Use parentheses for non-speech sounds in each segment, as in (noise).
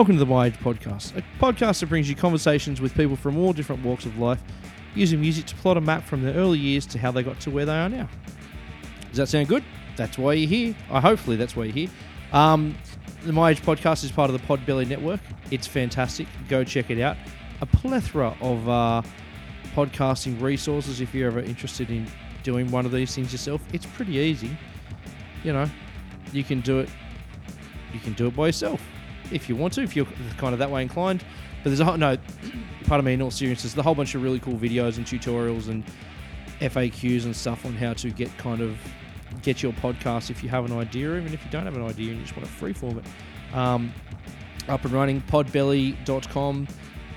Welcome to the My Age Podcast, a podcast that brings you conversations with people from all different walks of life, using music to plot a map from their early years to how they got to where they are now. Does that sound good? That's why you're here. Uh, hopefully, that's why you're here. Um, the My Age Podcast is part of the Podbelly Network. It's fantastic. Go check it out. A plethora of uh, podcasting resources if you're ever interested in doing one of these things yourself. It's pretty easy. You know, you can do it. You can do it by yourself if you want to, if you're kind of that way inclined. But there's a whole, no, (clears throat) pardon me, in all seriousness, there's a whole bunch of really cool videos and tutorials and FAQs and stuff on how to get kind of get your podcast if you have an idea, even if you don't have an idea and you just want to freeform it. Um, up and running, podbelly.com.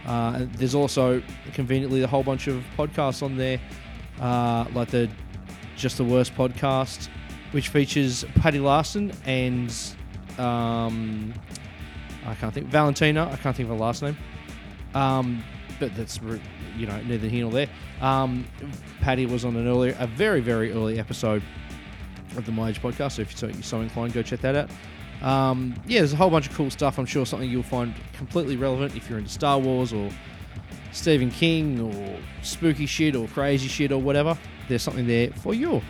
Uh, there's also conveniently a whole bunch of podcasts on there, uh, like the Just the Worst podcast, which features Paddy Larson and um, I can't think Valentina. I can't think of her last name. Um, but that's you know neither here nor there. Um, Paddy was on an earlier, a very very early episode of the My Age podcast. So if you're so, you're so inclined, go check that out. Um, yeah, there's a whole bunch of cool stuff. I'm sure something you'll find completely relevant if you're into Star Wars or Stephen King or spooky shit or crazy shit or whatever. There's something there for you.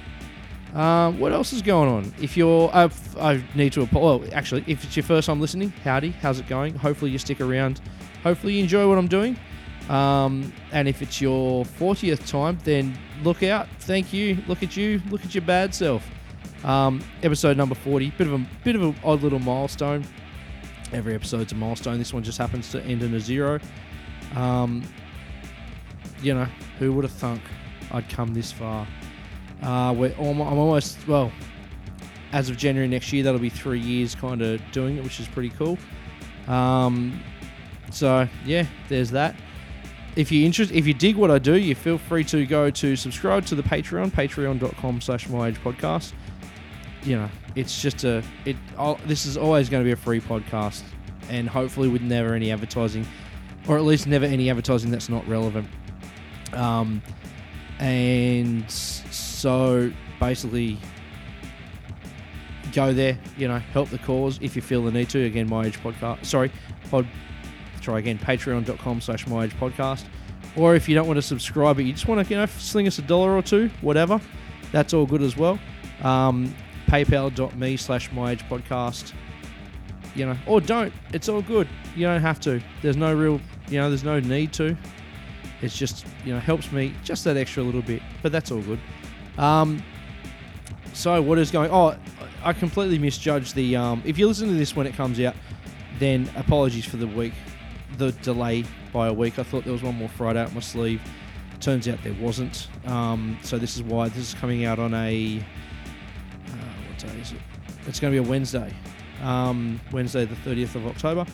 Um, what else is going on? If you're, I need to, well, actually, if it's your first time listening, howdy, how's it going? Hopefully you stick around. Hopefully you enjoy what I'm doing. Um, and if it's your 40th time, then look out. Thank you. Look at you. Look at your bad self. Um, episode number 40. Bit of a bit of an odd little milestone. Every episode's a milestone. This one just happens to end in a zero. Um, you know, who would have thunk I'd come this far? Uh, we're almost, I'm almost well. As of January next year, that'll be three years kind of doing it, which is pretty cool. Um, so yeah, there's that. If you interest, if you dig what I do, you feel free to go to subscribe to the Patreon, patreon.com slash my age podcast. You know, it's just a it. I'll, this is always going to be a free podcast, and hopefully with never any advertising, or at least never any advertising that's not relevant. Um, and so basically, go there. You know, help the cause if you feel the need to. Again, my age podcast. Sorry, pod. Try again. Patreon.com slash my age podcast. Or if you don't want to subscribe, but you just want to, you know, sling us a dollar or two, whatever. That's all good as well. Um, PayPal.me slash my age podcast. You know, or don't. It's all good. You don't have to. There's no real, you know, there's no need to. It's just, you know, helps me just that extra little bit. But that's all good. Um, so what is going? Oh, I completely misjudged the. Um, if you listen to this when it comes out, then apologies for the week, the delay by a week. I thought there was one more Friday up my sleeve. Turns out there wasn't. Um, so this is why this is coming out on a. Uh, what day is it? It's going to be a Wednesday, um, Wednesday the 30th of October.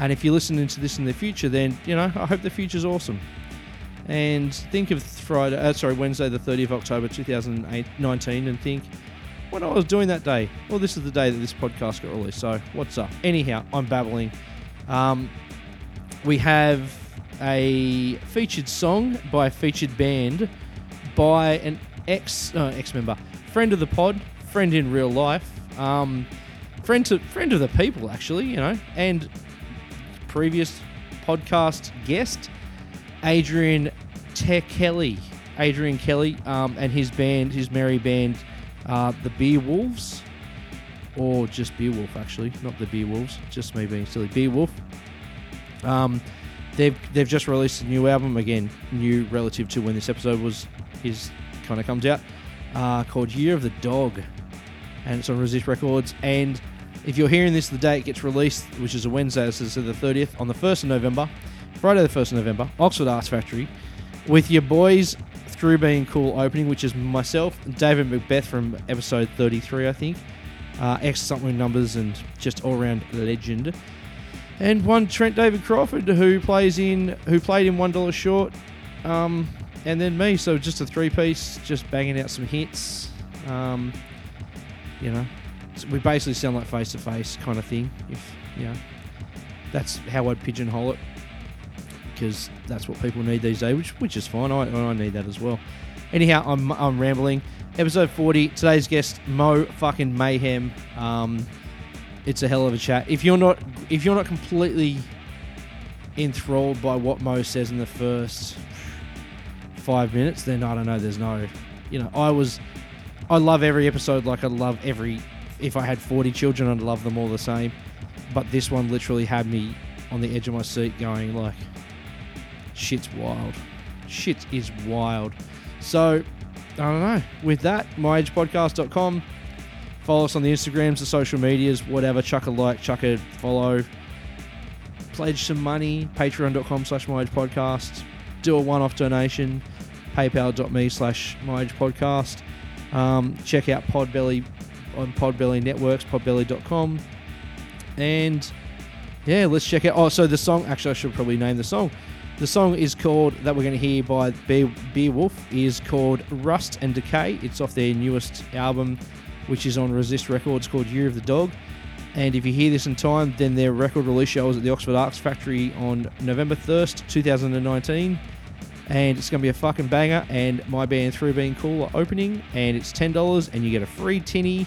And if you're listening to this in the future, then you know I hope the future's awesome and think of Friday, uh, sorry, Wednesday, the 30th of October 2019, and think what I was doing that day. Well, this is the day that this podcast got released. So, what's up? Anyhow, I'm babbling. Um, we have a featured song by a featured band by an ex uh, ex member, friend of the pod, friend in real life, um, friend to friend of the people actually, you know, and previous podcast guest. Adrian Te Kelly, Adrian Kelly, um, and his band, his merry band, uh, the Wolves, or just Beowulf actually, not the Beer Wolves, just me being silly. Beowulf. Um, they've they've just released a new album again, new relative to when this episode was is kind of comes out, uh, called Year of the Dog, and it's on Resist Records. And if you're hearing this the day it gets released, which is a Wednesday, so the 30th, on the 1st of November, Friday the 1st of November, Oxford Arts Factory, with your boys through being cool opening, which is myself, David Macbeth from episode 33, I think. Uh, X something numbers and just all round legend. And one Trent David Crawford who plays in who played in One Dollar Short, um, and then me. So just a three piece, just banging out some hits. Um, you know, we basically sound like face to face kind of thing. If you know, that's how I'd pigeonhole it because that's what people need these days, which which is fine. I, I need that as well. Anyhow, I'm I'm rambling. Episode 40. Today's guest Mo fucking mayhem. Um, it's a hell of a chat. If you're not if you're not completely enthralled by what Mo says in the first five minutes, then I don't know. There's no, you know, I was, I love every episode like I love every. If I had 40 children, I'd love them all the same. But this one literally had me on the edge of my seat, going like, shit's wild. Shit is wild. So I don't know. With that, myagepodcast.com. Follow us on the Instagrams, the social medias, whatever. Chuck a like, chuck a follow. Pledge some money. Patreon.com slash myagepodcast. Do a one-off donation. PayPal.me slash myagepodcast. Um, check out Podbelly on Podbelly Networks, podbelly.com. And yeah, let's check out. Oh, so the song, actually, I should probably name the song. The song is called, that we're going to hear by Beer, Beowulf, is called Rust and Decay. It's off their newest album, which is on Resist Records called Year of the Dog. And if you hear this in time, then their record release show is at the Oxford Arts Factory on November 1st, 2019. And it's going to be a fucking banger. And my band, Through Being Cool, are opening. And it's $10 and you get a free tinny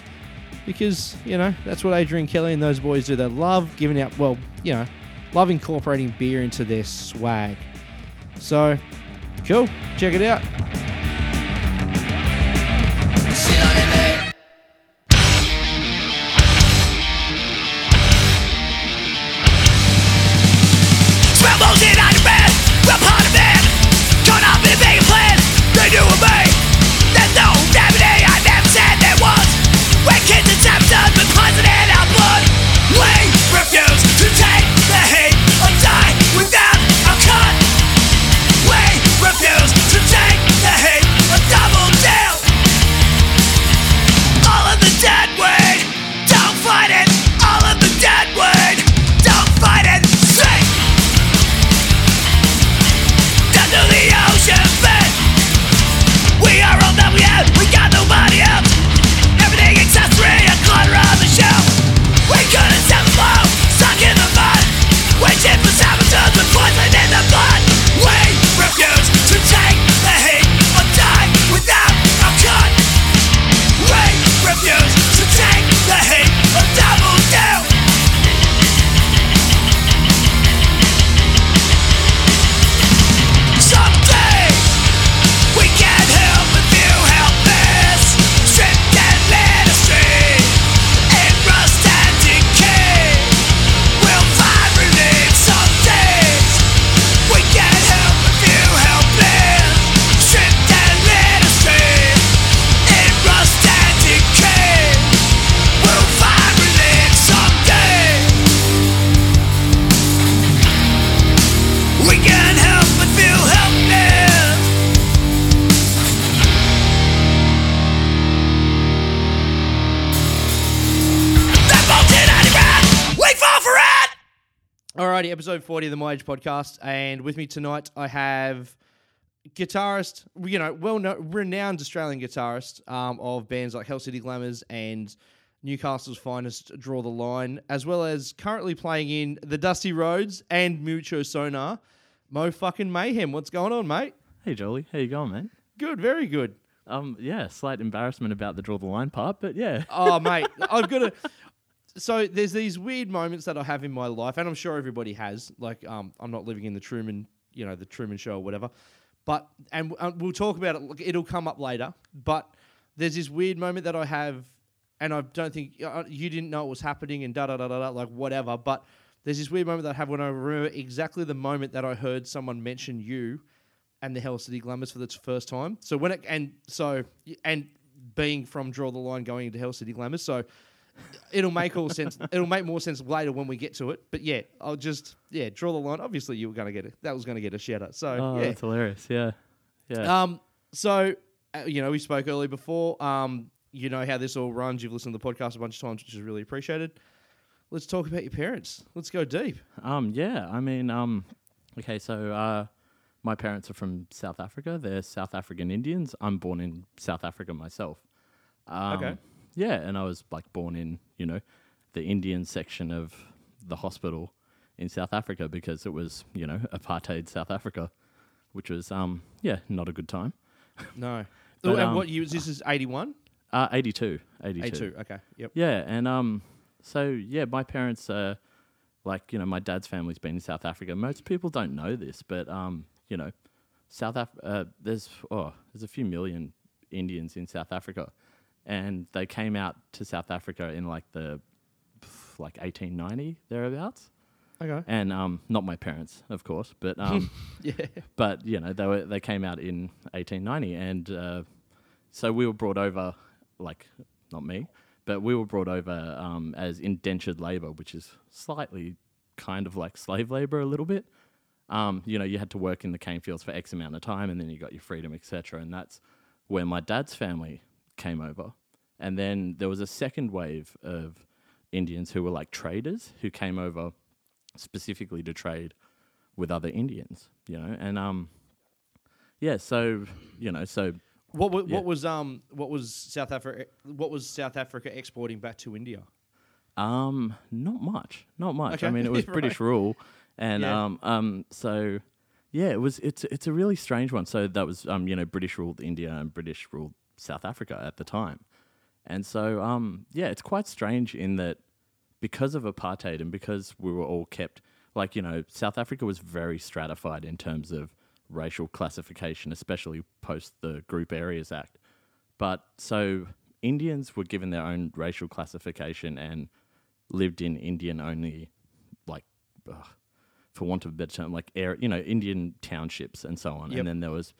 because, you know, that's what Adrian Kelly and those boys do. They love giving out, well, you know, love incorporating beer into their swag. So, cool. Check it out. My Age podcast. And with me tonight, I have guitarist, you know, well known, renowned Australian guitarist um, of bands like Hell City Glamours and Newcastle's finest Draw the Line, as well as currently playing in The Dusty Roads and Mucho Sonar. Mo fucking Mayhem. What's going on, mate? Hey Jolie, how you going, man? Good, very good. Um, yeah, slight embarrassment about the draw the line part, but yeah, Oh, mate, I've got to. So there's these weird moments that I have in my life, and I'm sure everybody has. Like, um, I'm not living in the Truman, you know, the Truman Show or whatever. But and uh, we'll talk about it. It'll come up later. But there's this weird moment that I have, and I don't think uh, you didn't know it was happening, and da da da da da, like whatever. But there's this weird moment that I have when I remember exactly the moment that I heard someone mention you and the Hell City Glamours for the first time. So when it and so and being from Draw the Line going into Hell City Glamours, so it'll make all sense. It'll make more sense later when we get to it. But yeah, I'll just yeah draw the line. Obviously, you were gonna get it. That was gonna get a shout out. So oh, yeah. that's hilarious. Yeah, yeah. Um. So uh, you know, we spoke earlier before. Um. You know how this all runs. You've listened to the podcast a bunch of times, which is really appreciated. Let's talk about your parents. Let's go deep. Um, yeah, I mean, um, okay, so uh, my parents are from South Africa. They're South African Indians. I'm born in South Africa myself. Um, Okay. Yeah, and I was like born in you know the Indian section of the hospital in South Africa because it was you know apartheid South Africa, which was um yeah not a good time. (laughs) No. But, and um, what year? This is 81? Uh, 82, 82. 82. Okay. Yep. Yeah, and um, So yeah, my parents uh like, you know, my dad's family's been in South Africa. Most people don't know this, but um, you know, South Af- uh, there's oh, there's a few million Indians in South Africa. And they came out to South Africa in like the like 1890 thereabouts. Okay. And um not my parents, of course, but um (laughs) Yeah. but you know they were they came out in 1890 and uh, so we were brought over like not me but we were brought over um, as indentured labor which is slightly kind of like slave labor a little bit um, you know you had to work in the cane fields for x amount of time and then you got your freedom etc and that's where my dad's family came over and then there was a second wave of indians who were like traders who came over specifically to trade with other Indians, you know, and um, yeah, so you know, so What wa- Yeah. what was um what was South Africa what was South Africa exporting back to India? um, not much, not much. I mean, it was (laughs) Right. British rule, and Yeah. um, um, so yeah, it was. It's it's a really strange one. So that was um, you know, British ruled India and British ruled South Africa at the time, and so um, yeah, it's quite strange in that because of apartheid and because we were all kept like you know South Africa was very stratified in terms of racial classification, especially post the Group Areas Act. But so Indians were given their own racial classification and lived in Indian only, like, ugh, for want of a better term, like air, you know, Indian townships and so on. Yep. And then there was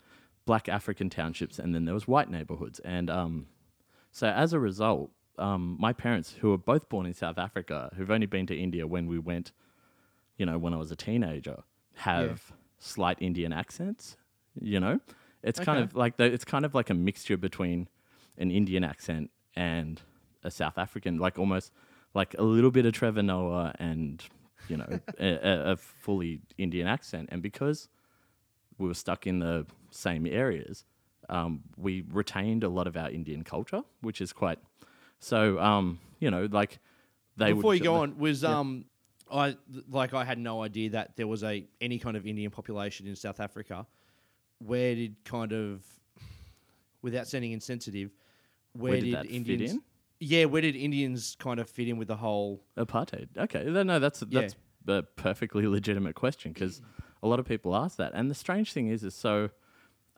black African townships, and then there was white neighborhoods. And um, so as a result, um, my parents, who were both born in South Africa, who've only been to India when we went, you know, when I was a teenager, have slight Indian accents. You know, it's kind of like the, it's kind of like a mixture between an Indian accent and a South African, like almost like a little bit of Trevor Noah and you know (laughs) a, a fully Indian accent. And because we were stuck in the same areas, um, we retained a lot of our Indian culture, which is quite so. Um, you know, like they Before would, you go on, was um I like I had no idea that there was a any kind of Indian population in South Africa. Where did kind of without sounding insensitive, where, Where did fit Indians in? Yeah, where did Indians kind of fit in with the whole Apartheid. Okay, no, that's that's a perfectly legitimate question because a lot of people ask that. And the strange thing is, is so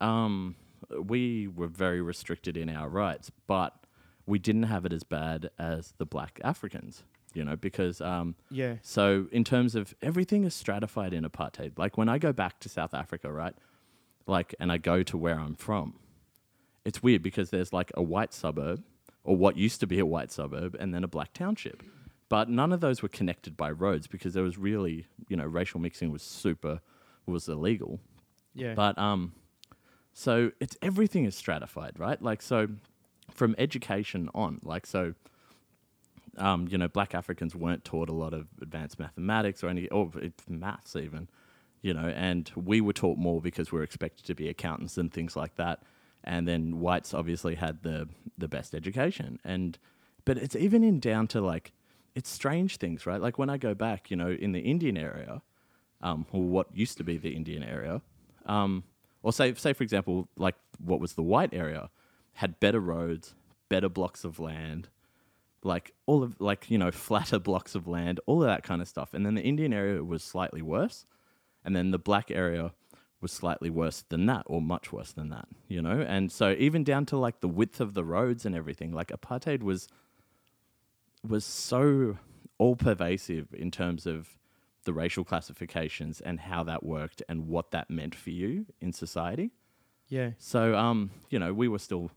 um, we were very restricted in our rights, but we didn't have it as bad as the black Africans. You know, because um, Yeah. So in terms of everything is stratified in apartheid. Like when I go back to South Africa, right? Like, and I go to where I'm from, it's weird because there's like a white suburb or what used to be a white suburb and then a black township. But none of those were connected by roads because there was really, you know, racial mixing was super was illegal. Yeah. But um so it's everything is stratified, right? Like so from education on, like so um, you know, black Africans weren't taught a lot of advanced mathematics or any or it's maths even, you know, and we were taught more because we are expected to be accountants and things like that. And then whites obviously had the the best education. And but it's even in down to like it's strange things, right? Like when I go back, you know, in the Indian area, um, or what used to be the Indian area, um, or say say for example, like what was the white area, had better roads, better blocks of land, like all of like you know (laughs) flatter blocks of land, all of that kind of stuff. And then the Indian area was slightly worse, and then the black area was slightly worse than that, or much worse than that. You know, and so even down to like the width of the roads and everything, like apartheid was was so all pervasive in terms of the racial classifications and how that worked and what that meant for you in society. yeah. So, um, you know, we were still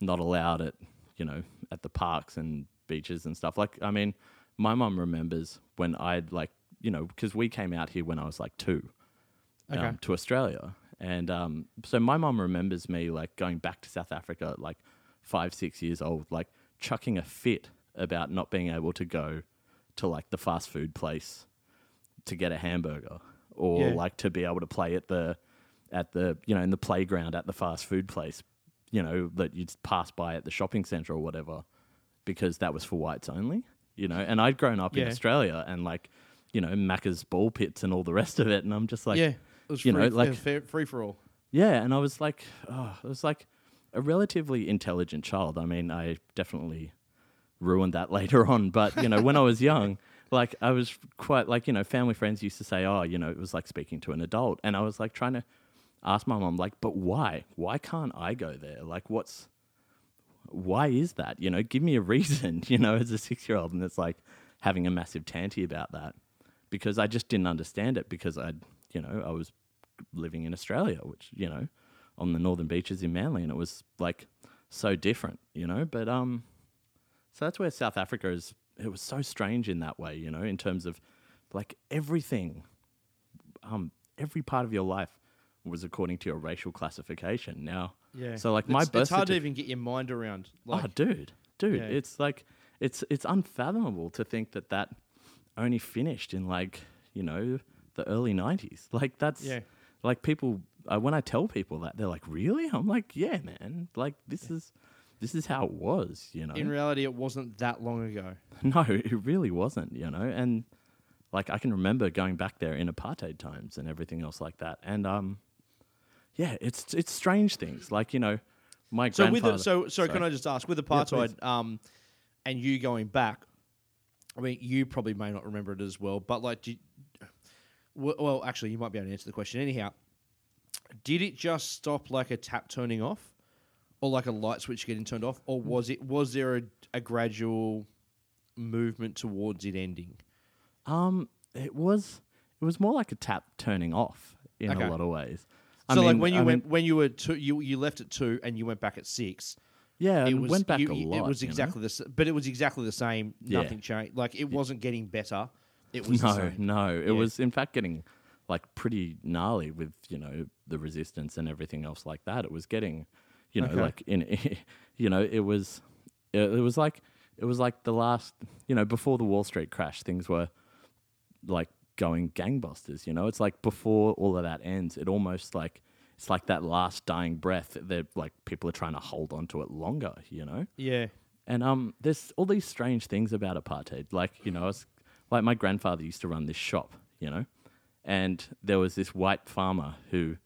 not allowed at, you know, at the parks and beaches and stuff. Like, I mean, my mum remembers when I'd like, you know, because we came out here when I was like two um, Okay. to Australia. And um, so my mum remembers me like going back to South Africa at like five, six years old, like chucking a fit about not being able to go to like the fast food place to get a hamburger or Yeah. like to be able to play at the at the you know in the playground at the fast food place you know that you'd pass by at the shopping center or whatever because that was for whites only you know and I'd grown up in Australia and like you know Macca's ball pits and all the rest of it and I'm just like yeah. It was you free, know, like- fair, free for all. yeah, and I was like, oh, I was like a relatively intelligent child. I mean, I definitely ruined that (laughs) later on. But you know, when I was young, like I was quite like you know, family friends used to say, "Oh, you know, it was like speaking to an adult," and I was like trying to ask my mom, like, "But why? Why can't I go there? Like, what's why is that? You know, give me a (laughs) reason." You know, as a six year old, and it's like having a massive tanty about that because I just didn't understand it because I'd you know, I was living in Australia, which you know, on the northern beaches in Manly, and it was like so different, you know. But um, so that's where South Africa is. It was so strange in that way, you know, in terms of like everything, um, every part of your life was according to your racial classification. Now, Yeah. So like my it's, birth it's hard to even get your mind around. Like, oh, dude, dude, Yeah. it's like it's it's unfathomable to think that that only finished in like you know the early '90s. Like that's Yeah. like people uh, when I tell people that they're like, really? I'm like, yeah, man. Like this is this is how it was, you know. in reality, it wasn't that long ago. (laughs) No, it really wasn't, you know. And like I can remember going back there in apartheid times and everything else like that. And um yeah, it's it's strange things. Like, you know, my So with grandfather it, so sorry, can I just ask with Yeah, apartheid, um, and you going back? I mean, you probably may not remember it as well, but like, well, well, actually, you might be able to answer the question anyhow. Did it just stop like a tap turning off, or like a light switch getting turned off, or was it was there a, a gradual movement towards it ending? Um, it was it was more like a tap turning off in Okay. a lot of ways. I So like when you I went mean, when you were two, you you left at two and you went back at six. yeah, it was went back you- a lot. It was you know? exactly the but it was exactly the same. Yeah. Nothing changed. Like it wasn't getting better. It was (laughs) no, no. It Yeah. was in fact getting like pretty gnarly with you know the resistance and everything else like that. It was getting, you know, Okay. like in, (laughs) you know, it was, it, it was like it was like the last, you know, before the Wall Street crash, things were like going gangbusters. You know, it's like before all of that ends, it almost like it's like that last dying breath. That like people are trying to hold on to it longer. You know. Yeah. And um, there's all these strange things about apartheid. Like, you know, it's, like my grandfather used to run this shop, you know, and there was this white farmer who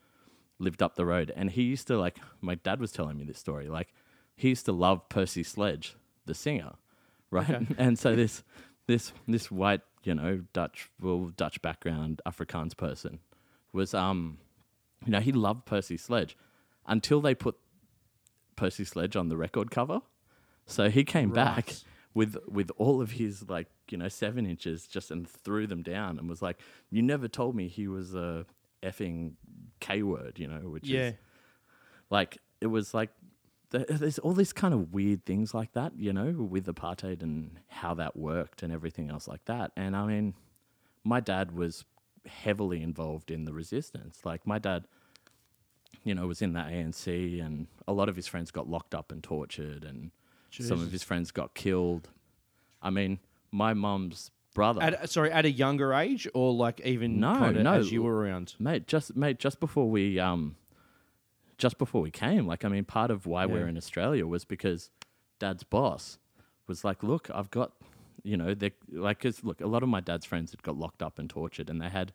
lived up the road, and he used to like. My dad was telling me this story. Like, he used to love Percy Sledge, the singer, (laughs) right? Okay. and so this this this white, you know, Dutch well Dutch background Afrikaans person was um, you know, he loved Percy Sledge until they put Percy Sledge on the record cover. So he came back with with all of his like you know seven inches just and threw them down and was like, "You never told me he was a effing k word," you know, which Yeah. is like it was like there's all these kind of weird things like that, you know, with apartheid and how that worked and everything else like that. And I mean, my dad was heavily involved in the resistance. Like my dad, you know, was in the ANC, and a lot of his friends got locked up and tortured, and some of his friends got killed. I mean, my mum's brother, At, sorry, at a younger age, or like even No, kinda no. as you were around. mate, just mate, just before we um, just before we came, like I mean, part of why we're in Australia was because Dad's boss was like, look, I've got, you know, they like, cause look, a lot of my dad's friends had got locked up and tortured, and they had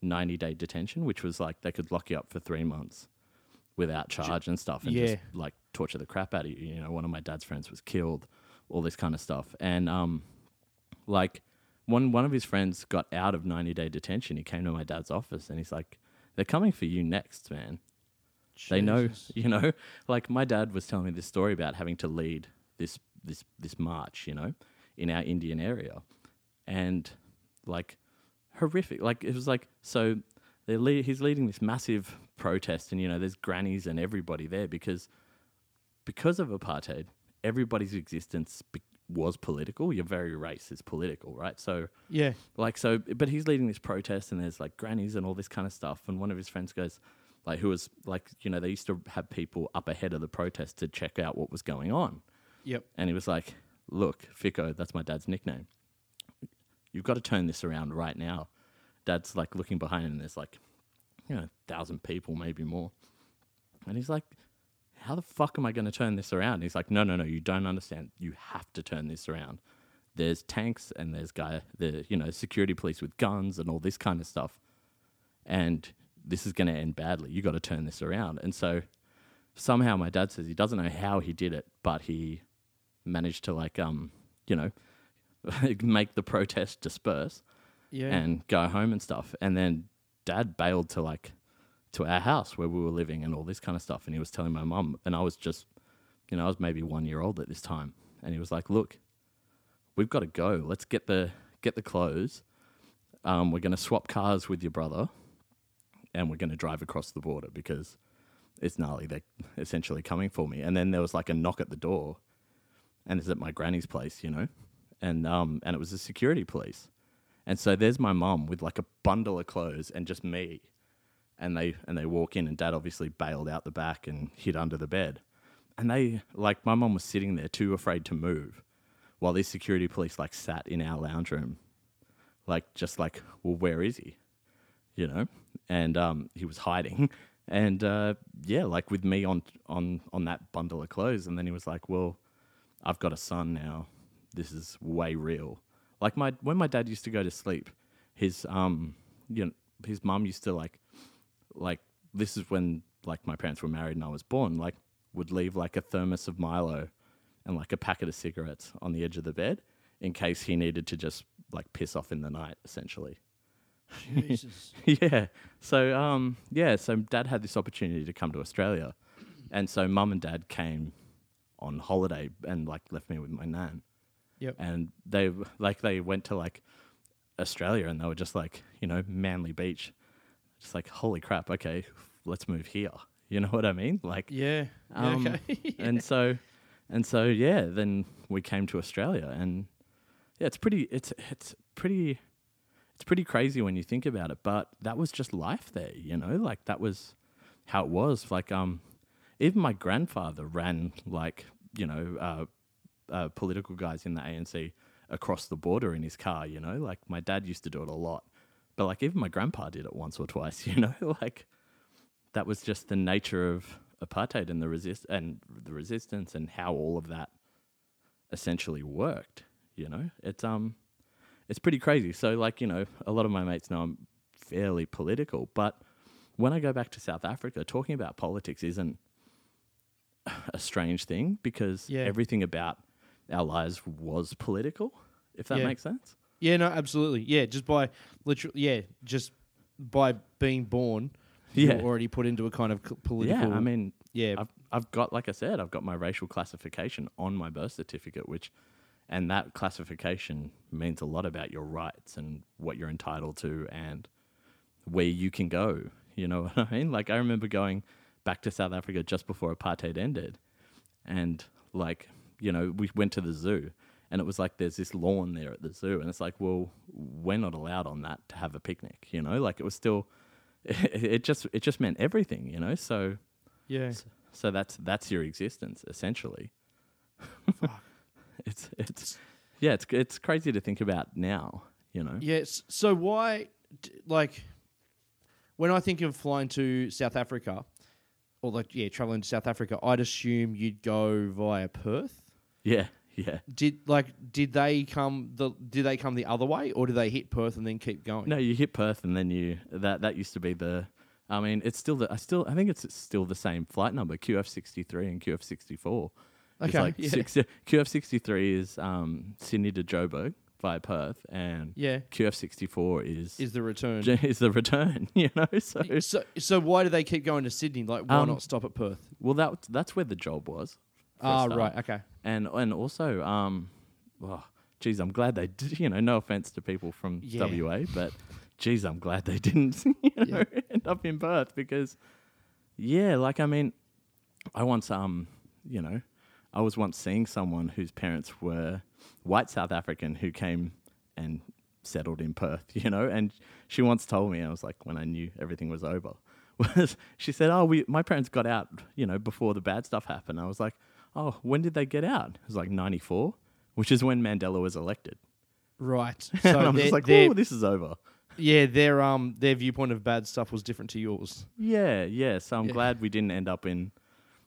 ninety day detention, which was like they could lock you up for three months without charge and stuff, and just like torture the crap out of you. You know, one of my dad's friends was killed, all this kind of stuff, and um, like one one of his friends got out of 90 day detention. He came to my dad's office and he's like they're coming for you next man. They know (laughs) you know like my dad was telling me this story about having to lead this this this march you know in our indian area. And like horrific like it was like so they're le- he's leading this massive protest and you know there's grannies and everybody there because because of apartheid everybody's existence be- was political your very race is political right? So Yeah. like so but he's leading this protest and there's like grannies and all this kind of stuff. And one of his friends goes like who was like you know they used to have people up ahead of the protest to check out what was going on. Yep. and he was like look fico that's my dad's nickname. You've got to turn this around right now. Dad's like looking behind him and there's like you know thousand people maybe more. And he's like how the fuck am I going to turn this around? And he's like, no, no, no, you don't understand. You have to turn this around. There's tanks and there's guy, the you know security police with guns and all this kind of stuff, and this is going to end badly. You got to turn this around. And so somehow my dad says he doesn't know how he did it, but he managed to like um you know, (laughs) make the protest disperse Yeah. and go home and stuff. And then dad bailed to like to our house where we were living and all this kind of stuff. And he was telling my mum, and I was just, you know, I was maybe one year old at this time, and he was like, "Look, we've got to go. Let's get the get the clothes. Um, we're going to swap cars with your brother, and we're going to drive across the border because it's gnarly. They're essentially coming for me." And then there was like a knock at the door, and it's at my granny's place, you know, and um, and it was the security police. And so there's my mum with like a bundle of clothes and just me. And they and they walk in and dad obviously bailed out the back and hid under the bed. And they like my mum was sitting there too afraid to move while these security police like sat in our lounge room. Like just like, well, where is he? You know? And um he was hiding. (laughs) And uh yeah, like with me on on on that bundle of clothes and then he was like, Well, I've got a son now. This is way real. Like my when my dad used to go to sleep, his um you know his mum used to like like this is when like my parents were married and I was born, like would leave like a thermos of Milo and like a packet of cigarettes on the edge of the bed in case he needed to just like piss off in the night, essentially. Jesus. (laughs) yeah. So um yeah, so dad had this opportunity to come to Australia. And so mum and dad came on holiday and like left me with my nan. Yep. And they like they went to like Australia and they were just like, you know, Manly Beach. Just like, holy crap, okay, let's move here. You know what I mean? Like Yeah. Yeah, um, okay. (laughs) and so and so yeah, then we came to Australia and yeah, it's pretty it's it's pretty it's pretty crazy when you think about it, but that was just life there, you know? Like that was how it was. Like um even my grandfather ran like, you know, uh, uh political guys in the ANC across the border in his car, you know? Like my dad used to do it a lot. But like even my grandpa did it once or twice, (laughs) you know? like that was just the nature of apartheid and the resist and the resistance and how all of that essentially worked. You know, it's um, it's pretty crazy. So like you know, a lot of my mates know I'm fairly political, but when I go back to South Africa, talking about politics isn't a strange thing because Yeah. everything about our lives was political. If that Yeah. makes sense. Yeah, no, absolutely. Yeah, just by literally, yeah, just by being born, Yeah. you're already put into a kind of c- political. Yeah, I mean, yeah, I've I've got like I said, I've got my racial classification on my birth certificate, which and that classification means a lot about your rights and what you're entitled to and where you can go. You know (laughs) what I mean? Like I remember going back to South Africa just before apartheid ended and like, you know, we went to the zoo and it was like there's this lawn there at the zoo and it's like, well, we're not allowed on that to have a picnic, you know? Like it was still (laughs) it just it just meant everything, you know? So yeah, so that's that's your existence essentially. (laughs) it's it's yeah, it's it's crazy to think about now. You know. yes. So why, like, when I think of flying to South Africa, or like yeah, traveling to South Africa, I'd assume you'd go via Perth. Yeah, (laughs) yeah. Did like did they come the did they come the other way, or did they hit Perth and then keep going? No, you hit Perth, and then you that that used to be the. I mean, it's still the. I still. I think it's still the same flight number, QF sixty three and QF sixty four. It's Okay, like yeah. six, QF sixty three is um, Sydney to Joburg via Perth, and Yeah, QF sixty four is is the return. (laughs) is the return. (laughs) You know, so So so why do they keep going to Sydney? Like why Um, not stop at Perth? well, that that's where the job was. Ah, right, okay. and and also um oh, geez i'm glad they did you know no offense to people from Yeah. wa but geez i'm glad they didn't (laughs) you know end up in Perth because yeah like i mean i once um you know i was once seeing someone whose parents were white south african who came and settled in perth (laughs) you know and she once told me i was like when i knew everything was over (laughs) was she said oh we my parents got out you know before the bad stuff happened i was like oh when did they get out it was like 94 which is when mandela was elected Right. (laughs) and So i'm just like oh this is over yeah, their um their viewpoint of bad stuff was different to yours. Yeah, yeah. So I'm Yeah. glad we didn't end up in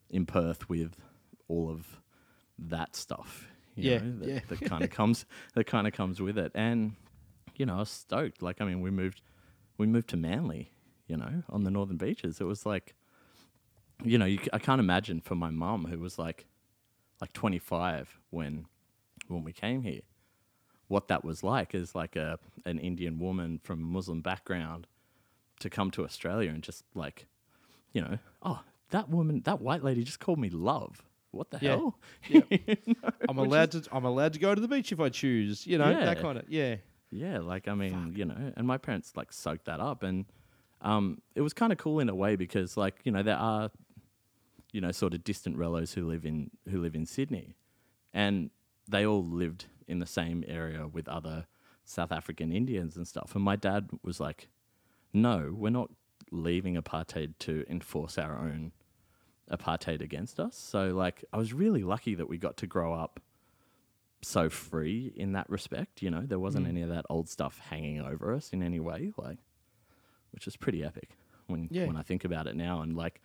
in Perth with all of that stuff. you Yeah, know, that, yeah. that kind of (laughs) comes that kind of comes with it. And you know, I was stoked. Like, I mean, we moved we moved to Manly. You know, on the northern beaches. It was like, you know, you, I can't imagine for my mum who was like like 25 when when we came here, what that was like is like a an Indian woman from a Muslim background to come to Australia and just like, you know, oh, that woman, that white lady just called me love. What the Yeah. hell? (laughs) I'm allowed to. I'm allowed to go to the beach if I choose. You know that kind of. Yeah. Yeah, like I mean, you know, and my parents like soaked that up, and um, it was kind of cool in a way because, like, you know, there are, you know, sort of distant relatives who live in who live in Sydney, and they all lived in the same area with other South African Indians and stuff. And my dad was like, "No, we're not leaving apartheid to enforce our own apartheid against us." So, like, I was really lucky that we got to grow up so free in that respect. You know, there wasn't mm. any of that old stuff hanging over us in any way, like, which is pretty epic when Yeah. when I think about it now, and like,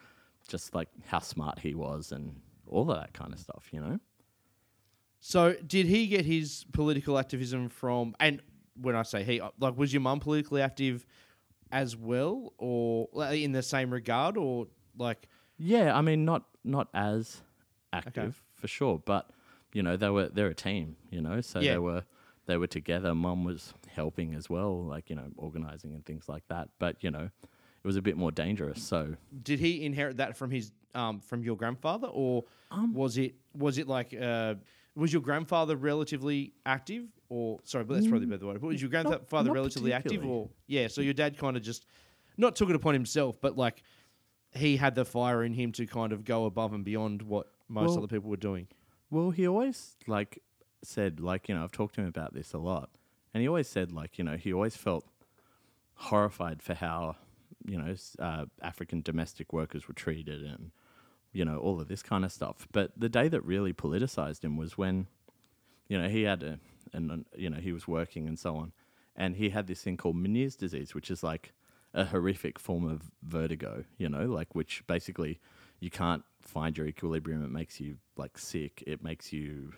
just like how smart he was and all of that kind of stuff. You know, So did he get his political activism from? And when I say he, uh, like, was your mum politically active as well, or like, in the same regard, or like? yeah. I mean, not not as active for sure, but you know, they were they're a team. You know, so Yeah. they were they were together. Mum was helping as well, like you know, organizing and things like that. But you know, it was a bit more dangerous. So Did he inherit that from his um from your grandfather, or Um, was it was it like uh was your grandfather relatively active, or sorry, but that's probably the better word. But was your grandfather not relatively active, or yeah? So your dad kind of just not took it upon himself, but like he had the fire in him to kind of go above and beyond what most Well- other people were doing. Well, he always like said like you know I've talked to him about this a lot, and he always said like you know he always felt horrified for how you know uh, African domestic workers were treated and you know all of this kind of stuff. But the day that really politicized him was when you know he had a and you know he was working and so on, and he had this thing called Meniere's disease, which is like a horrific form of vertigo. You know, like which basically you can't find your equilibrium. It makes you like sick. It makes you,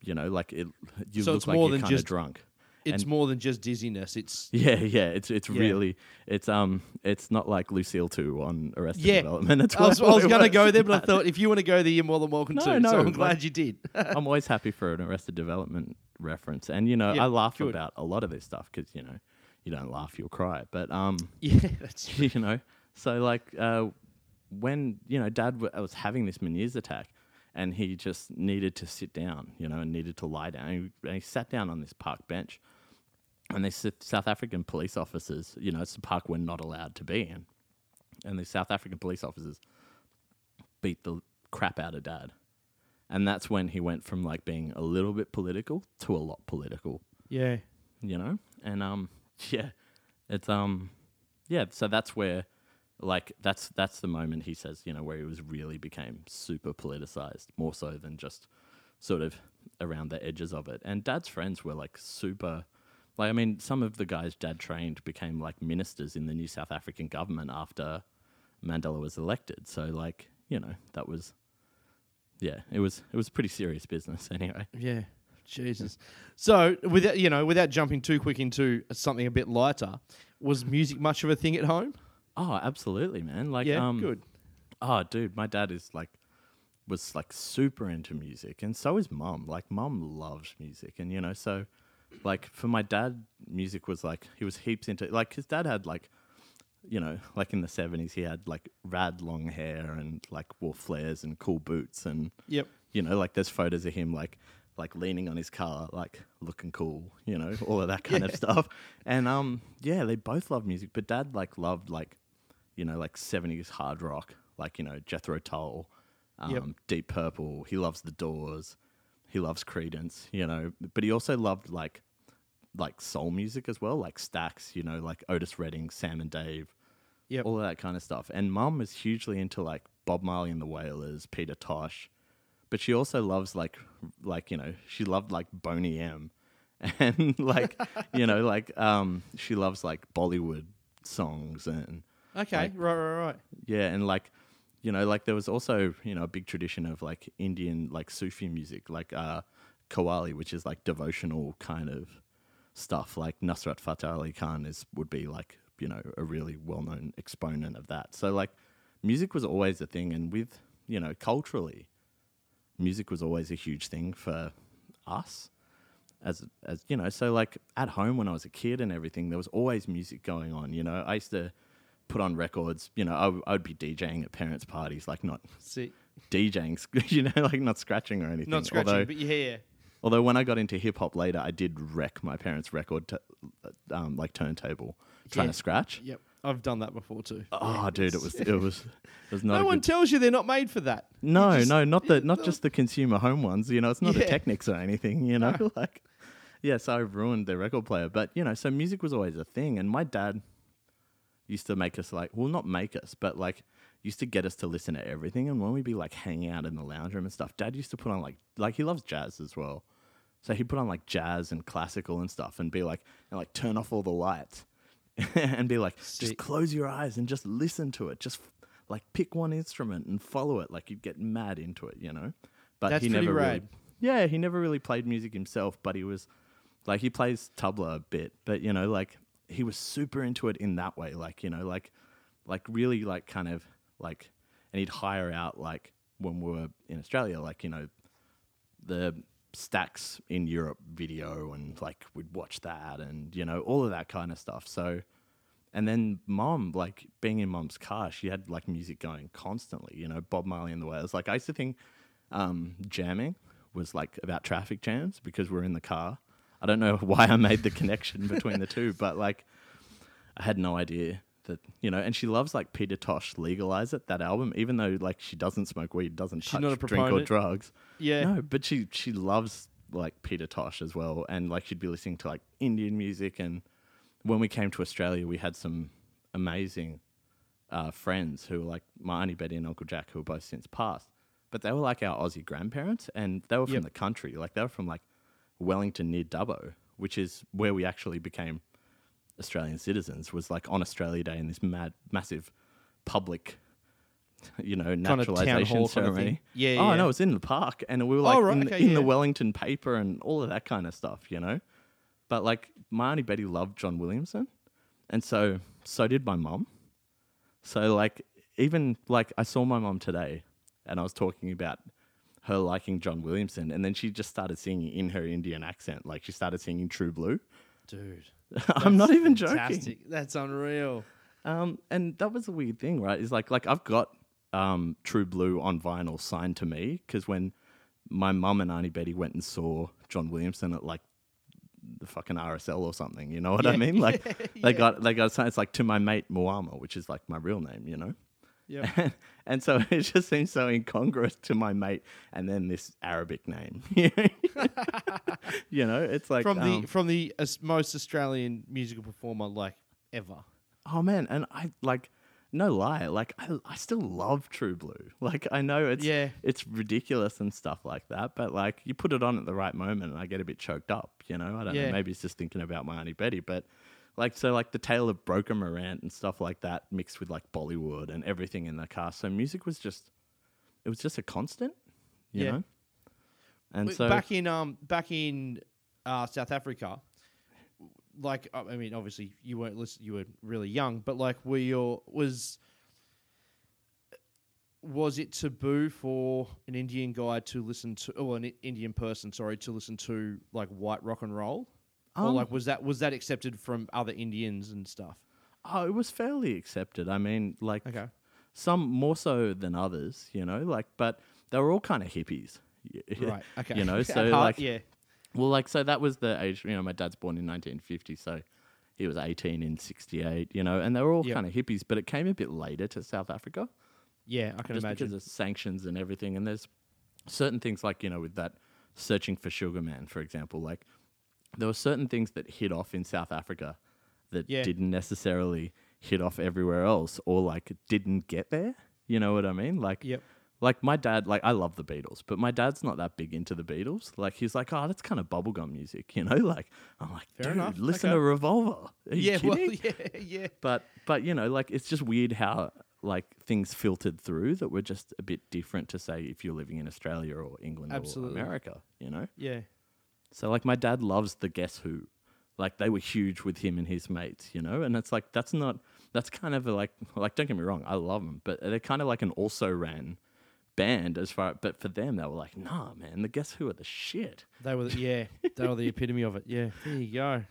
you know, like it. You So look it's like you're than kind of just- drunk. It's And- more than just dizziness. It's (laughs) Yeah, yeah. It's it's Yeah. really it's um it's not like Lucille two on Arrested yeah. Development. It's I was, I was (laughs) going to go there, but I thought if you want to go there, you're more than welcome No, to. no, so I'm glad you did. (laughs) I'm always happy for an Arrested Development reference, and you know Yeah, I laugh good. about a lot of this stuff because you know you don't laugh you'll cry, but um yeah, that's you know so like uh, when you know Dad w- was having this Meniere's attack, and he just needed to sit down, you know, and needed to lie down. And he, and he sat down on this park bench, and these South African police officers, you know, it's a park we're not allowed to be in, and these South African police officers beat the crap out of Dad, and that's when he went from like being a little bit political to a lot political. Yeah. you know? And um (laughs) yeah it's um yeah so that's where like that's that's the moment he says you know where he was really became super politicized more so than just sort of around the edges of it. And dad's friends were like super like i mean some of the guys dad trained became like ministers in the new south african government after mandela was elected so like you know that was yeah it was it was pretty serious business (laughs) anyway Yeah. Jesus. So, without you know, without jumping too quick into something a bit lighter, was music much of a thing at home? oh absolutely man like yeah, um good. Oh, dude, my dad is like was like super into music, and so is mum. Like, mum loves music, and you know, so like for my dad, music was like he was heaps into like his dad had like you know like in the seventies he had like rad long hair and like wore flares and cool boots and Yep. you know like there's photos of him like like leaning on his car like looking cool you know (laughs) all of that kind of stuff and um yeah they both loved music but dad like loved like you know like 70s hard rock like you know jethro tull um, Yep. deep purple he loves the doors he loves Creedence you know but he also loved like like soul music as well like Stax you know like otis redding sam and dave Yep. all of that kind of stuff. And mum is hugely into like Bob Marley and the Wailers, Peter Tosh, but she also loves like like you know she loved like Boney M, (laughs) and like you know (laughs) like um she loves like Bollywood songs and Okay. like- right, right, right. yeah, and like you know like there was also you know a big tradition of like Indian like Sufi music like uh Qawwali, which is like devotional kind of stuff. Like Nusrat Fateh Ali Khan is would be like you know a really well known exponent of that. So like music was always a thing, and with you know culturally, music was always a huge thing for us as as you know. So like at home when I was a kid and everything, there was always music going on. You know, I used to put on records. You know, I, w- I would be DJing at parents' parties, like not See, DJing, (laughs) you know, like not scratching or anything. not scratching, Although, but yeah, although when I got into hip hop later, I did wreck my parents' record, t- um, like turntable, trying Yeah. to scratch. yep. I've done that before too. Oh, dude, it was it was it was not. no one tells you they're not made for that. You no, just- no, not the not (laughs) just the consumer home ones. You know, it's not the Yeah. Technics or anything. You know, (laughs) like yeah. So I ruined their record player, but you know, so music was always a thing, and my dad used to make us like, well, not make us, but like used to get us to listen to everything. And when we'd be like hanging out in the lounge room and stuff, Dad used to put on like like he loves jazz as well, so he'd put on like jazz and classical and stuff, and be like and like turn off all the lights, (laughs) and be like, just close your eyes and just listen to it, just like pick one instrument and follow it, like you'd get mad into it, you know. But That's he never really, yeah, he never really played music himself, but he was like he plays tabla a bit, but you know, like he was super into it in that way, like you know, like like really like kind of like, and he'd hire out like when we were in Australia, like you know, the Stax in Europe video, and like we'd watch that, and you know, all of that kind of stuff. So. And then mom, like being in mom's car, she had like music going constantly, you know, Bob Marley and the Wailers. Like I used to think um, jamming was like about traffic jams because we're in the car. I don't know (laughs) why I made the connection between the two, but like I had no idea that you know. And she loves like Peter Tosh, "Legalize It," that album, even though like she doesn't smoke weed, doesn't She's touch not a drink or proponent. drugs. Yeah. No, but she she loves like Peter Tosh as well, and like she'd be listening to like Indian music. And when we came to Australia, we had some amazing uh, friends who were like my auntie Betty and Uncle Jack, who are both since passed. But they were like our Aussie grandparents, and they were from Yep. the country. Like they were from like Wellington near Dubbo, which is where we actually became Australian citizens. Was like on Australia Day in this mad, massive public, you know, Kind of naturalization kind of ceremony. Yeah, Oh yeah. no, was in the park, and we were Oh, like right, in, okay, in the. Wellington paper and all of that kind of stuff, you know. But like my auntie Betty loved John Williamson, and so so did my mom. So like even like I saw my mom today, and I was talking about her liking John Williamson, and then she just started singing in her Indian accent, like she started singing True Blue. dude. (laughs) I'm not even Fantastic. joking. That's unreal. Um, and that was a weird thing, right? Is like like I've got um, True Blue on vinyl signed to me because when my mum and Auntie Betty went and saw John Williamson at like the fucking RSL or something, you know what I mean? Like yeah, (laughs) they yeah. got they got signed. It's like to my mate Muama, which is like my real name, you know. Yeah. (laughs) And, and so (laughs) it just seems so incongruous to my mate, and then this Arabic name. (laughs) you know, it's like from um, the from the most Australian musical performer like ever. Oh man, and I like no lie, like I, I still love True Blue. Like I know it's Yeah. it's ridiculous and stuff like that, but like you put it on at the right moment and I get a bit choked up, you know? I don't Yeah. know, maybe it's just thinking about my Auntie Betty, but like so like the tale of Breaker Morant and stuff like that mixed with like Bollywood and everything in the cast. So music was just it was just a constant, you Yeah. know? And so back in um back in uh, South Africa, like I I mean, obviously you weren't listen, you were really young, but like were your was was it taboo for an Indian guy to listen to, or an Indian person, sorry, to listen to like white rock and roll, or Um, like was that was that accepted from other Indians and stuff? oh, it was fairly accepted. I mean, like Okay, some more so than others, you know, like, but they were all kind of hippies. (laughs) y- right, okay, You know, (laughs) so like, yeah, well, like, so that was the age, you know, my dad's born in 1950, so he was 18 in 68, you know, and they were all Yep. kind of hippies, but it came a bit later to South Africa yeah, I can just imagine. because of sanctions and everything. And there's certain things like, you know, with that searching for Sugar Man, for example, like, there were certain things that hit off in South Africa that Yeah. didn't necessarily hit off everywhere else or like didn't get there. You know what I mean? Like, Yep. like my dad, like I love the Beatles, but my dad's not that big into the Beatles. Like he's like, oh, that's kind of bubblegum music, (laughs) you know? Like I'm like, Fair dude, enough. listen Okay. to Revolver. Are you Yeah, well, kidding? (laughs) yeah, yeah. But but you know, like it's just weird how like things filtered through that were just a bit different to say if you're living in Australia or England Absolutely. or America, you know? Yeah. So like my dad loves the Guess Who. Like they were huge with him and his mates, you know? And it's like that's not that's kind of like like don't get me wrong, I love them, but they're kind of like an also ran band as far, but for them they were like, nah, man, the Guess Who are the shit. They were, the, (laughs) yeah, they were the epitome of it. Yeah, there you go.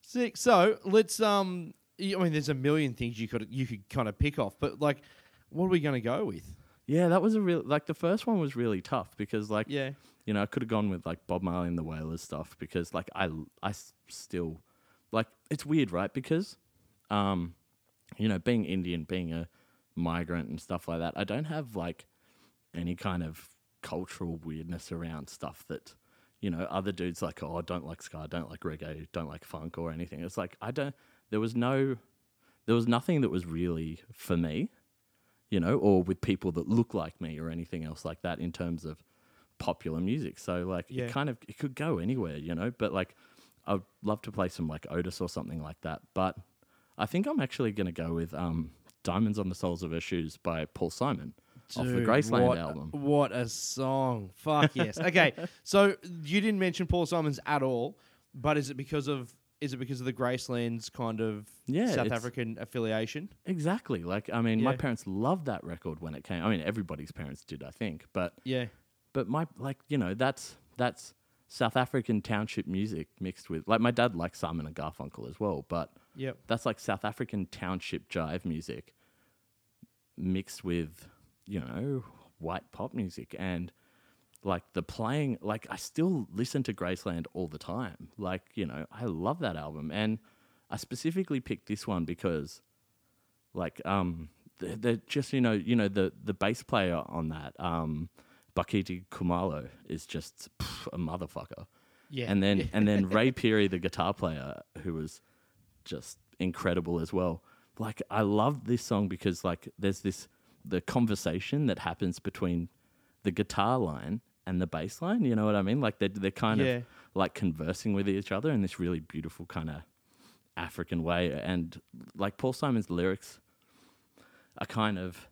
Sick. So let's um. I mean, there's a million things you could you could kind of pick off, but like, what are we going to go with? Yeah, that was a real like the first one was really tough because like Yeah, you know I could have gone with like Bob Marley and the Wailers stuff because like I I still like it's weird right? Because um you know being Indian being a migrant and stuff like that I don't have like any kind of cultural weirdness around stuff that you know other dudes like oh I don't like ska I don't like reggae don't like funk or anything. It's like I don't there was no there was nothing that was really for me you know, or with people that look like me or anything else like that in terms of popular music. So like Yeah. it kind of it could go anywhere, you know, but like I'd love to play some like Otis or something like that. But I think I'm actually gonna go with um Diamonds on the Soles of Her Shoes by Paul Simon off the Graceland what, album. What a song! Fuck yes. Okay, (laughs) so you didn't mention Paul Simons at all, but is it because of is it because of the Graceland's kind of Yeah, South African affiliation? Exactly. Like I mean, my parents loved that record when it came. I mean, everybody's parents did, I think. But Yeah, but my like you know that's that's South African township music mixed with like my dad likes Simon and Garfunkel as well, but yep, that's like South African township jive music mixed with you know white pop music. And like the playing like I still listen to Graceland all the time. Like you know I love that album. And I specifically picked this one because like um they're, they're just you know you know the the bass player on that um Bakithi Kumalo is just pff, a motherfucker yeah, and then and then (laughs) Ray Phiri, the guitar player, who was just incredible as well. Like I love this song because like there's this the conversation that happens between the guitar line and the bass line. You know what I mean? Like they're they're kind Yeah. of like conversing with each other in this really beautiful kind of African way. And like Paul Simon's lyrics are kind of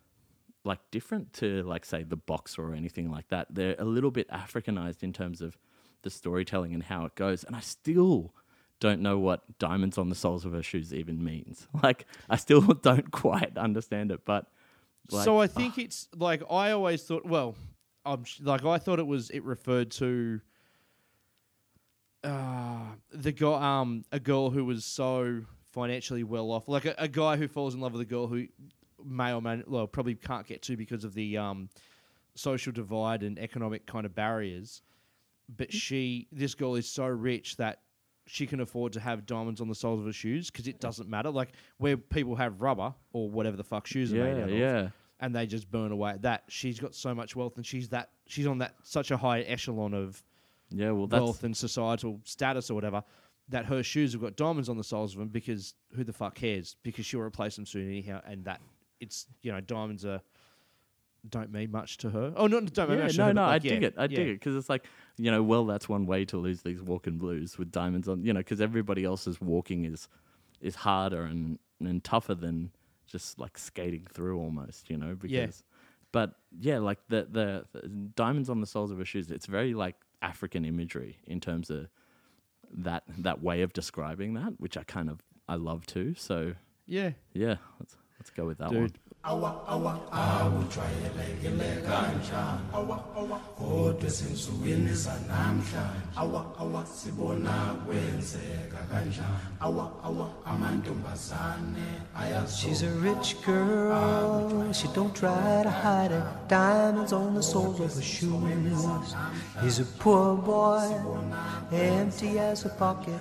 like different to like say the boxer or anything like that. They're a little bit Africanized in terms of the storytelling and how it goes. And I still don't know what diamonds on the soles of her shoes even means. (laughs) Like I still (laughs) don't quite understand it, but like, so I think it's like I always thought. Well, I'm like I thought it was it referred to uh, the guy, um, a girl who was so financially well off, like a, a guy who falls in love with a girl who may or may well probably can't get to because of the um, social divide and economic kind of barriers. But she, this girl, is so rich that she can afford to have diamonds on the soles of her shoes because it doesn't matter. Like where people have rubber or whatever the fuck shoes are made out of yeah. and they just burn away at that. She's got so much wealth, and she's that she's on that such a high echelon of Yeah, well that's wealth and societal status or whatever that her shoes have got diamonds on the soles of them because who the fuck cares? Because she'll replace them soon anyhow, and that it's you know diamonds are don't mean much to her. Oh no, don't mean yeah, much. to no, her, no, but I like, dig it. I dig it because it's like you know, well, that's one way to lose these walking blues with diamonds on. You know, because everybody else's walking is is harder and and tougher than just like skating through almost. You know, because Yeah. but yeah, like the, the the diamonds on the soles of her shoes. It's very like African imagery in terms of that that way of describing that, which I kind of I love too. So Yeah, yeah, let's let's go with that dude. one. Awa, awa, awujwayeleke le kanjani awa awa kodwa ezinsukwini zanamhlanje awa awa sibona kwenzeka kanjani awa awa amantombazane She's a rich girl, she don't try to hide it. Diamonds on the soles of her shoes. He's a poor boy, empty as a pocket,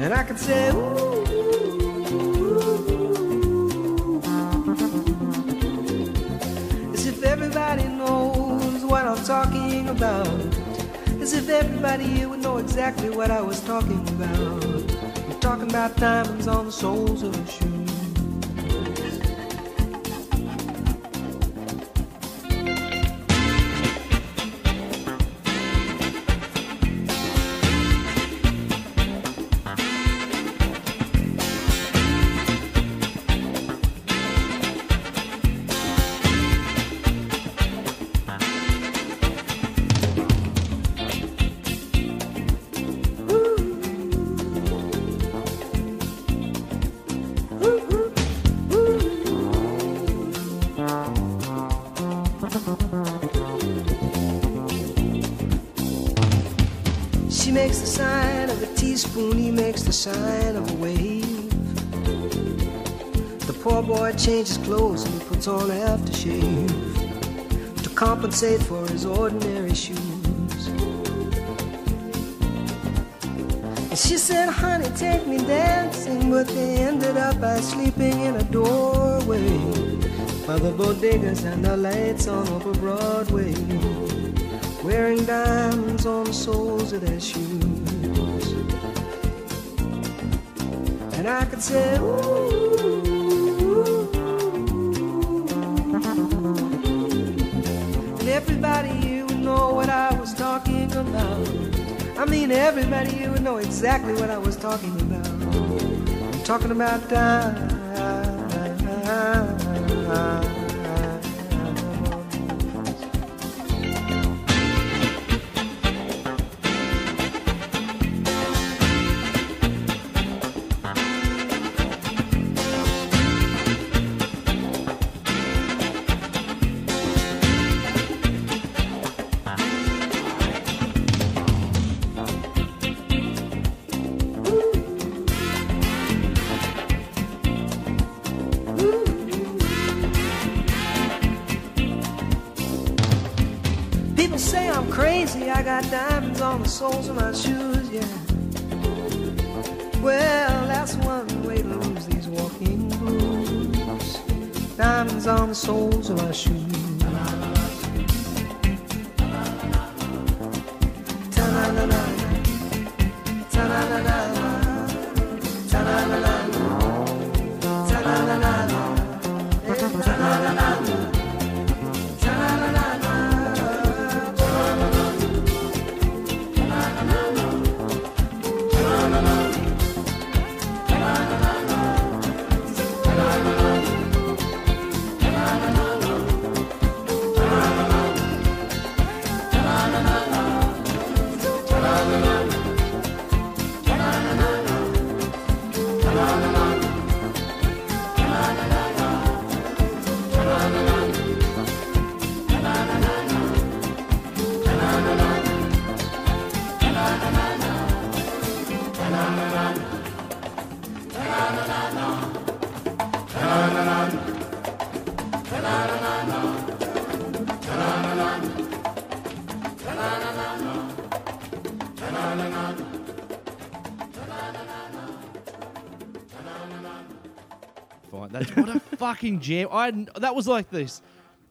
And I could say, Ooh. As if everybody knows what I'm talking about. As if everybody here would know exactly what I was talking about. I'm talking about diamonds on the soles of her shoes. He makes the sign of a wave. The poor boy changes clothes and he puts on aftershave to compensate for his ordinary shoes. And she said, honey, take me dancing, but they ended up by sleeping in a doorway by the bodegas and the lights on over Broadway wearing diamonds on the soles of their shoes. And I could say, ooh. And everybody here would know what I was talking about. I mean, everybody here would know exactly what I was talking about. I'm talking about diamonds. Fucking jam. I that was like this.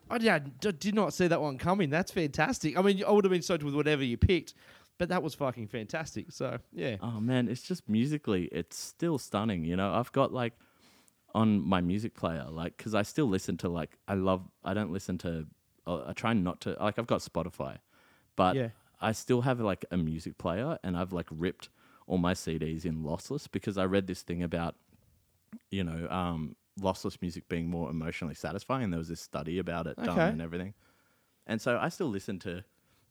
I did, did not see that one coming. That's fantastic. I mean, I would have been stoked with whatever you picked, but that was fucking fantastic. So yeah, Oh man, it's just musically, it's still stunning. You know, I've got like on my music player, like, because I still listen to like, I love, I don't listen to, uh, I try not to, like, I've got Spotify, but Yeah. I still have like a music player and I've like ripped all my CDs in lossless because I read this thing about, you know, um, lossless music being more emotionally satisfying. And there was this study about it done Okay. and everything. And so I still listen to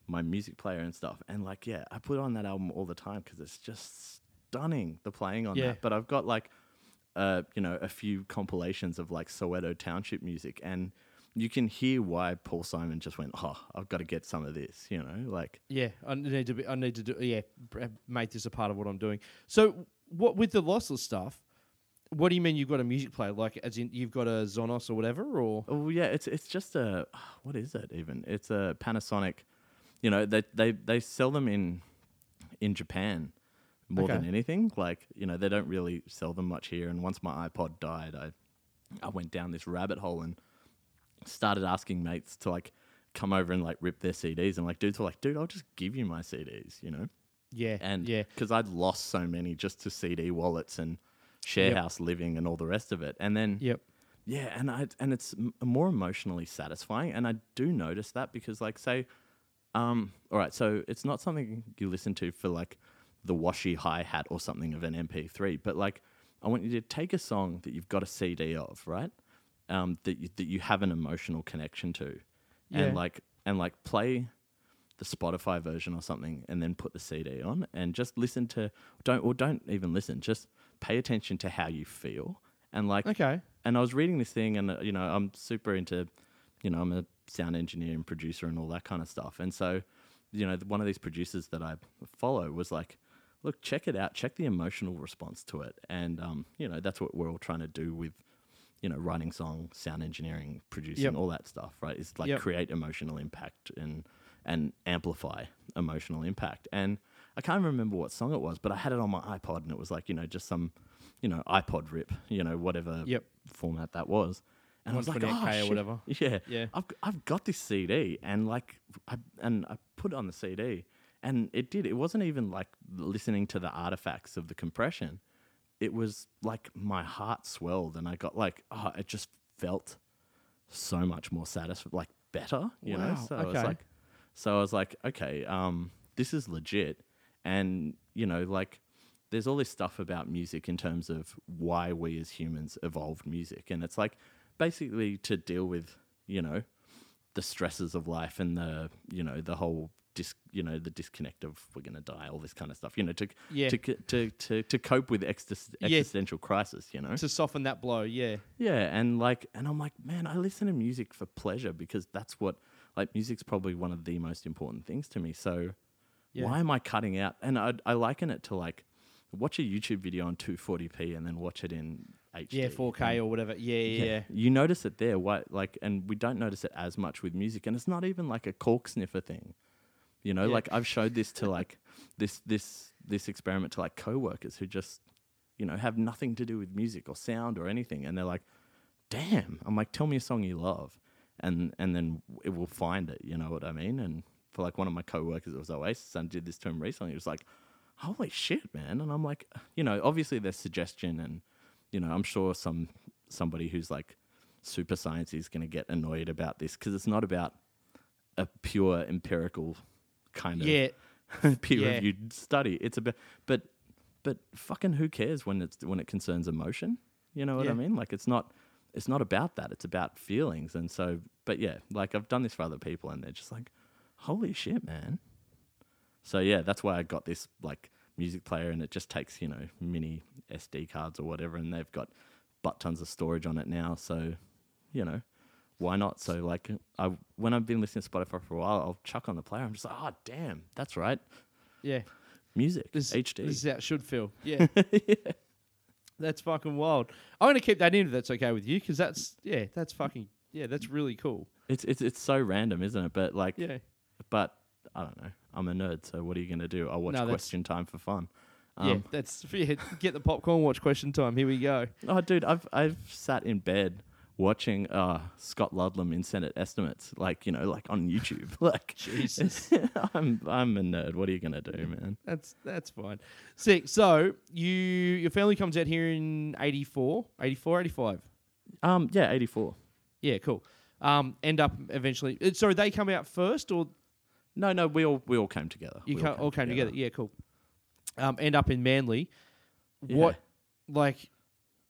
my music player and stuff. And like, yeah, I put on that album all the time because it's just stunning the playing on Yeah. that. But I've got like, uh, you know, a few compilations of like Soweto Township music, and you can hear why Paul Simon just went, "Oh, I've got to get some of this," you know, like. Yeah, I need to be. I need to do. Yeah, br- make this a part of what I'm doing. So, what with the lossless stuff? What do you mean you've got a music player? Like, as in you've got a Sonos or whatever, or Oh yeah, it's it's just a (sighs) what is it even? It's a Panasonic. You know they they they sell them in in Japan more than anything. Like you know they don't really sell them much here. And once my iPod died, I I went down this rabbit hole and started asking mates to like come over and like rip their CDs. And like dudes were like, dude, I'll just give you my CDs. You know. yeah, And yeah, because I'd lost so many just to CD wallets and share Yep. house living and all the rest of it. And then yep, yeah, and I and it's m- more emotionally satisfying, and I do notice that because, like, say, um, all right, so it's not something you listen to for like the washy hi hat or something of an MP3, but like, I want you to take a song that you've got a CD of, right, um, that you, that you have an emotional connection to, Yeah. and like and like play the Spotify version or something, and then put the CD on, and just listen to don't or don't even listen, just pay attention to how you feel, and like okay, and I was reading this thing, and uh, you know, I'm super into, you know, I'm a sound engineer and producer and all that kind of stuff. And so, you know, one of these producers that I follow was like, look, check it out, check the emotional response to it, and um, you know, that's what we're all trying to do with, you know, writing song, sound engineering, producing, Yep. all that stuff, right? Is like Yep. create emotional impact and and amplify emotional impact. And I can't remember what song it was, but I had it on my iPod, and it was like, you know, just some, you know, iPod rip, you know, whatever Yep. format that was. And I was like, oh, 128K or whatever. (laughs) Yeah, Yeah. I've I've got this CD, and like, I and I put it on the CD, and it did. It wasn't even like listening to the artifacts of the compression. It was like my heart swelled, and I got like, oh, it just felt so much more satisfied, like better, you know. Wow, So I was like, so I was like, okay, um, this is legit, and you know, like, there's all this stuff about music in terms of why we as humans evolved music, and it's like basically to deal with, you know, the stresses of life and the, you know, the whole. Dis, you know the disconnect of we're gonna die, all this kind of stuff. You know to Yeah. to to to, to cope with exis- Yeah. existential crisis. You know, to soften that blow. Yeah, yeah, and like, and I'm like, man, I listen to music for pleasure because that's what, like, music's probably one of the most important things to me. So, Yeah. why am I cutting out? And I, I liken it to like, watch a YouTube video on 240p and then watch it in HD. yeah, 4K or whatever. Yeah, yeah, yeah. You notice it there, why? Like, and we don't notice it as much with music, and it's not even like a cork sniffer thing. You know, Yeah. like I've showed this to like (laughs) this this this experiment to like coworkers who just you know have nothing to do with music or sound or anything, and they're like, "Damn!" I'm like, "Tell me a song you love," and and then it will find it. You know what I mean? And for like one of my coworkers, it was Oasis, and did this to him recently. He was like, "Holy shit, man!" And I'm like, you know, obviously there's suggestion, and you know, I'm sure some somebody who's like super science is going to get annoyed about this because it's not about a pure empirical kind of Yeah, (laughs) peer Yeah. reviewed study. It's about but but fucking who cares when it's when it concerns emotion? You know what Yeah. I mean? Like it's not it's not about that. It's about feelings. And so but yeah, like I've done this for other people and they're just like, Holy shit, man. So yeah, that's why I got this like music player and it just takes, you know, mini SD cards or whatever and they've got butt tons of storage on it now. So, you know, why not? So like I when I've been listening to Spotify for a while, I'll chuck on the player. I'm just like, oh damn, that's right. yeah. Music. This, HD. This is how it should feel. (laughs) Yeah. That's fucking wild. I'm gonna keep that in if that's okay with you, because that's yeah, that's fucking yeah, that's really cool. It's it's it's so random, isn't it? But like Yeah. But I don't know. I'm a nerd, so what are you gonna do? I'll watch No, that's- question time for fun. yeah, Um, that's (laughs) yeah, get the popcorn, watch question time. Here we go. Oh dude, I've I've sat in bed watching uh Scott Ludlam in Senate estimates, like, you know, like on YouTube. (laughs) like Jesus. (laughs) I'm I'm a nerd. What are you gonna do, man? That's that's fine. Sick. So you your family comes out here in 84, 84, 85. Um yeah, eighty four. Yeah, cool. Um, end up eventually. uh, Sorry, they come out first, or No, no, we all we all came together. you We ca- all came together. Yeah, cool. Um, end up in Manly. What, like,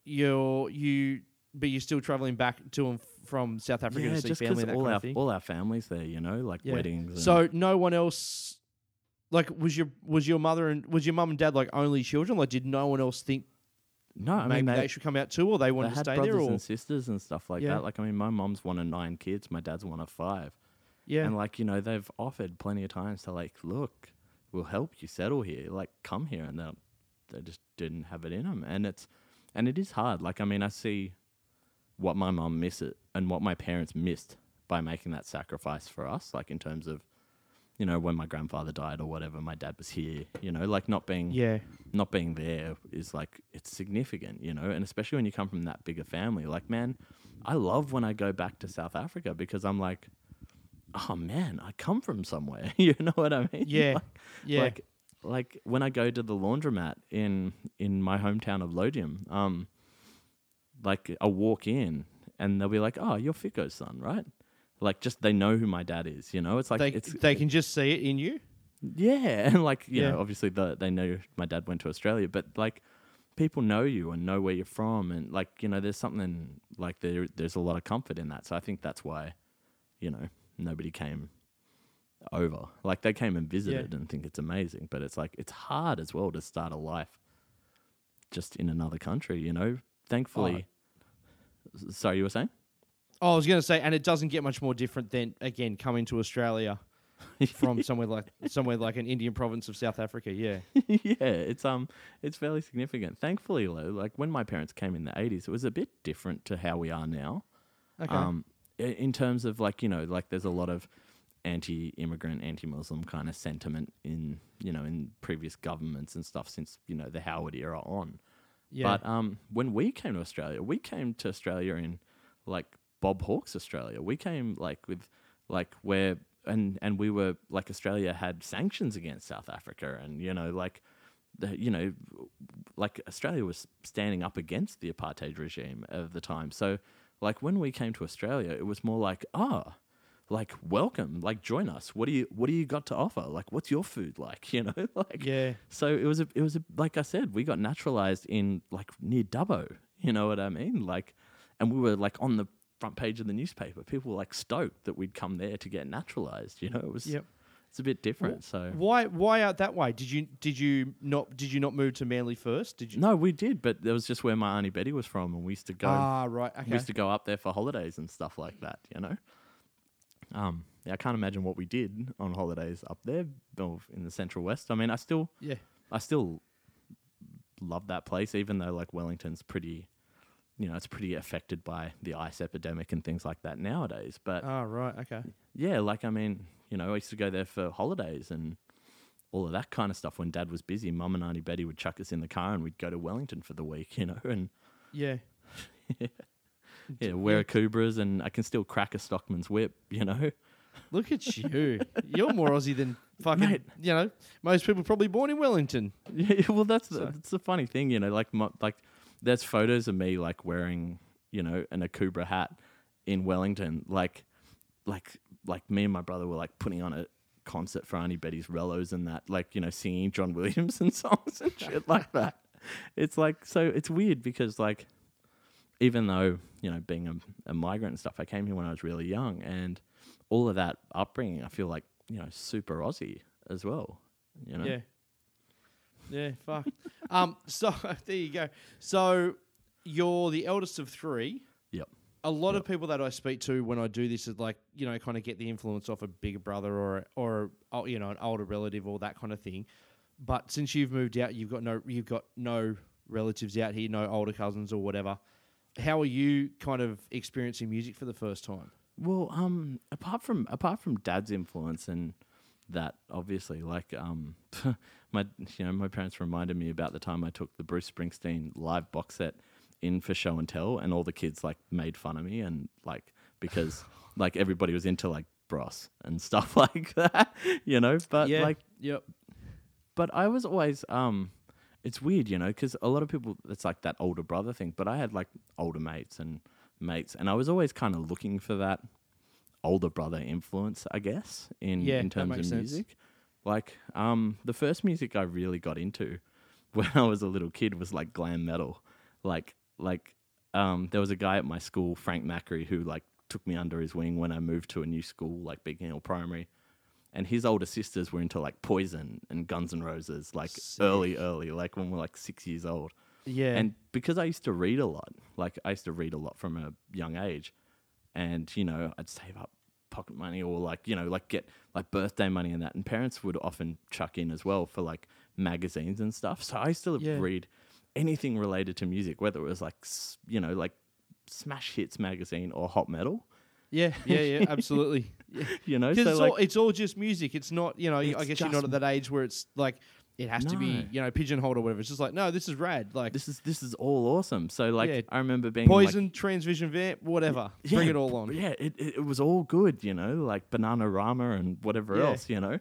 you're you, but you're still traveling back to and from South Africa yeah, to see just family and that all kind our of thing. all our families there, you know, like Yeah. weddings. And, So no one else, like, was your was your mother and was your mum and dad like only children? Like, did no one else think no, I maybe mean they, they, should come out too, or they they wanted to stay brothers there, or and sisters and stuff like Yeah. that. Like I mean, my mom's one of nine kids, my dad's one of five. Yeah, And like, you know, they've offered plenty of times to like, look, we'll help you settle here. Like, come here. And they they just didn't have it in them. And it's, and it is hard. Like, I mean, I see what my mum missed it and what my parents missed by making that sacrifice for us. Like, in terms of, you know, when my grandfather died or whatever, my dad was here, you know, like not being, yeah, not being there is like it's significant, you know, and especially when you come from that bigger family. Like, man, I love when I go back to South Africa because I'm like, oh man, I come from somewhere. (laughs) you know what I mean? Yeah, Like, yeah. Like, like when I go to the laundromat in in my hometown of Lodium, um, like I walk in and they'll be like, "Oh, you're Fico's son, right?" Like, just they know who my dad is. You know, it's like they it's they can just see it in you. yeah, (laughs) and like you Yeah. know, obviously the, they know my dad went to Australia, but like people know you and know where you're from, and like you know, there's something like there. There's a lot of comfort in that, so I think that's why, you know, nobody came over. Like they came and visited Yeah. and think it's amazing, but it's like it's hard as well to start a life just in another country. You know, thankfully. S- Sorry, you were saying? Oh, I was going to say, and it doesn't get much more different than again coming to Australia from (laughs) somewhere like somewhere like an Indian province of South Africa. Yeah, (laughs) yeah, it's um, it's fairly significant. Thankfully, though, like when my parents came in the eighties, it was a bit different to how we are now. okay, Um, in terms of like you know, like there's a lot of anti-immigrant, anti-Muslim kind of sentiment in you know in previous governments and stuff since you know the Howard era on. yeah, But um, when we came to Australia, we came to Australia in like Bob Hawke's Australia. We came like with like where and and we were like Australia had sanctions against South Africa, and you know like the, you know like Australia was standing up against the apartheid regime of the time. So like when we came to Australia, it was more like ah. like welcome, like join us. What do you what do you got to offer? Like what's your food like? (laughs) You know, (laughs) like Yeah. So it was a it was a like I said, we got naturalized in like near Dubbo. You know what I mean? Like, and we were like on the front page of the newspaper. People were like stoked that we'd come there to get naturalized. You know, it was Yep. It's a bit different. So why why out that way? Did you did you not did you not move to Manly first? Did you? no, we did, but that was just where my auntie Betty was from, and we used to go. Ah, right. Okay. We used to go up there for holidays and stuff like that, you know. Um, yeah, I can't imagine what we did on holidays up there in the Central West. I mean, I still, yeah. I still love that place, even though like Wellington's pretty, you know, it's pretty affected by the ice epidemic and things like that nowadays. But Ah, right. Okay. yeah, like I mean, you know, I used to go there for holidays and all of that kind of stuff. When Dad was busy, Mum and Auntie Betty would chuck us in the car and we'd go to Wellington for the week, you know, and Yeah. (laughs) yeah, wear Akubras and I can still crack a Stockman's whip, you know. Look at you. You're more Aussie than (laughs) fucking. Mate. You know, most people probably born in Wellington. Yeah, well, that's So- the, that's the funny thing, you know. Like, mo- like there's photos of me like wearing, you know, an Akubra hat in Wellington. Like, like, like me and my brother were like putting on a concert for Auntie Betty's Rellos and that, like, you know, singing John (laughs) Williamson songs and shit like that. It's like so. It's weird because like, even though you know, being a, a migrant and stuff, I came here when I was really young, and all of that upbringing, I feel like you know, super Aussie as well. You know. Yeah. Yeah, fuck. (laughs) um, so (laughs) there you go. So you're the eldest of three. Yep. A lot of people that I speak to when I do this is like, you know, kind of get the influence off a bigger brother or or oh, you know, an older relative or that kind of thing. But since you've moved out, you've got no you've got no relatives out here, no older cousins or whatever. How are you kind of experiencing music for the first time? Well, um, apart from apart from Dad's influence and that, obviously, like um, (laughs) my you know my parents reminded me about the time I took the Bruce Springsteen live box set in for show and tell, and all the kids like made fun of me and like because (laughs) like everybody was into like Bros and stuff (laughs) like that, you know. But like yep. but I was always um it's weird, you know, because a lot of people it's like that older brother thing, but I had like older mates and mates and I was always kind of looking for that older brother influence, I guess, in Yeah, in terms of sense. music. Like um the first music I really got into (laughs) when I was a little kid was like glam metal. Like like um there was a guy at my school, Frank Macri, who like took me under his wing when I moved to a new school, like Big Hill Primary. And his older sisters were into like Poison and Guns N' Roses, like early, early, like when we we're like six years old. Yeah. And because I used to read a lot, like I used to read a lot from a young age, and you know, I'd save up pocket money or like, you know, like get like birthday money and that. And parents would often chuck in as well for like magazines and stuff. So I used to Yeah. read anything related to music, whether it was like, you know, like Smash Hits magazine or Hot Metal, yeah, (laughs) yeah, yeah, absolutely. (laughs) you know? So it's, like, all, it's all just music. It's not, you know, I guess you're not at that age where it's like, it has to be, you know, pigeonholed or whatever. It's just like, no, this is rad. Like, this is this is all awesome. So like, Yeah. I remember being like, Poison, Transvision Vamp, whatever. (laughs) Bring it all on. Yeah, it, it, it was all good, you know, like Bananarama and whatever Yeah. else, you know.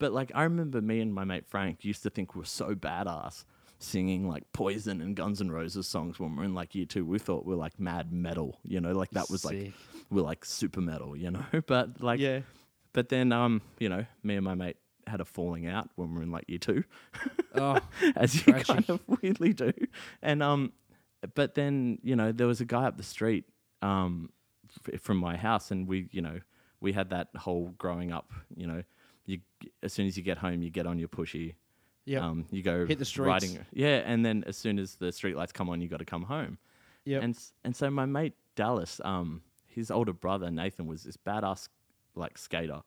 But like I remember me and my mate Frank used to think we were so badass singing like Poison and Guns N' Roses songs when we're in like year two. We thought we were like mad metal, you know, like that was like Sick. we're like super metal, you know. (laughs) But like Yeah. but then um, you know, me and my mate had a falling out when we're in like year two. Oh, (laughs) as you Trashy. kind of weirdly do. And um, but then you know there was a guy up the street um f- from my house, and we you know we had that whole growing up. You know, you as soon as you get home, you get on your pushy. Yep. Um, you go Hit the streets. riding. Yeah, and then as soon as the street lights come on, you got to come home. Yeah. And s- and so my mate Dallas, um, his older brother Nathan was this badass like skater,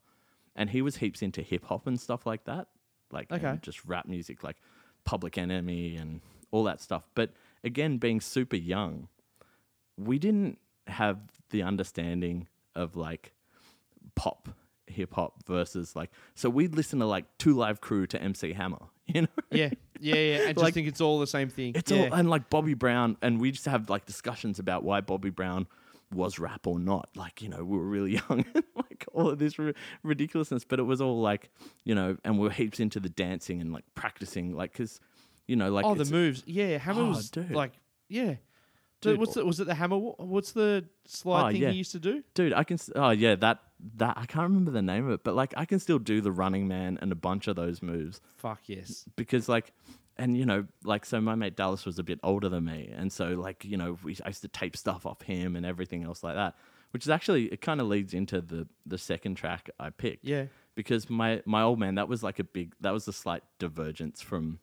and he was heaps into hip hop and stuff like that, like and Okay. just rap music, like Public Enemy and all that stuff. But again, being super young, we didn't have the understanding of like pop hip hop versus like so we'd listen to like Two Live Crew to MC Hammer, (laughs) you know. yeah, yeah, yeah. And just Like- think it's all the same thing. It's yeah. all and like Bobby Brown, and we just have like discussions about why Bobby Brown was rap or not. Like you know, we were really (laughs) young, and like all of this ri- ridiculousness. But it was all like you know, and we are heaps into the dancing and like practicing, like because you know, like oh, the moves. Yeah, Hammer Oh, was dude. like, yeah. Dude, what's the, was it the Hammer? What's the slide Oh, thing yeah. he used to do? dude. I can. Oh yeah, that that I can't remember the name of it, but like I can still do the Running Man and a bunch of those moves. Fuck yes. because like and you know like so my mate dallas was a bit older than me and so like you know we I used to tape stuff off him and everything else like that which is actually it kind of leads into the the second track i picked Yeah. because my my old man that was like a big that was a slight divergence from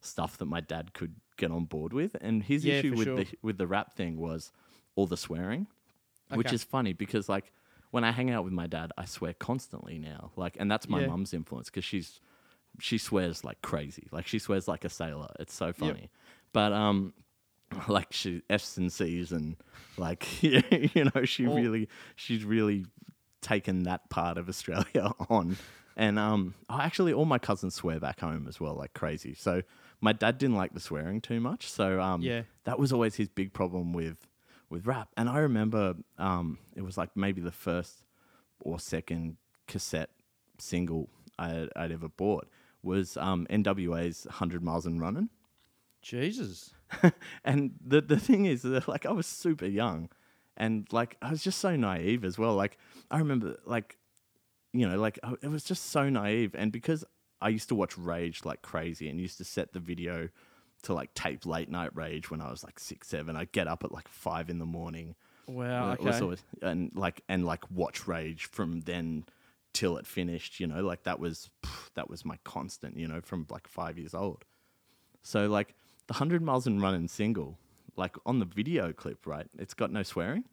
stuff that my dad could get on board with and his Yeah, issue with sure. the with the rap thing was all the swearing which is funny because like when I hang out with my dad, I swear constantly now. Like, and that's my Yeah. mum's influence because she's she swears like crazy. Like she swears like a sailor. It's so funny. But um, (laughs) like she F's and C's and like (laughs) you know she really she's really taken that part of Australia (laughs) on. And um, oh, actually, all my cousins swear back home as well, like crazy. So my dad didn't like the swearing too much. So um, Yeah. that was always his big problem with with rap. And I remember um, it was like maybe the first or second cassette single I, I'd ever bought was um, NWA's "100 Miles and Running." Jesus. (laughs) and the the thing is that like I was super young and like I was just so naive as well. Like I remember like you know like it was just so naive and because I used to watch Rage like crazy and used to set the video to like tape late night Rage when I was like six seven. I'd get up at like five in the morning. Wow. It Okay. always- and like and like watch Rage from then till it finished. You know, like that was that was my constant. You know, from like five years old. So like the hundred miles and running single, like on the video clip, right? It's got no swearing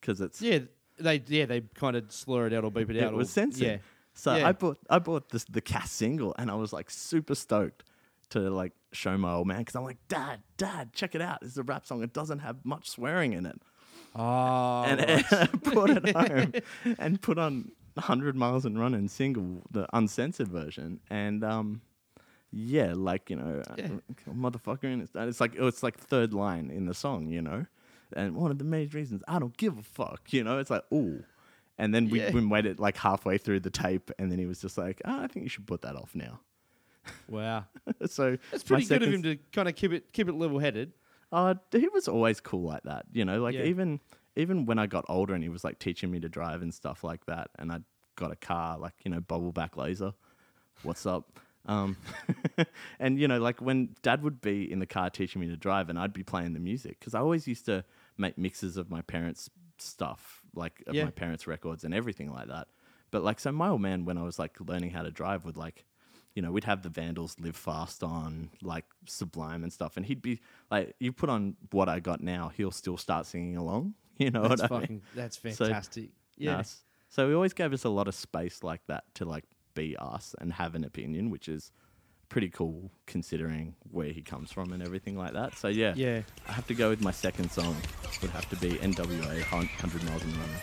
because it's Yeah. They yeah they kind of slur it out or beep it out. it was censored. Yeah. So Yeah. I bought I bought this the Cass single and I was like super stoked to like show my old man because I'm like, Dad, Dad, check it out. Is a rap song. It doesn't have much swearing in it. Oh. and, (laughs) and I brought it (laughs) home and put on 100 miles and running single, the uncensored version, and um, yeah, like you know, Yeah. motherfucker, and it's, it's like it's like third line in the song, you know, and one of the major reasons I don't give a fuck, you know, it's like ooh. And then we, Yeah. we waited like halfway through the tape, and then he was just like, oh, "I think you should put that off now." (laughs) wow. so That's my pretty good of him to kind of keep it keep it level headed. uh, he was always cool like that, you know. Like Yeah. even even when I got older and he was like teaching me to drive and stuff like that, and I got a car, like you know, bubble back laser. What's up? Um, (laughs) and you know, like when Dad would be in the car teaching me to drive, and I'd be playing the music because I always used to make mixes of my parents' stuff like of yeah. my parents' records and everything like that. But like, so my old man, when I was like learning how to drive, would like, you know, we'd have the Vandals live fast on like Sublime and stuff, and he'd be like, you put on what I got now, he'll still start singing along. (laughs) You know, that's fucking, I mean? that's fantastic. So, yeah. Nice. So he always gave us a lot of space like that to like be us and have an opinion, which is pretty cool considering where he comes from and everything like that. So yeah, yeah, I have to go with my second song. Would have to be N.W.A. Hundred Miles in the Morning.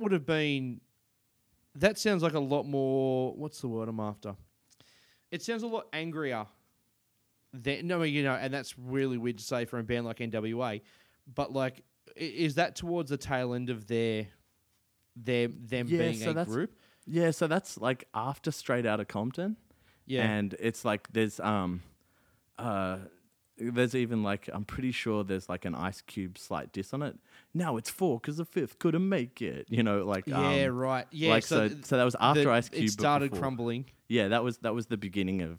would have been. That sounds like a lot more. What's the word I'm after? It sounds a lot angrier. Than, no, you know, and that's really weird to say for a band like NWA, but like, is that towards the tail end of their, their them yeah, being so a group? Yeah, so that's like after Straight out of Compton. Yeah, and it's like there's um, uh, there's even like I'm pretty sure there's like an Ice Cube slight diss on it now it's four because the fifth couldn't make it. You know, like Yeah, um, right. Yeah, like so so. th- So, that was after the- Ice Cube. It started crumbling. Yeah, that was that was the beginning of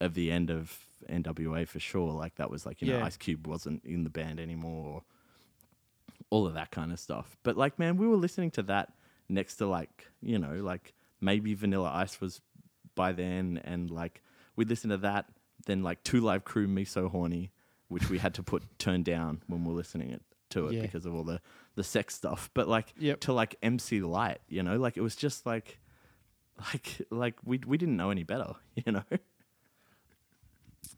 of the end of NWA for sure. Like that was like you know Ice Cube wasn't in the band anymore. All of that kind of stuff. But like, man, we were listening to that next to like you know like maybe Vanilla Ice was by then, and like we listened to that. Then like Two Live Crew, Me So Horny, which we had to put turned down when we we're listening it to it Yeah. because of all the the sex stuff. But like Yep. to like MC Lyte, you know, like it was just like (laughs) like like we we didn't know any better, (laughs) you know.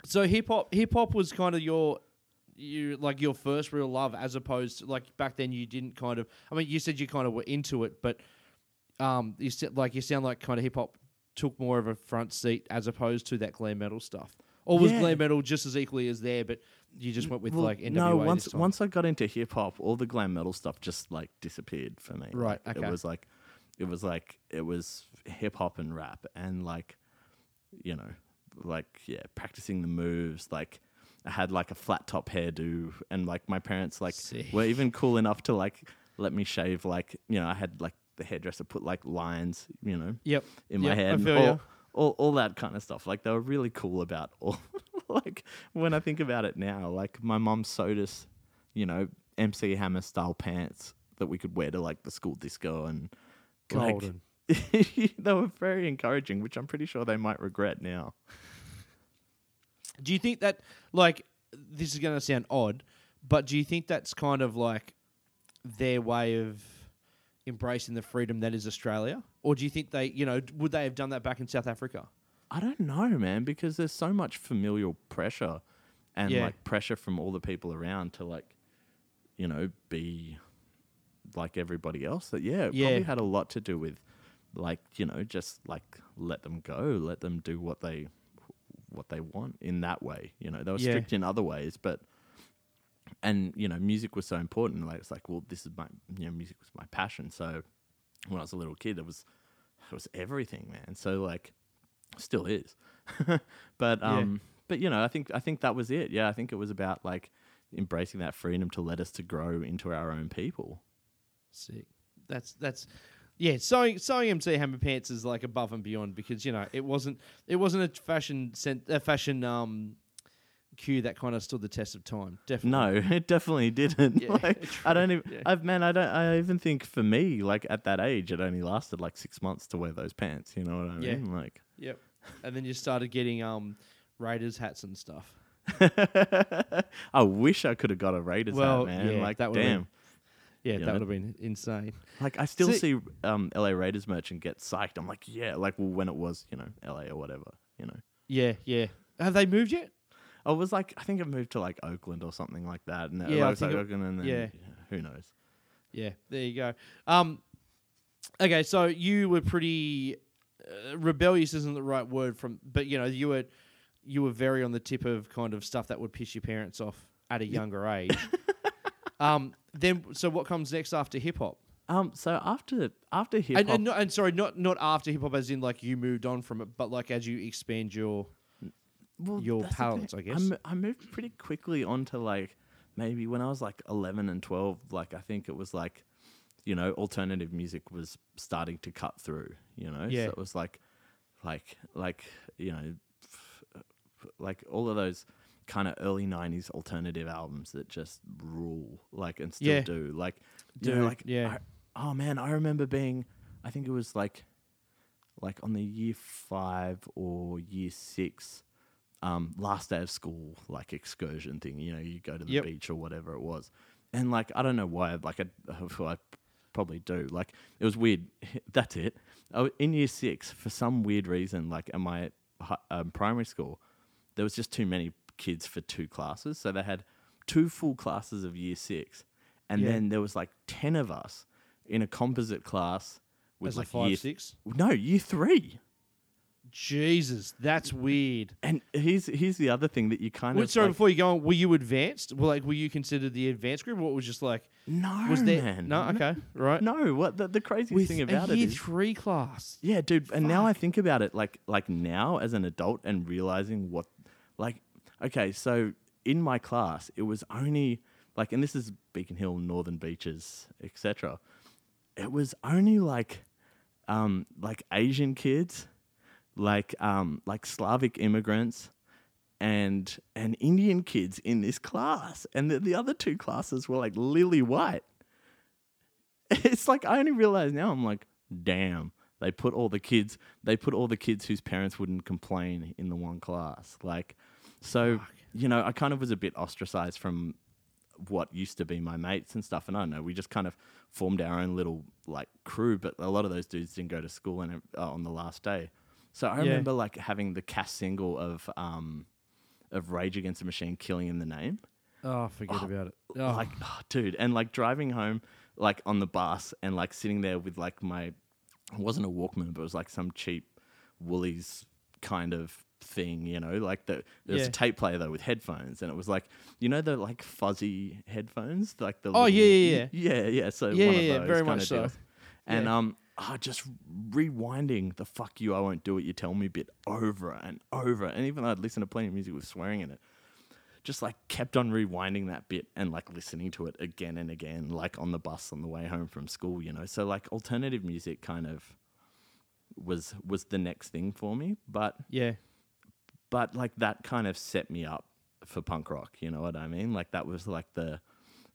So hip hop, hip hop was kind of your, you like your first real love, as opposed to like back then you didn't kind of. I mean, you said you kind of were into it, but um, you said like you sound like kind of hip hop took more of a front seat as opposed to that glam metal stuff. Or was Yeah. glam metal just as equally as there, but you just went with Well, like NWA no, once once I got into hip hop, all the glam metal stuff just like disappeared for me. Right, Like, okay. It was like it was like it was hip hop and rap and like you know, like yeah, practicing the moves, like I had like a flat top hairdo and like my parents like Sick. were even cool enough to like let me shave like, you know, I had like the hairdresser put like lines, you know, Yep. in my Yep, I head feel all, all, all that kind of stuff. Like they were really cool about (laughs) all like when I think about it now, like my mom sewed us, you know, MC Hammer style pants that we could wear to like the school disco and like, Golden. (laughs) they were very encouraging, which I'm pretty sure they might regret now. Do you think that like this is going to sound odd, but do you think that's kind of like their way of embracing the freedom that is Australia, or do you think they, you know, would they have done that back in South Africa? I don't know, man, because there's so much familial pressure and Yeah. like pressure from all the people around to like, you know, be like everybody else. That yeah, it Yeah. probably had a lot to do with like, you know, just like let them go, let them do what they what they want in that way. You know, they were Yeah. strict in other ways, but and you know, music was so important. Like it's like, well, this is my you know, music was my passion. So when I was a little kid, it was it was everything, man. So like, still is. (laughs) but Yeah. um, but you know, I think I think that was it. Yeah, I think it was about like embracing that freedom to let us to grow into our own people. Sick. That's that's yeah. Sewing sewing MC Hammer pants is like above and beyond because you know it wasn't it wasn't a fashion sent a fashion um cue that kind of stood the test of time. Definitely. No, (laughs) it definitely didn't. Yeah, (laughs) like, I don't even. yeah. I've man, I don't. I even think for me, like at that age, it only lasted like six months to wear those pants. You know what I Yeah. mean? Like, Yep. And then you started getting um Raiders hats and stuff. (laughs) I wish I could have got a Raiders Well, hat, man. yeah, like, that damn. been- Yeah, You that would have been insane. Like I still See- see um, LA Raiders merch and get psyched. I'm like, yeah, like well, when it was, you know, LA or whatever, you know. Yeah, yeah. Have they moved yet? I was like, I think I moved to like Oakland or something like that. And Yeah, I was like Oakland, and then yeah. who knows? Yeah, there you go. Um, okay, so you were pretty uh, rebellious, isn't the right word from, but you know, you were you were very on the tip of kind of stuff that would piss your parents off at a younger age. (laughs) um, then, so what comes next after hip hop? Um, so after after hip hop, and, not, and sorry, not not after hip hop, as in like you moved on from it, but like as you expand your well, your that's the palettes, thing. I guess. mo- I moved pretty quickly onto like maybe when I was like 11 and 12. Like I think it was like, you know, alternative music was starting to cut through. You know, Yeah. so it was like, like, like you know, like all of those kind of early 90s alternative albums that just rule like and still Yeah. do like Do, like yeah. I- oh man i remember being i think it was like like on the year five or year six um, last day of school like excursion thing. You know, you go to the Yep. beach or whatever it was, and like I don't know why. Like I, (laughs) I probably do. Like it was weird. (laughs) That's it. Oh, in year six, for some weird reason, like at my um, primary school, there was just too many kids for two classes, so they had two full classes of year six, and Yeah. then there was like ten of us in a composite class with as a like five year six. no year three. Jesus, that's weird. And here's here's the other thing that you kind Wait, of sorry, like- before you go on, were you advanced? Well, like, were you considered the advanced group, or it was just like no was there? man No, okay, right. no what the, the craziest With thing a about it year is three class. Yeah, dude. And now I think about it, like like now as an adult and realizing what, like, okay, so in my class it was only like, and this is Beacon Hill, Northern Beaches, etc. It was only like, um, like Asian kids, like um, like Slavic immigrants. And and Indian kids in this class, and the, the other two classes were like lily white. (laughs) It's like I only realize now. I'm like, damn. They put all the kids. They put all the kids whose parents wouldn't complain in the one class. Like, so you know, I kind of was a bit ostracized from what used to be my mates and stuff. And I don't know, we just kind of formed our own little like crew. But a lot of those dudes didn't go to school and uh, on the last day. So I Yeah. remember like having the cast single of um of Rage Against the Machine, "Killing in the Name." Oh, forget about it. Oh, like oh, dude and like driving home like on the bus and like sitting there with like my it wasn't a walkman but it was like some cheap woolies kind of thing you know like the there was Yeah. a tape player though with headphones and it was like you know the like fuzzy headphones like the Oh, yeah, yeah, yeah yeah so Yeah, one yeah, of yeah, very much so. deals. and Yeah. um oh, just rewinding the fuck you I won't do what you tell me bit over and over and even though I'd listen to plenty of music with swearing in it just like kept on rewinding that bit and like listening to it again and again, like on the bus on the way home from school, you know. So like alternative music kind of was was the next thing for me, but yeah. but like that kind of set me up for punk rock, you know what I mean? Like that was like the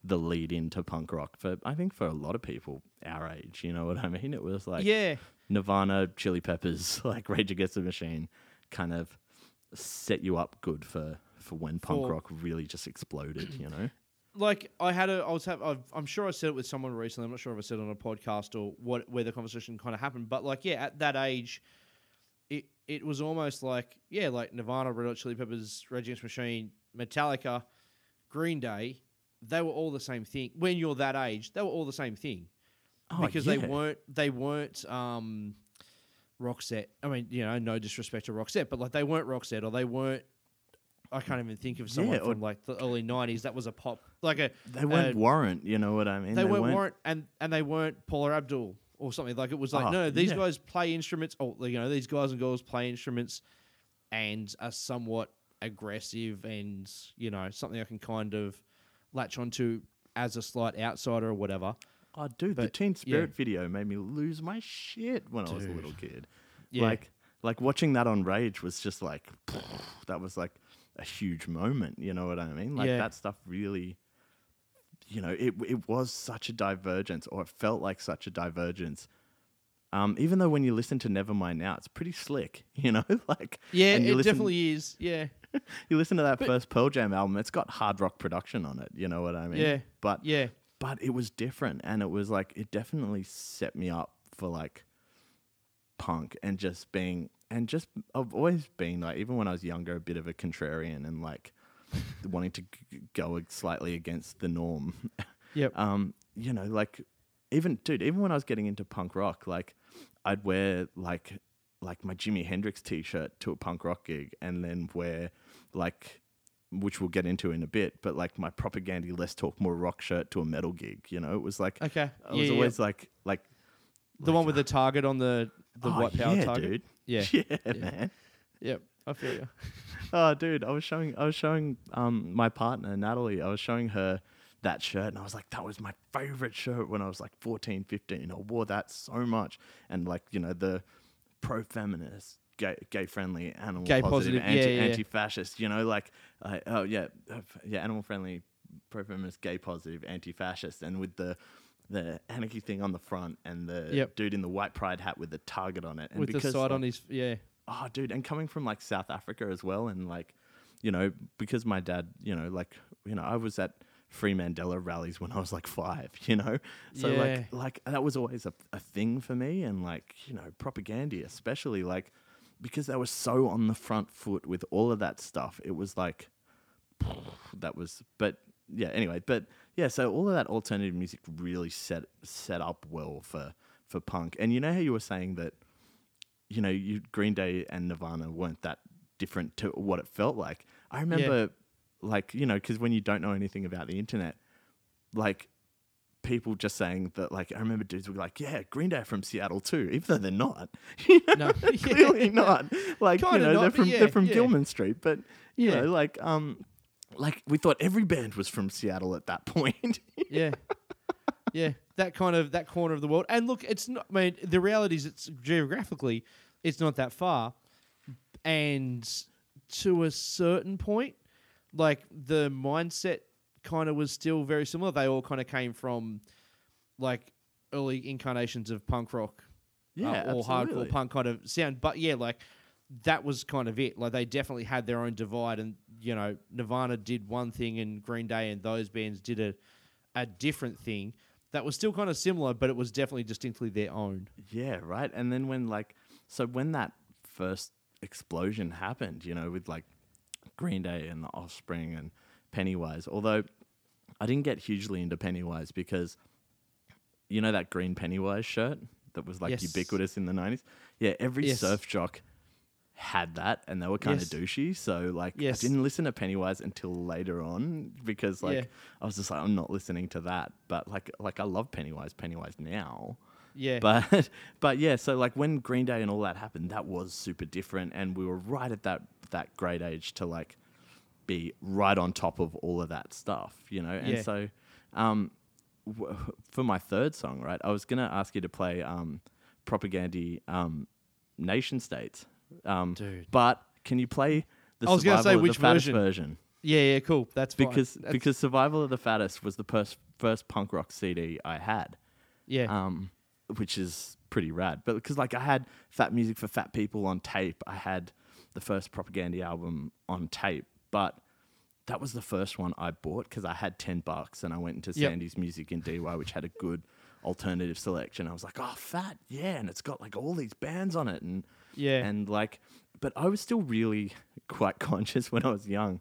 the lead into punk rock for I think for a lot of people our age, you know what I (laughs) mean? It was like Yeah. Nirvana, Chili Peppers, (laughs) like Rage Against the Machine, kind of set you up good for for when punk For- rock really just exploded. You know? (clears throat) like I had a, I was have, I've, I'm sure I said it with someone recently. I'm not sure if I said it on a podcast or what, where the conversation kind of happened. But like, yeah, at that age, it it was almost like, yeah, like Nirvana, Red Hot Chili Peppers, Rage Against the Machine, Metallica, Green Day. They were all the same thing. When you're that age, they were all the same thing Oh, because they weren't they weren't um, Roxette. I mean, you know, no disrespect to Roxette, but like they weren't Roxette or they weren't. I can't even think of someone Yeah, or- from like the early '90s that was a pop like a. They weren't uh, Warrant. You know what I mean? they, weren't, Warrant, and and they weren't Paula Abdul or something. Like it was like Oh, no, these yeah. guys play instruments. Oh, you know, these guys and girls play instruments, and are somewhat aggressive, and you know, something I can kind of latch onto as a slight outsider or whatever. Oh, dude, the Teen Spirit yeah. video made me lose my shit when I was a little kid. Yeah. Like, like watching that on Rage was just like, (sniffs) that was like a huge moment. You know what I mean? Like Yeah. that stuff really, you know, it it was such a divergence, or it felt like such a divergence. Um, even though when you listen to Nevermind now, it's pretty slick. (laughs) You know, (laughs) like Yeah, it listen- definitely is. Yeah, (laughs) you listen to that first Pearl Jam album, it's got hard rock production on it. You know what I mean? Yeah. But Yeah. but it was different, and it was like it definitely set me up for like punk and just being and just I've always been like even when I was younger a bit of a contrarian and like (laughs) wanting to g- go slightly against the norm. (laughs) Yep. Um, you know, like even dude, even when I was getting into punk rock, like I'd wear like like my Jimi Hendrix t-shirt to a punk rock gig and then wear like which we'll get into in a bit, but like my Propagandhi less talk more rock shirt to a metal gig, you know? It was like Okay. I was Yeah, yeah. always like like the one with the target on the the oh, white power yeah, target. dude. (laughs) Yeah. Yeah, man. Yep. I feel you. (laughs) Oh, dude, I was showing I was showing um my partner Natalie. I was showing her that shirt, and I was like, that was my favorite shirt when I was like 14, 15. I wore that so much, and like you know the pro feminist. Gay, gay friendly, animal Gay positive, positive, anti, yeah, yeah, anti-fascist. You know, like, uh, oh yeah, uh, yeah, animal friendly, pro feminist, gay positive, anti-fascist, and with the the anarchy thing on the front, and the Yep. dude in the white pride hat with the target on it, and With the because, side like, on his yeah. oh dude and coming from like south africa as well and like you know because my dad you know like you know i was at free mandela rallies when i was like five you know so Yeah. like like that was always a, a thing for me and like you know Propagandhi especially like because they were so on the front foot with all of that stuff it was like (sighs) that was but yeah anyway but yeah so all of that alternative music really set set up well for for punk and you know how you were saying that you know, you, Green Day and Nirvana weren't that different to what it felt like. I remember, like, you know, because when you don't know anything about the internet, like, people just saying that, like, I remember dudes were like, yeah, Green Day are from Seattle too, even though they're not. (laughs) You know, No. (laughs) clearly Yeah. not. Like, Kinda you know, not, they're from, yeah, they're from yeah. Gilman Street, but, you know, like, um, like we thought every band was from Seattle at that (laughs) point. yeah, yeah, that kind of that corner of the world. And look, it's not. I mean, the reality is, it's geographically, it's not that far, and to a certain point, like the mindset kind of was still very similar. They all kind of came from like early incarnations of punk rock, Yeah, uh, or absolutely. hardcore punk kind of sound. But yeah, like that was kind of it. Like they definitely had their own divide, and you know, Nirvana did one thing, and Green Day and those bands did a a different thing that was still kind of similar, but it was definitely distinctly their own. Yeah, right. And then when like so when that first explosion happened, you know, with like Green Day and the Offspring and Pennywise, although I didn't get hugely into Pennywise because you know that green Pennywise shirt that was like Yes. ubiquitous in the nineties? Yeah, every Yes. surf jock had that and they were kind Yes. of douchey. So like. I didn't listen to Pennywise until later on because like Yeah. I was just like I'm not listening to that. But like like I love Pennywise, Pennywise now. Yeah, (laughs) But but yeah, so like when Green Day and all that happened, that was super different, and we were right at that that great age to like be right on top of all of that stuff, you know. And Yeah. so, um, w- for my third song, right, I was gonna ask you to play um, Propagandhi um, Nation States, um, Dude. But can you play the I was gonna say of which version. version? yeah, yeah, cool. That's fine. Because That's- because Survival of the Fattest was the first first punk rock CD I had yeah, um, which is pretty rad. But because like I had Fat Music for Fat People on tape, I had the first Propagandhi album on tape, but that was the first one I bought because I had ten bucks and I went into Yep. Sandy's Music in DY, which had a good alternative selection. I was like, oh, Fat, yeah, and it's got like all these bands on it, and Yeah. and like, but I was still really (laughs) quite conscious when I was young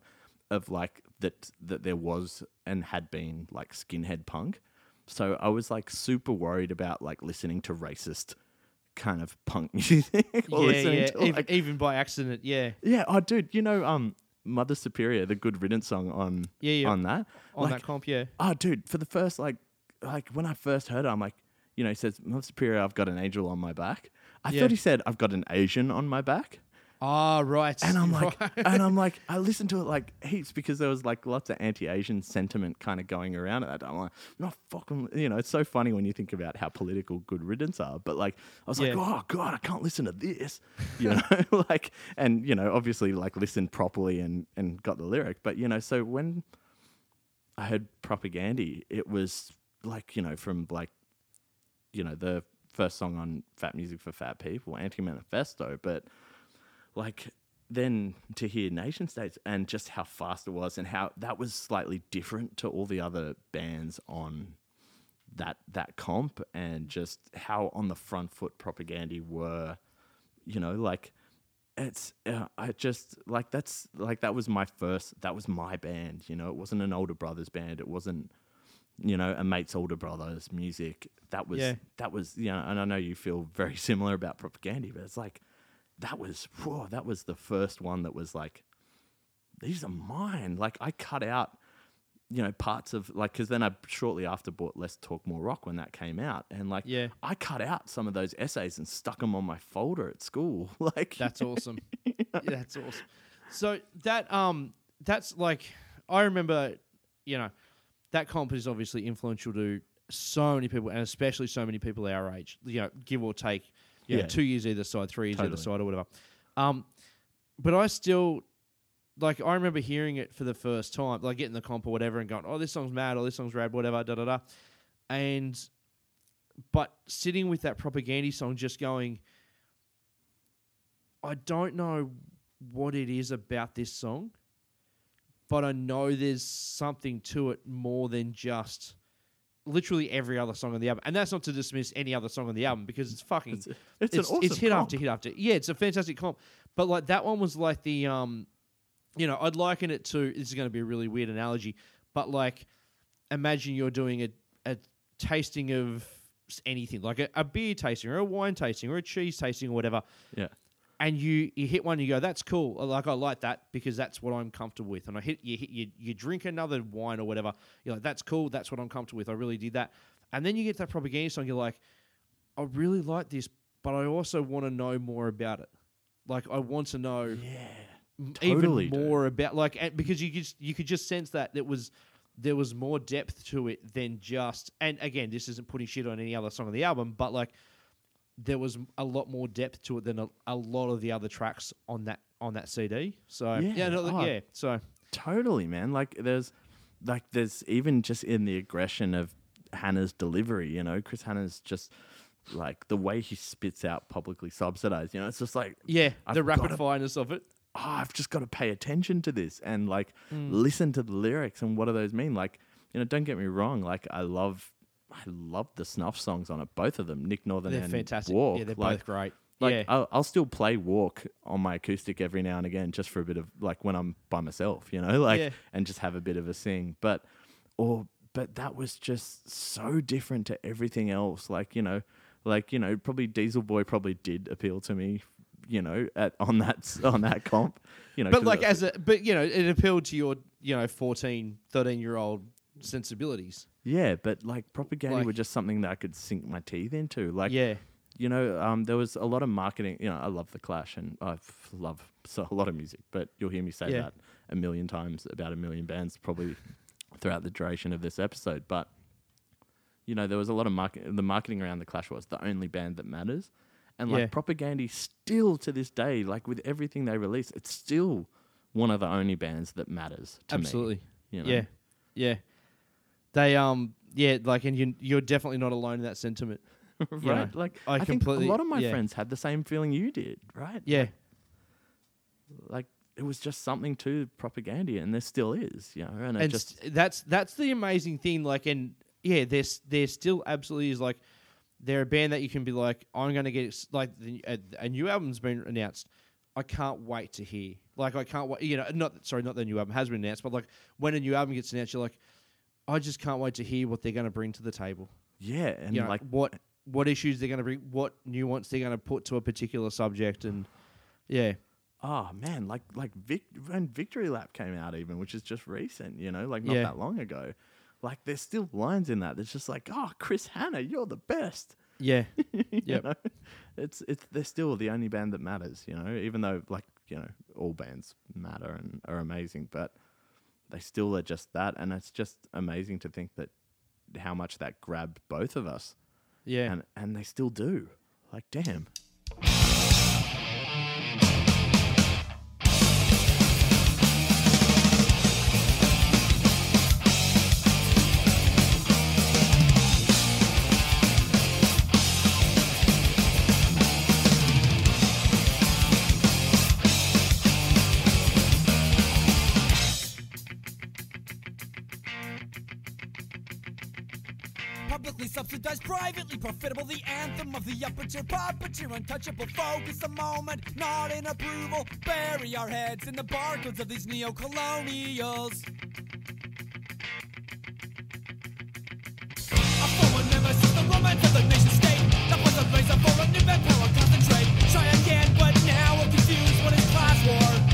of like that that there was and had been like skinhead punk. So I was like super worried about like listening to racist kind of punk (laughs) music or yeah, listening yeah. to Even, even by accident, yeah, yeah, oh dude, you know um Mother Superior, the Good Riddance song on Yeah, yeah. on that. on Like, that comp, yeah, Oh, dude, for the first like, like when I first heard it, I'm like, you know, he says, "Mother Superior, I've got an angel on my back." I Yeah. thought he said, "I've got an Asian on my back," ah, right, and I'm (laughs) like, right. and I'm like, I listened to it like heaps because there was like lots of anti-Asian sentiment kind of going around at that time. I'm like, not fucking, you know, it's so funny when you think about how political Good Riddance are, but like, I was like, oh god, I can't listen to this, (laughs) you know, (laughs) like, and you know, obviously like listened properly and and got the lyric, but you know, so when I heard Propagandhi, it was like, you know, from like, you know, the first song on Fat Music for Fat People, Anti Manifesto, but like then to hear Nation States and just how fast it was and how that was slightly different to all the other bands on that that comp and just how on the front foot Propagandhi were, you know, like it's uh, I just like that's like that was my first that was my band you know? It wasn't an older brothers band. It wasn't you know a mate's older brothers music. That was Yeah. that was you know and I know you feel very (laughs) similar about Propagandhi but it's like that was whoa, that was the first one that was like these are mine like I cut out you know parts of like because then I shortly after bought Less Talk More Rock when that came out and like Yeah. I cut out some of those essays and stuck them on my folder at school (laughs) like That's awesome. (laughs) Yeah, that's awesome. So that um that's like I remember, you know, that comp is obviously influential to so many people and especially so many people our age. You know, give or take, you know, Yeah. two years either side, three years either side or whatever. Um but I still like I remember hearing it for the first time, like getting the comp or whatever and going, Oh, this song's mad or this song's rad, whatever, da da da. And but sitting with that Propagandhi song just going I don't know what it is about this song, but I know there's something to it more than just literally every other song on the album. And that's not to dismiss any other song on the album because it's fucking It's- it's an awesome hit comp. after hit after. Yeah, it's a fantastic comp. But like that one was like the um you know, I'd liken it to this is going to be a really weird analogy, but like imagine you're doing a a tasting of anything like a, a beer tasting or a wine tasting or a cheese tasting or whatever, Yeah. And you you hit one, and you go, "That's cool." Uh, like I like that because that's what I'm comfortable with. And I hit you hit you you drink another wine or whatever. You're like, "That's cool. That's what I'm comfortable with. I really did that." And then you get that Propagandhi song. You're like, "I really like this, but I also want to know more about it. Like I want to know." Yeah. even Totally, dude. more about like and because you just, you could just sense that there was there was more depth to it than just and again this isn't putting shit on any other song on the album but like there was a lot more depth to it than a, a lot of the other tracks on that on that CD so yeah Yeah. no, Oh. yeah so Totally, man. Like there's like there's even just in the aggression of Hannah's delivery, you know, Chris Hannah's just like the way he spits out publicly subsidized, you know, it's just like yeah I've the rapid fireness of it oh, I've just got to pay attention to this and like Mm. listen to the lyrics and what do those mean? Like, you know, don't get me wrong, like I love I love the snuff songs on it, both of them, Nick Northern they're and fantastic Walk. yeah they're like, both great Like yeah I'll, I'll still play Walk on my acoustic every now and again, just for a bit of like when I'm by myself, you know, (laughs) like Yeah. and just have a bit of a sing. But or but that was just so different to everything else. Like you know, like you know, probably Diesel Boy probably did appeal to me, you know, at on that (laughs) on that comp, you know. But like as a but you know it appealed to your you know 14 13 year old sensibilities yeah, but like Propagandhi like- were just something that I could sink my teeth into. Like yeah you know, um, there was a lot of marketing. You know, I love the Clash and I f- love so (laughs) a lot of music, but you'll hear me say Yeah. that a million times about a million bands probably throughout the duration of this episode. But you know, there was a lot of market. The marketing around the Clash was the only band that matters, and like Yeah. Propagandhi still to this day, like with everything they release, it's still one of the only bands that matters. To Absolutely. me, you know? Yeah, yeah. They um yeah like and you you're definitely not alone in that sentiment. (laughs) right. know, like I I, think a lot of my yeah. friends had the same feeling you did, right? Yeah, like it was just something to Propagandhi, and there still is, you know. And, and just st- that's that's the amazing thing. Like and yeah, there's there still absolutely is like they're a band that you can be like I'm gonna get ex- like the, a, a new album's been announced. I can't wait to hear. Like I can't wait. You know, not sorry, not the new album has been announced, but like when a new album gets announced, you're like, I just can't wait to hear what they're gonna bring to the table. yeah, and you know, like what what issues they're going to bring, what nuance they're going to put to a particular subject, and yeah, oh man, like like Vic, when Victory Lap came out, even which is just recent, you know, like not Yeah. that long ago. Like there's still lines in that that's just like, oh, Chris Hannah, you're the best. yeah, (laughs) know? It's it's they're still the only band that matters, you know, even though like, you know, all bands matter and are amazing, but they still are just that and it's just amazing to think that how much that grabbed both of us. yeah. And and they still do. Like damn. Privately profitable, the anthem of the upper tier puppeteer, untouchable. Focus a moment, not in approval. Bury our heads in the barcodes of these neo-colonials. A forward the of the nation state. For a new concentrate. Try again, but now we're confused. What is class war?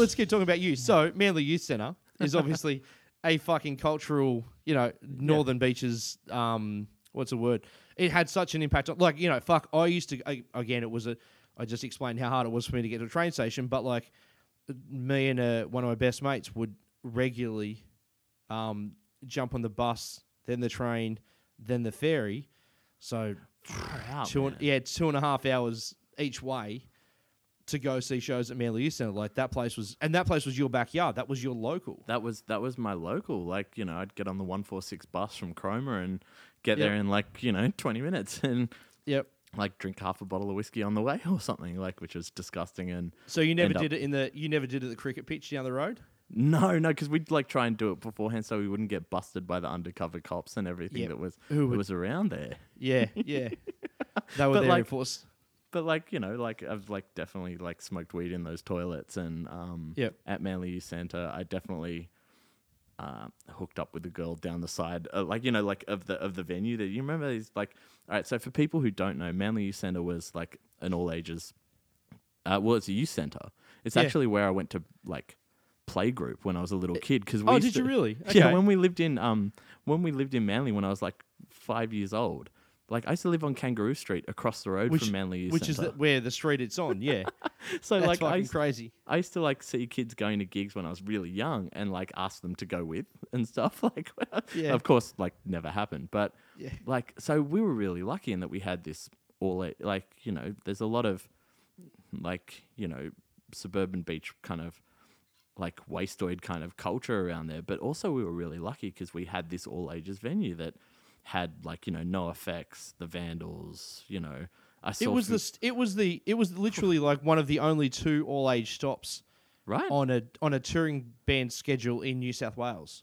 Let's keep talking about you. So Manly Youth Centre is obviously (laughs) a fucking cultural, you know, Northern Beaches. Um, what's the word? It had such an impact on, like, you know, fuck. I used to I, again. It was a. I just explained how hard it was for me to get to a train station, but like, me and uh, one of my best mates would regularly um, jump on the bus, then the train, then the ferry. So Wow, two and, yeah, two and a half hours each way to go see shows at Manly Youth Centre. Like that place was, and that place was your backyard. That was your local. That was that was my local. Like you know, I'd get on the one four six bus from Cromer and get Yep. there in like you know twenty minutes (laughs) and Yep. like drink half a bottle of whiskey on the way (laughs) or something. Like which was disgusting. And So you never did it in the, you never did it at the cricket pitch down the road. no, no, because we'd like try and do it beforehand so we wouldn't get busted by the undercover cops and everything Yep. that was Who that would- was around there. Yeah, yeah. (laughs) they were But, there like- us. But like you know, like I've like definitely like smoked weed in those toilets, and um, Yep. at Manly Youth Centre, I definitely uh, hooked up with a girl down the side, uh, like you know, like of the of the venue. That you remember these like, all right. So for people who don't know, Manly Youth Centre was like an all ages. Uh, well, it's a youth centre. It's Yeah. actually where I went to like play group when I was a little kid. Because Oh, did you really? Yeah, when we lived in um when we lived in Manly when I was like five years old. Like I used to live on Kangaroo Street across the road Which, from Manly Youth which is the, where the street it's on. Yeah, (laughs) So that's like I used, crazy. I used to like see kids going to gigs when I was really young and like ask them to go with and stuff. (laughs) Like, Yeah. of course, like never happened. But Yeah. like, so we were really lucky in that we had this all like you know, there's a lot of like you know suburban beach kind of like wastoid kind of culture around there. But also we were really lucky because we had this all ages venue that had like you know NOFX, the Vandals, you know. I saw It was the, st- it was the, it was literally (laughs) like one of the only two all age stops right on a on a touring band schedule in New South Wales.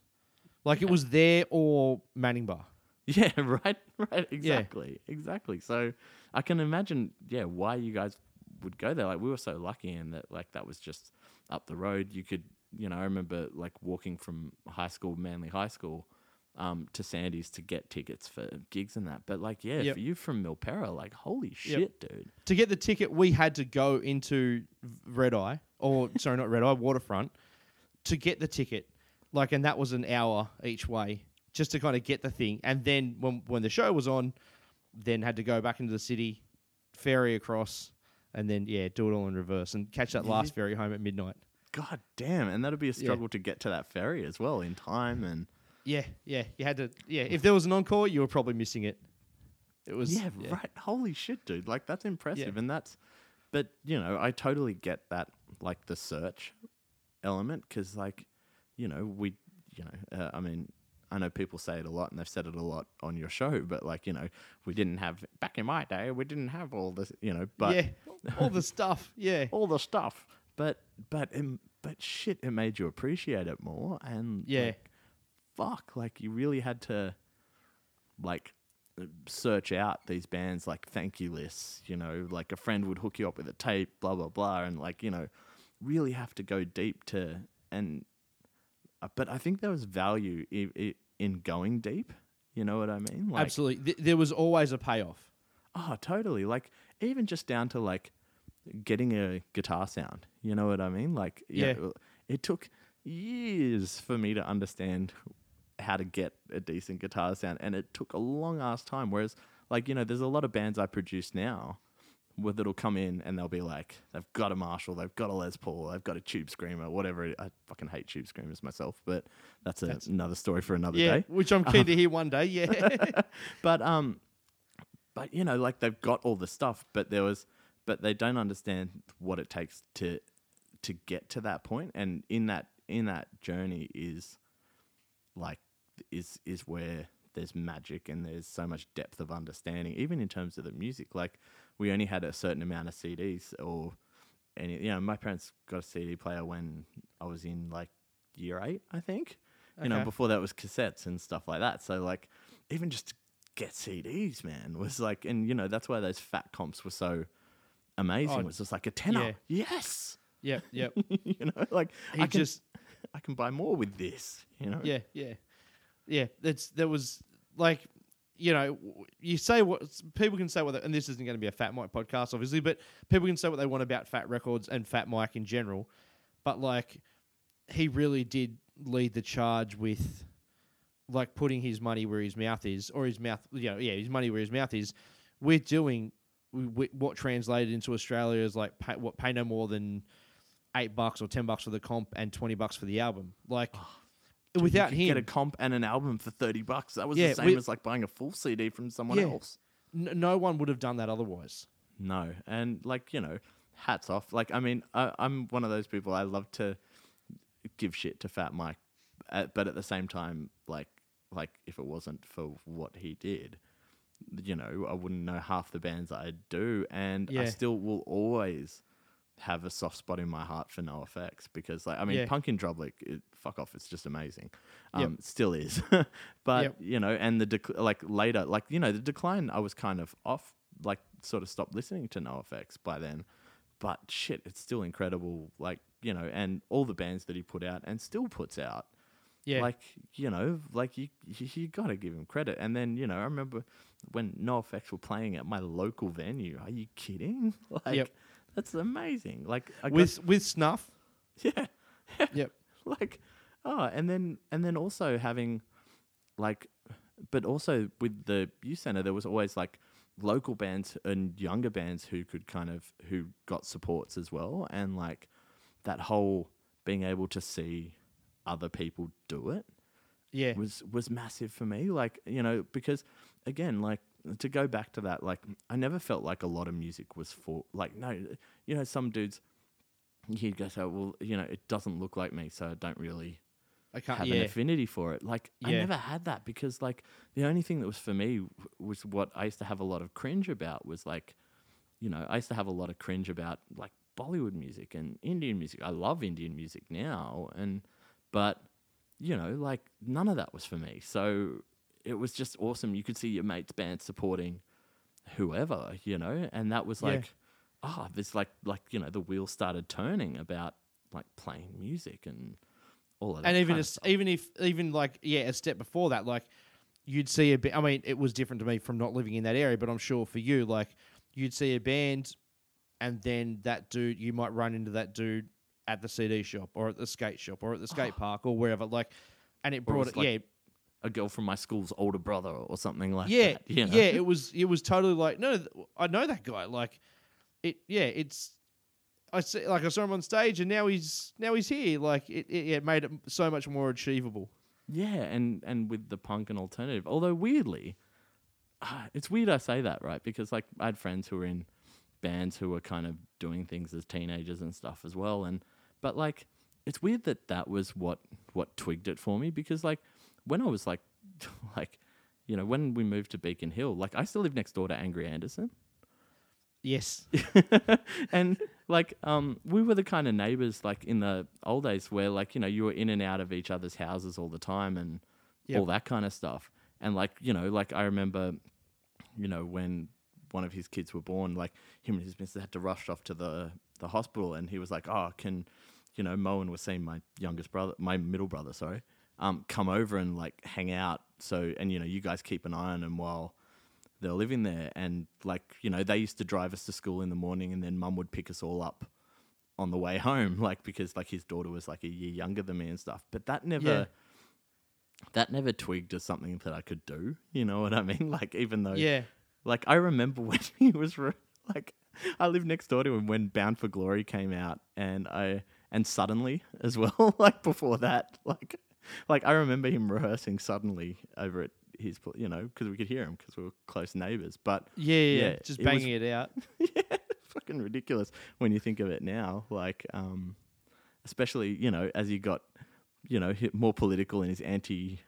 Like it was there or Manning Bar. Yeah, (laughs) right, right, exactly, exactly. So I can imagine, yeah, why you guys would go there. Like we were so lucky in that, like that was just up the road. You could, you know, I remember like walking from high school, Manly High School, um, to Sandy's to get tickets for gigs and that. But like, yeah, Yep. for you from Milperra, like, holy shit, dude. To get the ticket, we had to go into Red Eye, or (laughs) sorry, not Red Eye, Waterfront, to get the ticket. Like, and that was an hour each way just to kind of get the thing. And then when when the show was on, then had to go back into the city, ferry across, and then yeah, do it all in reverse and catch that last ferry home at midnight. God damn, and that'd be a struggle to get to that ferry as well in time and. Yeah, yeah, you had to. Yeah, if there was an encore, you were probably missing it. It was Yeah, right. Holy shit, dude. Like that's impressive, Yeah. and that's. But you know, I totally get that, like the search element, because like, you know, we, you know, uh, I mean, I know people say it a lot, and they've said it a lot on your show, but like, you know, we didn't have back in my day, we didn't have all this, you know, but yeah, all the stuff. Yeah, (laughs) all the stuff, but but um, but shit, it made you appreciate it more, and Yeah. like, fuck, like you really had to, like, search out these bands like thank you lists, you know, like a friend would hook you up with a tape, blah blah blah, and like you know, really have to go deep to and, uh, but I think there was value i- i- in going deep. You know what I mean? Like, absolutely. Th- there was always a payoff. Oh, totally. Like even just down to like getting a guitar sound. You know what I mean? Like yeah, Yeah. it took years for me to understand how to get a decent guitar sound and it took a long ass time whereas like you know there's a lot of bands I produce now where that'll come in and they'll be like they've got a Marshall, they've got a Les Paul, they've got a Tube Screamer, whatever. it- I fucking hate Tube Screamers myself, but that's, a, another story for another Yeah, day which I'm keen to hear one day. Yeah, (laughs) but um but you know like they've got all the stuff but there was but they don't understand what it takes to to get to that point and in that in that journey is like is is where there's magic and there's so much depth of understanding even in terms of the music. Like we only had a certain amount of CDs or any you know my parents got a CD player when I was in like year 8 I think. You know before that was cassettes and stuff like that. So like even just to get CDs man was like and you know that's why those fat comps were so amazing. Oh, it was just like a tenner. Yes! Yep, yep. (laughs) you know like He I can just (laughs) I can buy more with this you know? Yeah, yeah, yeah. That's there was like, you know, you say what people can say what, they, and this isn't going to be a Fat Mike podcast, obviously, but people can say what they want about Fat Wreck Chords and Fat Mike in general. but like he really did lead the charge with like putting his money where his mouth is, or his mouth, you know, yeah, his money where his mouth is. We're doing what translated into Australia is like pay, what pay no more than eight bucks or ten bucks for the comp and twenty bucks for the album. Like Dude, without you him, get a comp and an album for thirty bucks. That was Yeah, the same with- as like buying a full CD from someone Yeah. else. n- no one would have done that otherwise. No, and like you know, hats off. Like I mean, I, I'm one of those people. I love to give shit to Fat Mike, uh, but at the same time, like like if it wasn't for what he did, you know, I wouldn't know half the bands I do, and I Yeah. still will always have a soft spot in my heart for NOFX because, like, I mean, Yeah. Punk in Drublic, it, fuck off, it's just amazing. Um, Yep. Still is, (laughs) but Yep. you know, and the dec- like later, like you know, the decline, I was kind of off, like sort of stopped listening to NOFX by then. But shit, it's still incredible. Like you know, and all the bands that he put out and still puts out. Yeah, Like you know, like you you, you got to give him credit. And then you know, I remember when NOFX were playing at my local venue. Are you kidding? (laughs) Like Yep. That's amazing. Like I got- with with snuff. (laughs) yeah, (laughs) Yep. like oh and then and then also having like but also with the youth center there was always like local bands and younger bands who could kind of who got supports as well and like that whole being able to see other people do it Yeah, was was massive for me like you know because again like to go back to that like i never felt like a lot of music was for like no you know some dudes he'd go so well you know it doesn't look like me so i don't really I can't. have yeah, an affinity for it like i never had that because like the only thing that was for me w- was what i used to have a lot of cringe about was like you know i used to have a lot of cringe about like bollywood music and indian music i love indian music now and but you know, like none of that was for me. So it was just awesome. You could see your mates' band supporting whoever, you know, and that was like, ah, this like like you know the wheel started turning about like playing music and all of that. and even as, even if even like yeah, a step before that, like you'd see a bit. I mean, it was different to me from not living in that area, but I'm sure for you, like you'd see a band, and then that dude, you might run into that dude at the CD shop or at the skate shop or at the skate park or wherever. Like, and it brought it, like yeah, a girl from my school's older brother or something like yeah, that. You know? yeah. It was it was totally like no, I know that guy. Like, it yeah, it's. I see, like I saw him on stage, and now he's now he's here. Like it, it, it made it so much more achievable. Yeah, and and with the punk and alternative. Although weirdly, ah, it's weird I say that, right? Because like I had friends who were in bands who were kind of doing things as teenagers and stuff as well, and but like it's weird that that was what what twigged it for me because like when I was like (laughs) like you know when we moved to Beacon Hill, like I still live next door to Angry Anderson. Yes. (laughs) and like um we were the kind of neighbors like in the old days where like you know you were in and out of each other's houses all the time and Yep. all that kind of stuff and like you know like i remember you know when one of his kids were born like him and his missus had to rush off to the the hospital and he was like oh can you know moen was seeing my youngest brother my middle brother sorry um come over and like hang out so and you know you guys keep an eye on him while they're living there and like you know they used to drive us to school in the morning and then mum would pick us all up on the way (laughs) home like because like his daughter was like a year younger than me and stuff but that never Yeah. that never twigged as something that i could do you know what i mean (laughs) like even though Yeah. like i remember (laughs) when he was re- like i lived next door to him when bound for glory came out and i and suddenly as well like before that like like i remember him rehearsing suddenly over at his you know because we could hear him because we were close neighbors but Yeah, yeah, Yeah, just it was- banging it, out. (laughs) yeah, fucking ridiculous when you think of it now. Like, um, especially you know as he got, you know, more political in his anti,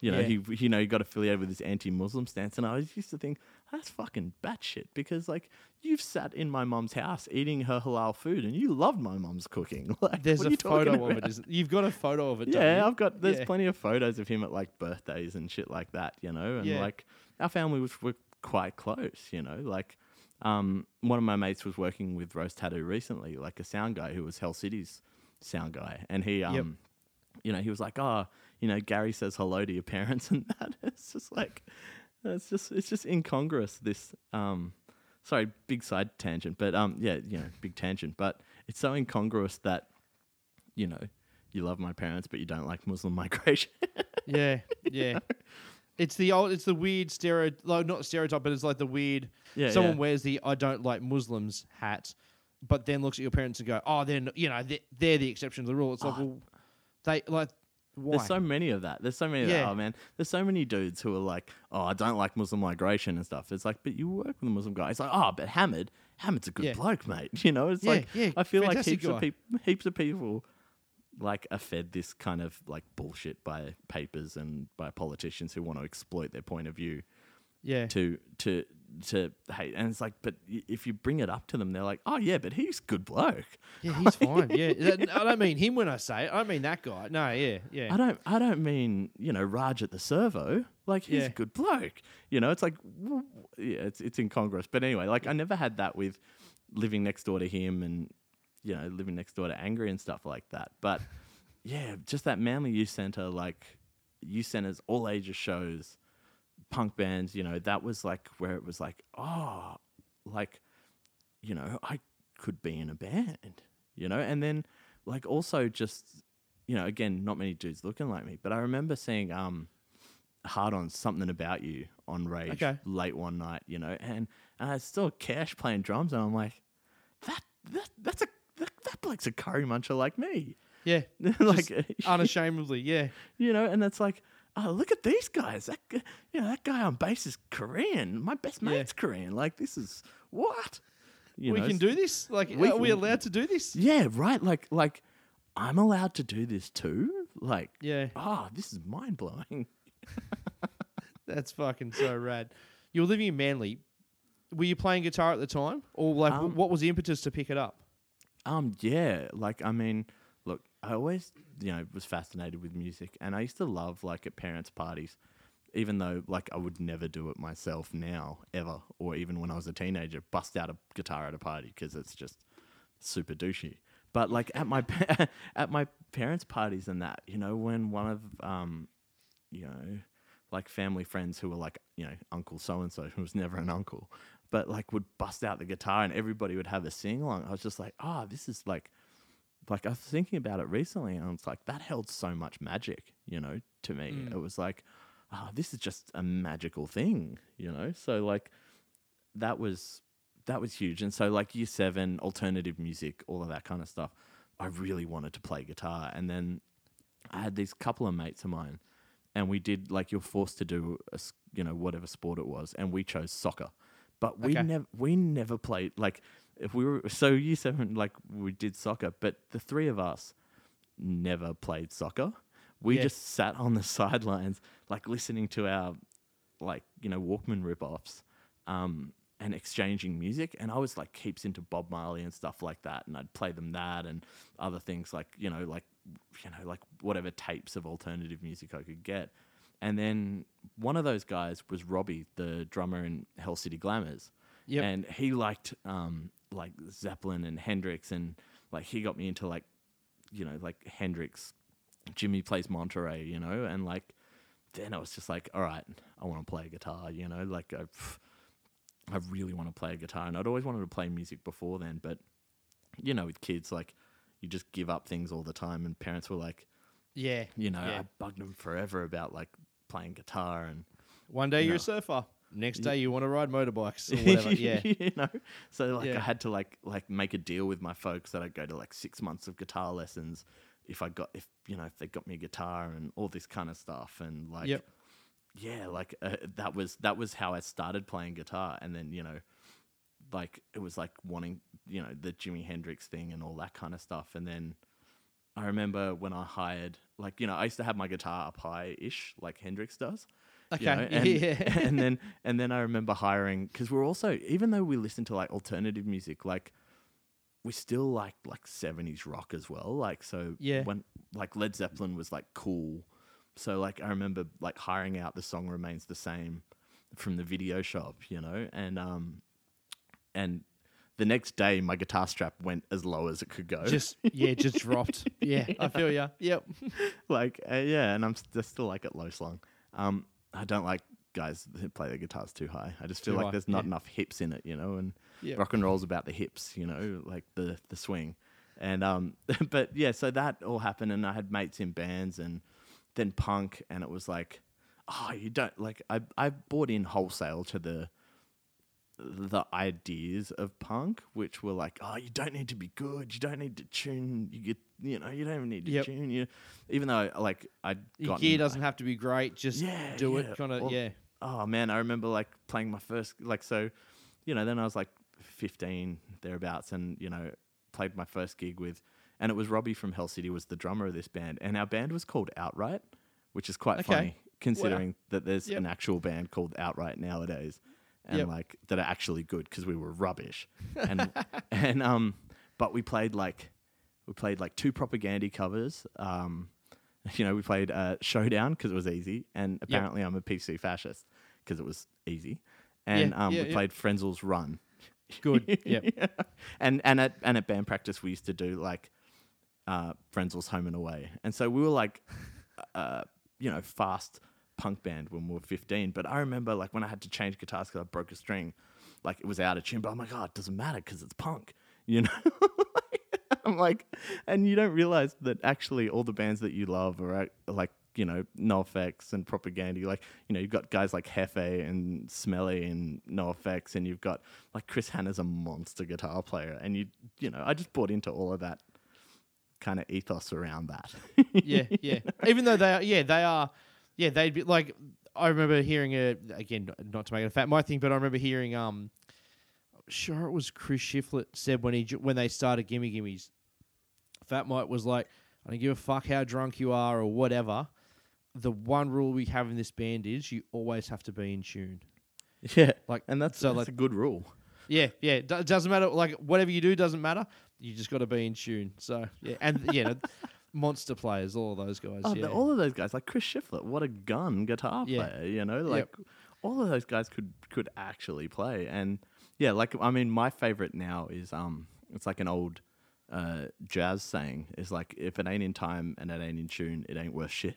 you know, Yeah. he you know he got affiliated with his anti-Muslim stance, and I was used to think that's fucking batshit because like you've sat in my mum's house eating her halal food, and you loved my mum's cooking. (laughs) Like, There's a photo of it. Isn't, you've got a photo of it. don't Yeah? I've got. There's Yeah. plenty of photos of him at like birthdays and shit like that, you know. And Yeah. like our family was were quite close, you know. Like um, one of my mates was working with Rose Tattoo recently, like a sound guy who was Hell City's sound guy, and he um, you know, he was like, oh, you know, Gary says hello to your parents (laughs) and that. It's just like, it's just it's just incongruous. This um, sorry, big side tangent, but um, yeah, you know, big tangent, but it's so incongruous that you know, you love my parents, but you don't like Muslim (laughs) migration. Yeah, yeah. It's the old. It's the weird stereo. Like not stereotype, but it's like the weird. Yeah, someone yeah. wears the "I don't like Muslims" hat, but then looks at your parents and go, "Oh, they're you know they're, they're the exception to the rule." It's like, well, they like why? There's so many of that. There's so many of that. Oh man, there's so many dudes who are like, oh, I don't like Muslim migration and stuff. It's like, but you work with a Muslim guy. It's like, oh, but Hamid, Hamid's a good Yeah. bloke, mate. (laughs) You know, it's Yeah, like, yeah, I feel like heaps of people, heaps of people, like are fed this kind of like bullshit by papers and by politicians who want to exploit their point of view yeah, to to to hate. And it's like, but if you bring it up to them, they're like, oh yeah, but he's good bloke. yeah. He's (laughs) fine. Yeah, I don't mean him when I say it. I mean that guy. No, yeah, yeah. I don't I don't mean, you know, Raj at the servo. Like he's Yeah. a good bloke. You know, it's like yeah, it's it's incongruous. But anyway, like I never had that with living next door to him and you know, living next door to Angry and stuff like that. But yeah, just that Manly Youth Centre, like youth centers, all ages shows, punk bands, you know, that was like where it was like, oh, like, you know, I could be in a band, you know, and then like also just, you know, again, not many dudes looking like me, but I remember seeing um hard on something about you on Rage Okay. late one night, you know, and, and I saw Cash playing drums, and I'm like, that that that's a that, that bloke's a curry muncher like me, yeah, (laughs) like (laughs) unashamedly. Yeah, you know, and it's like, oh, look at these guys. That you know, that guy on bass is Korean. My best mate's Korean. Like this is what you we know, can do this. Like, we are we allowed to do this? Yeah, right. Like like I'm allowed to do this too. Like Yeah. ah, this is mind blowing. (laughs) That's fucking so rad. You were living in Manly. Were you playing guitar at the time, or like, Um, what was the impetus to pick it up? Um, yeah, like I mean, I always you know was fascinated with music, and I used to love like at parents' parties, even though like I would never do it myself now ever, or even when I was a teenager, bust out a guitar at a party because it's just super douchey. But like at my pa- (laughs) at my parents' parties and that, you know, when one of um, you know, like family friends who were like, you know, Uncle so and so, who was never an uncle, but like would bust out the guitar and everybody would have a sing along. I was just like, ah, this is like, like I was thinking about it recently, and it's like that held so much magic, you know, to me. It was like, ah, this is just a magical thing, you know. So like, that was that was huge. And so like year seven, alternative music, all of that kind of stuff. I really wanted to play guitar, and then I had these couple of mates of mine, and we did like you're forced to do a you know whatever sport it was, and we chose soccer, but we Okay. never we never played like if we were so year seven like we did soccer, but the three of us never played soccer. We Yeah. just sat on the (laughs) sidelines like listening to our like you know Walkman rip-offs. Um, and exchanging music, and I was like heaps into Bob Marley and stuff like that, and I'd play them that and other things like you know like you know like whatever tapes of alternative music I could get, and then one of those guys was Robbie, the drummer in Hell City Glamours, Yep. and he liked um like Zeppelin and Hendrix, and like he got me into like you know like Hendrix, Jimi plays Monterey, you know, and like then I was just like, all right, I want to play guitar, you know, like I, I really want to play a guitar, and I'd always wanted to play music before then, but you know, with kids, like you just give up things all the time, and parents were like, Yeah, you know, yeah. I bugged them forever about like playing guitar and One day you're No. a surfer. Next day you want to ride motorbikes or (laughs) whatever. yeah, you know. So like Yeah. I had to like like make a deal with my folks that I'd go to like six months of guitar lessons if I got if you know if they got me a guitar and all this kind of stuff and like Yep. yeah like uh, that was that was how I started playing guitar and then you know like it was like wanting you know the Jimi Hendrix thing and all that kind of stuff and then I remember when I hired like you know I used to have my guitar up high ish like Hendrix does you Okay, know, (laughs) and, yeah. (laughs) and then and then I remember hiring because we're also even though we listen to like alternative music, like we still like like seventies rock as well. Like so Yeah. when like Led Zeppelin was like cool. So like I remember like hiring out the song remains the same from the video shop, you know, and um and the next day my guitar strap went as low as it could go. just yeah, just (laughs) dropped. Yeah, I feel ya. Yep. like uh, yeah, and I'm st- still like at low slung. Um, I don't like guys that play their guitars too high. I just feel Too like high, there's not yeah. enough hips in it, you know. And Yep. rock and roll's about the hips, you know, like the the swing. and um, (laughs) but yeah, so that all happened, and I had mates in bands, and then punk, and it was like, oh, you don't like. I I bought in wholesale to the the ideas of punk, which were like, oh, you don't need to be good, you don't need to tune, you get, you know, you don't even need to Yep. tune. You, even though like I'd Your gotten, gear doesn't have to be great. Just yeah, do yeah. it. Kind of Well, yeah. Oh man, I remember like playing my first like so, you know. Then I was like fifteen thereabouts, and you know played my first gig with, and it was Robbie from Hell City was the drummer of this band, and our band was called Outright, which is quite Okay. funny considering that there's Yep. an actual band called Outright nowadays, and Yep. like that are actually good because we were rubbish, (laughs) and and um, but we played like we played like two Propagandhi covers. Um, (laughs) you know, we played uh, Showdown because it was easy, and apparently I'm a PC fascist because it was easy. And Yeah, um, yeah, we yeah. played Frenzal Rhomb. Good. (laughs) Yep. And and at and at band practice we used to do like uh, Frenzel's Home and Away, and so we were like, uh, you know, fast punk band when we were 15. But I remember like when I had to change guitars because I broke a string, like it was out of tune. But I'm like, oh, it doesn't matter because it's punk, you know. (laughs) (laughs) I'm like, and you don't realize that actually all the bands that you love are like, you know, NoFX and Propagandhi. Like, you know, you've got guys like Hefe and Smelly and NoFX, and you've got like Chris Hannah's a monster guitar player. And you, you know, I just bought into all of that kind of ethos around that. (laughs) yeah, yeah. (laughs) Even though they are, yeah, they are, yeah, they'd be like. I remember hearing a again, not to make it a Fat Mike thing, but I remember hearing um, sure it was Chris Shiflett said when he when they started Gimme Gimmes, Fat Mike was like, I don't give a fuck how drunk you are or whatever. The one rule we have in this band is you always have to be in tune. (laughs) yeah. Like, and that's, so, that's like- a good rule. Yeah, yeah. It do- doesn't matter. Like whatever you do doesn't matter. You just got to be in tune. So yeah, and yeah, (laughs) monster players, all of those guys. Oh, yeah. all of those guys, like Chris Shiflett, what a gun guitar Yeah. player, you know, like all of those guys could could actually play, and yeah, like I mean, my favorite now is um, it's like an old uh jazz saying is like if it ain't in time and it ain't in tune, it ain't worth shit.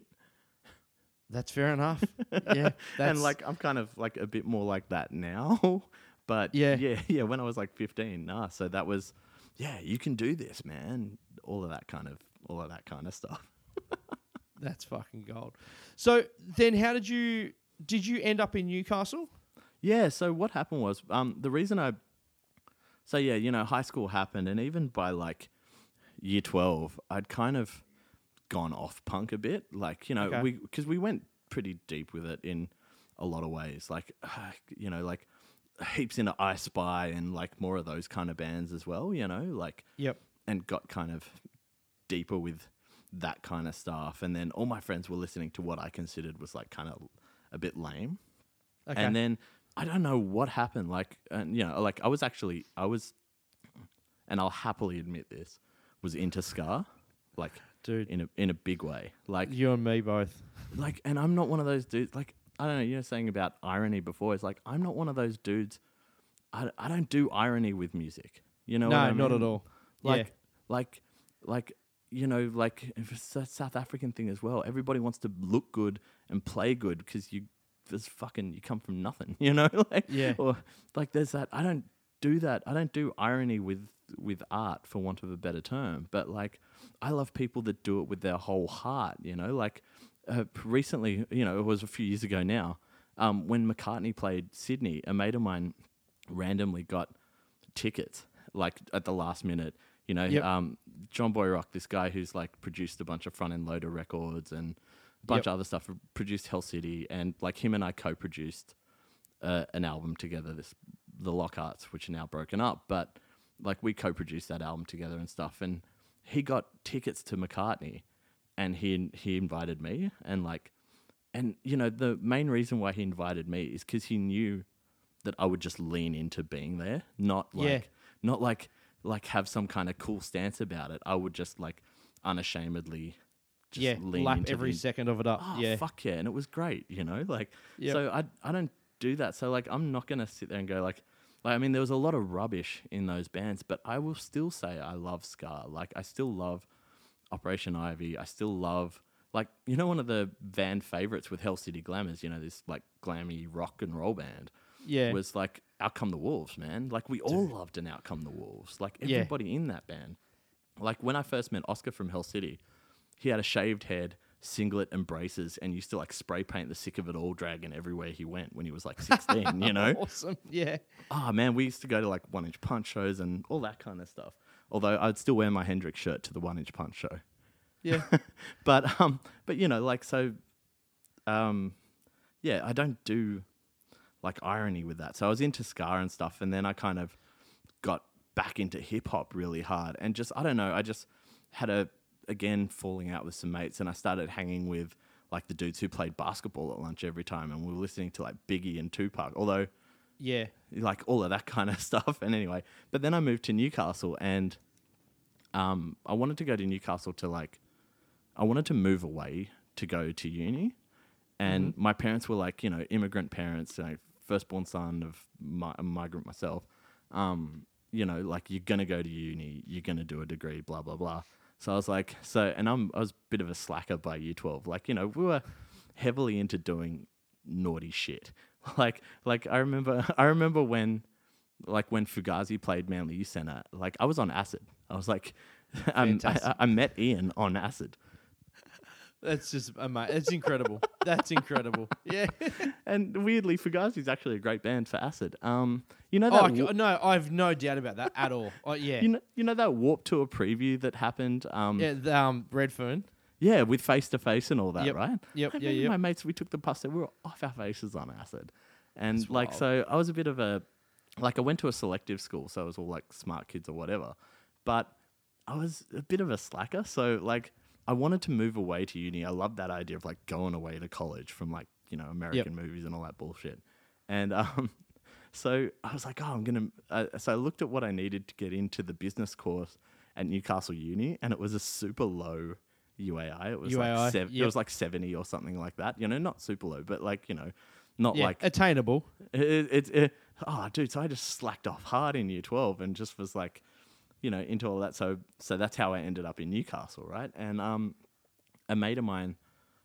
That's fair enough. (laughs) Yeah, and like I'm kind of like a bit more like that now, (laughs) but Yeah. yeah, (laughs) yeah. When I was like 15, nah, so that was yeah, you can do this, man. All of that kind of all of that kind of stuff. that's fucking gold. So then, how did you did you end up in Newcastle? Yeah. So what happened was, um, the reason I, so yeah, you know, high school happened, and even by like year twelve, I'd kind of gone off punk a bit. Like you know, Okay. we because we went pretty deep with it in a lot of ways. Like (sighs) you know, like heaps into I Spy and like more of those kind of bands as well. You know, like Yep. and got kind of deeper with that kind of stuff. And then all my friends were listening to what I considered was like kind of a bit lame. Okay. And then I don't know what happened. Like, and you know, like I was actually, I was, and I'll happily admit this, was into ska, like, Dude. in a in a big way. Like, you and me both. like, and I'm not one of those dudes. Like, I don't know. You know, saying about irony before. It's like I'm not one of those dudes. I, I don't do irony with music. You know? No, what I not mean? at all. Like, Yeah. like, like. You know, like if it's a South African thing as well. Everybody wants to look good and play good because you, there's fucking you come from nothing. (laughs) You know, (laughs) like Yeah. or like there's that. I don't do that. I don't do irony with with art, for want of a better term. But like, I love people that do it with their whole heart. You know, like uh, recently, you know, it was a few years ago now. Um, when McCartney played Sydney, a mate of mine randomly got tickets like at the last minute. You know, Yep. um, John Boyrock, this guy who's like produced a bunch of front end loader records and bunch Yep. of other stuff, produced Hell City, and like him and I co-produced uh, an album together, this the Lockharts, which are now broken up, but like we co-produced that album together and stuff, and he got tickets to McCartney, and he he invited me, and like, and you know the main reason why he invited me is because he knew that I would just lean into being there, not like Yeah. not like like have some kind of cool stance about it. I would just like unashamedly just yeah, lap every the- second of it up. oh, yeah, fuck yeah, and it was great, you know, like Yep. so I I don't do that. So like I'm not gonna sit there and go like like I mean there was a lot of rubbish in those bands, but I will still say I love ska. Like I still love Operation Ivy. I still love like you know one of the van favorites with Hell City Glamours, you know, this like glammy rock and roll band. Yeah. Was like Out Come the Wolves, man. Like we all loved an Out Come the Wolves. Like Yeah. everybody in that band. like when I first met Oscar from Hell City, he had a shaved head, singlet and braces, and used to like spray paint the sick of it all dragon everywhere he went when he was like 16, you (laughs) know? Awesome. Yeah. Oh man, we used to go to like one inch punch shows and all that kind of stuff. Although I'd still wear my Hendrix shirt to the one inch punch show. Yeah. (laughs) But um but you know, like so um yeah, I don't do like irony with that. So I was into ska and stuff and then I kind of got back into hip hop really hard and just I don't know, I just had a again falling out with some mates and I started hanging with like the dudes who played basketball at lunch every time and we were listening to like Biggie and Tupac. Although Yeah. like all of that (laughs) kind of stuff. And anyway, but then I moved to Newcastle and um, I wanted to go to Newcastle to like, I wanted to move away to go to uni. And my parents were like, you know, immigrant parents, you know, firstborn son of mi- a migrant myself. Um, you know, like you're gonna go to uni, you're gonna do a degree, blah blah blah. So I was like, so, and I'm I was a bit of a slacker by year twelve. Like, you know, we were heavily into doing naughty shit. (laughs) Like, like I remember, (laughs) I remember when, like when Fugazi played Manly Youth Centre, like I was on acid. I was like, (laughs) I, I met Ian on acid. That's just amazing. It's incredible. That's incredible. Yeah. And weirdly, Fugazi's actually a great band for acid. Um, you know Oh, that I c- wa- no, I've no doubt about that at all. Oh, yeah. you know you know that Warped Tour preview that happened. Um, yeah, the, um, Redfern. Yeah, with face to face and all that, Yep. right? Yep, I yeah, remember yep. My mates, we took the bus there. We were off our faces on acid, and That's like wild. so, I was a bit of a like I went to a selective school, so it was all like smart kids or whatever. But I was a bit of a slacker, so like I wanted to move away to uni. I loved that idea of like going away to college from like you know American movies and all that bullshit. And (laughs) um, so I was like, oh, I'm gonna. Uh, so I looked at what I needed to get into the business course at Newcastle Uni, and it was a super low UAI. It was UAI, like sev- it was like seventy or something like that. You know, not super low, but like you know, not Yeah, like attainable. it, it, it, oh, dude. So I just slacked off hard in year twelve and just was like, you know, into all that. So so that's how I ended up in Newcastle, right? And um, a mate of mine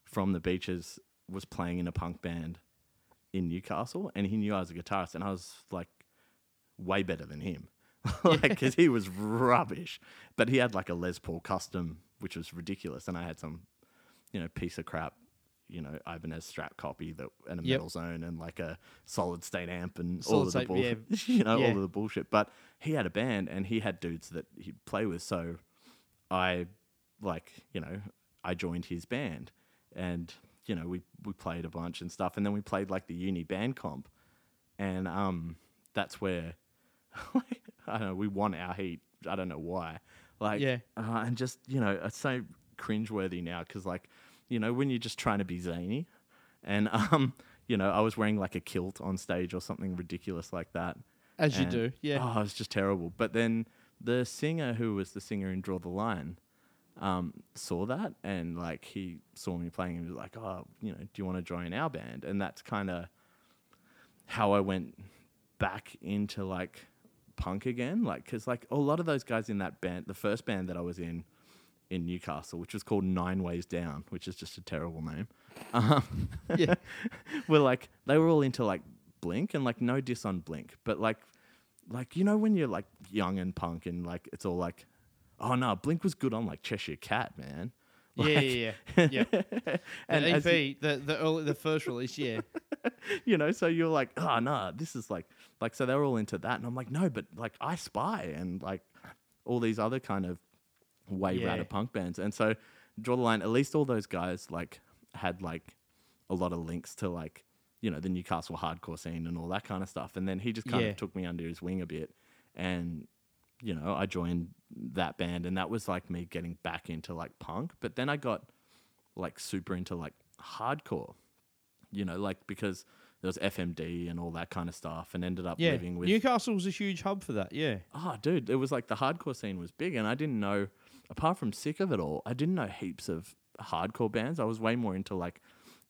from the beaches was playing in a punk band in Newcastle, and he knew I was a guitarist, and I was like way better than him, (laughs) like because he was rubbish, but he had like a Les Paul custom, which was ridiculous, and I had some, you know, piece of crap. You know, Ibanez Strat copy that and a Yep. metal zone and like a solid state amp and all of the state, bull- yeah. (laughs) you know, Yeah. all of the bullshit. But he had a band and he had dudes that he'd play with. So I, like, you know, I joined his band and, you know, we, we played a bunch and stuff. And then we played like the uni band comp. And um, that's where, (laughs) I don't know, we won our heat. I don't know why. Like, Yeah. uh, and just, you know, it's so cringeworthy now because, like, you know, when you're just trying to be zany and, (laughs) um, you know, I was wearing like a kilt on stage or something ridiculous like that. As you do, yeah. Oh, it was just terrible. But then the singer who was the singer in Draw the Line um, saw that and like he saw me playing and was like, oh, you know, do you want to join our band? And that's kind of how I went back into like punk again. Like, because like a lot of those guys in that band, the first band that I was in in Newcastle, which was called Nine Ways Down, which is just a terrible name. (laughs) Um, Yeah. (laughs) were like they were all into like Blink and like no diss on Blink, but like like you know when you're like young and punk and like it's all like oh no Blink was good on like Cheshire Cat man. (laughs) yeah, Like, yeah, yeah, yeah. and and as EP, the the early, the first release, yeah, (laughs) you know, so you're like, oh no, this is like, like, so they're all into that, and I'm like, no, but like, I Spy and like all these other kind of way Yeah. radder punk bands, and so draw the line. At least all those guys like had like a lot of links to like you know the Newcastle hardcore scene and all that kind of stuff, and then he just kind Yeah. of took me under his wing a bit, and you know, I joined that band, and that was like me getting back into like punk, but then I got like super into like hardcore you know, like because there was FMD and all that kind of stuff, and ended up yeah. living with. Newcastle's a huge hub for that. Yeah, oh, dude, it was like the hardcore scene was big, and I didn't know. Apart from sick of it all, I didn't know heaps of hardcore bands. I was way more into like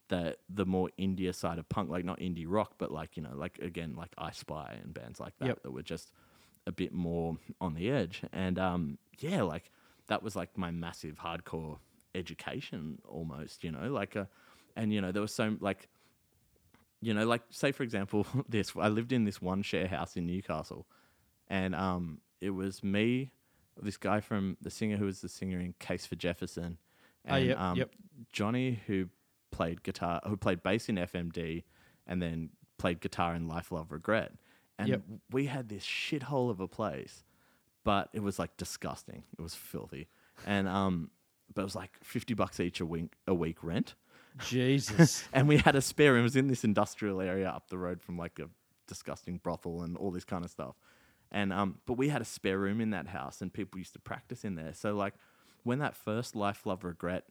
the the more indie side of punk, like not indie rock, but like you know, like again, like I Spy and bands like that Yep. that were just a bit more on the edge. And um, yeah, like that was like my massive hardcore education almost, you know, like a, and you know, there was so like you know, like say for example, (laughs) this I lived in this one share house in Newcastle, and um, it was me, this guy from the singer who was the singer in Case for Jefferson, Oh, and yep, um, yep. Johnny who played guitar, who played bass in FMD, and then played guitar in Life, Love, Regret, and Yep. we had this shithole of a place, but it was like disgusting. It was filthy, and um, but it was like fifty bucks each a week a week rent Jesus. (laughs) and we had a spare room. It was in this industrial area up the road from like a disgusting brothel and all this kind of stuff. And um, but we had a spare room in that house, and people used to practice in there. So like, when that first Life, Love, Regret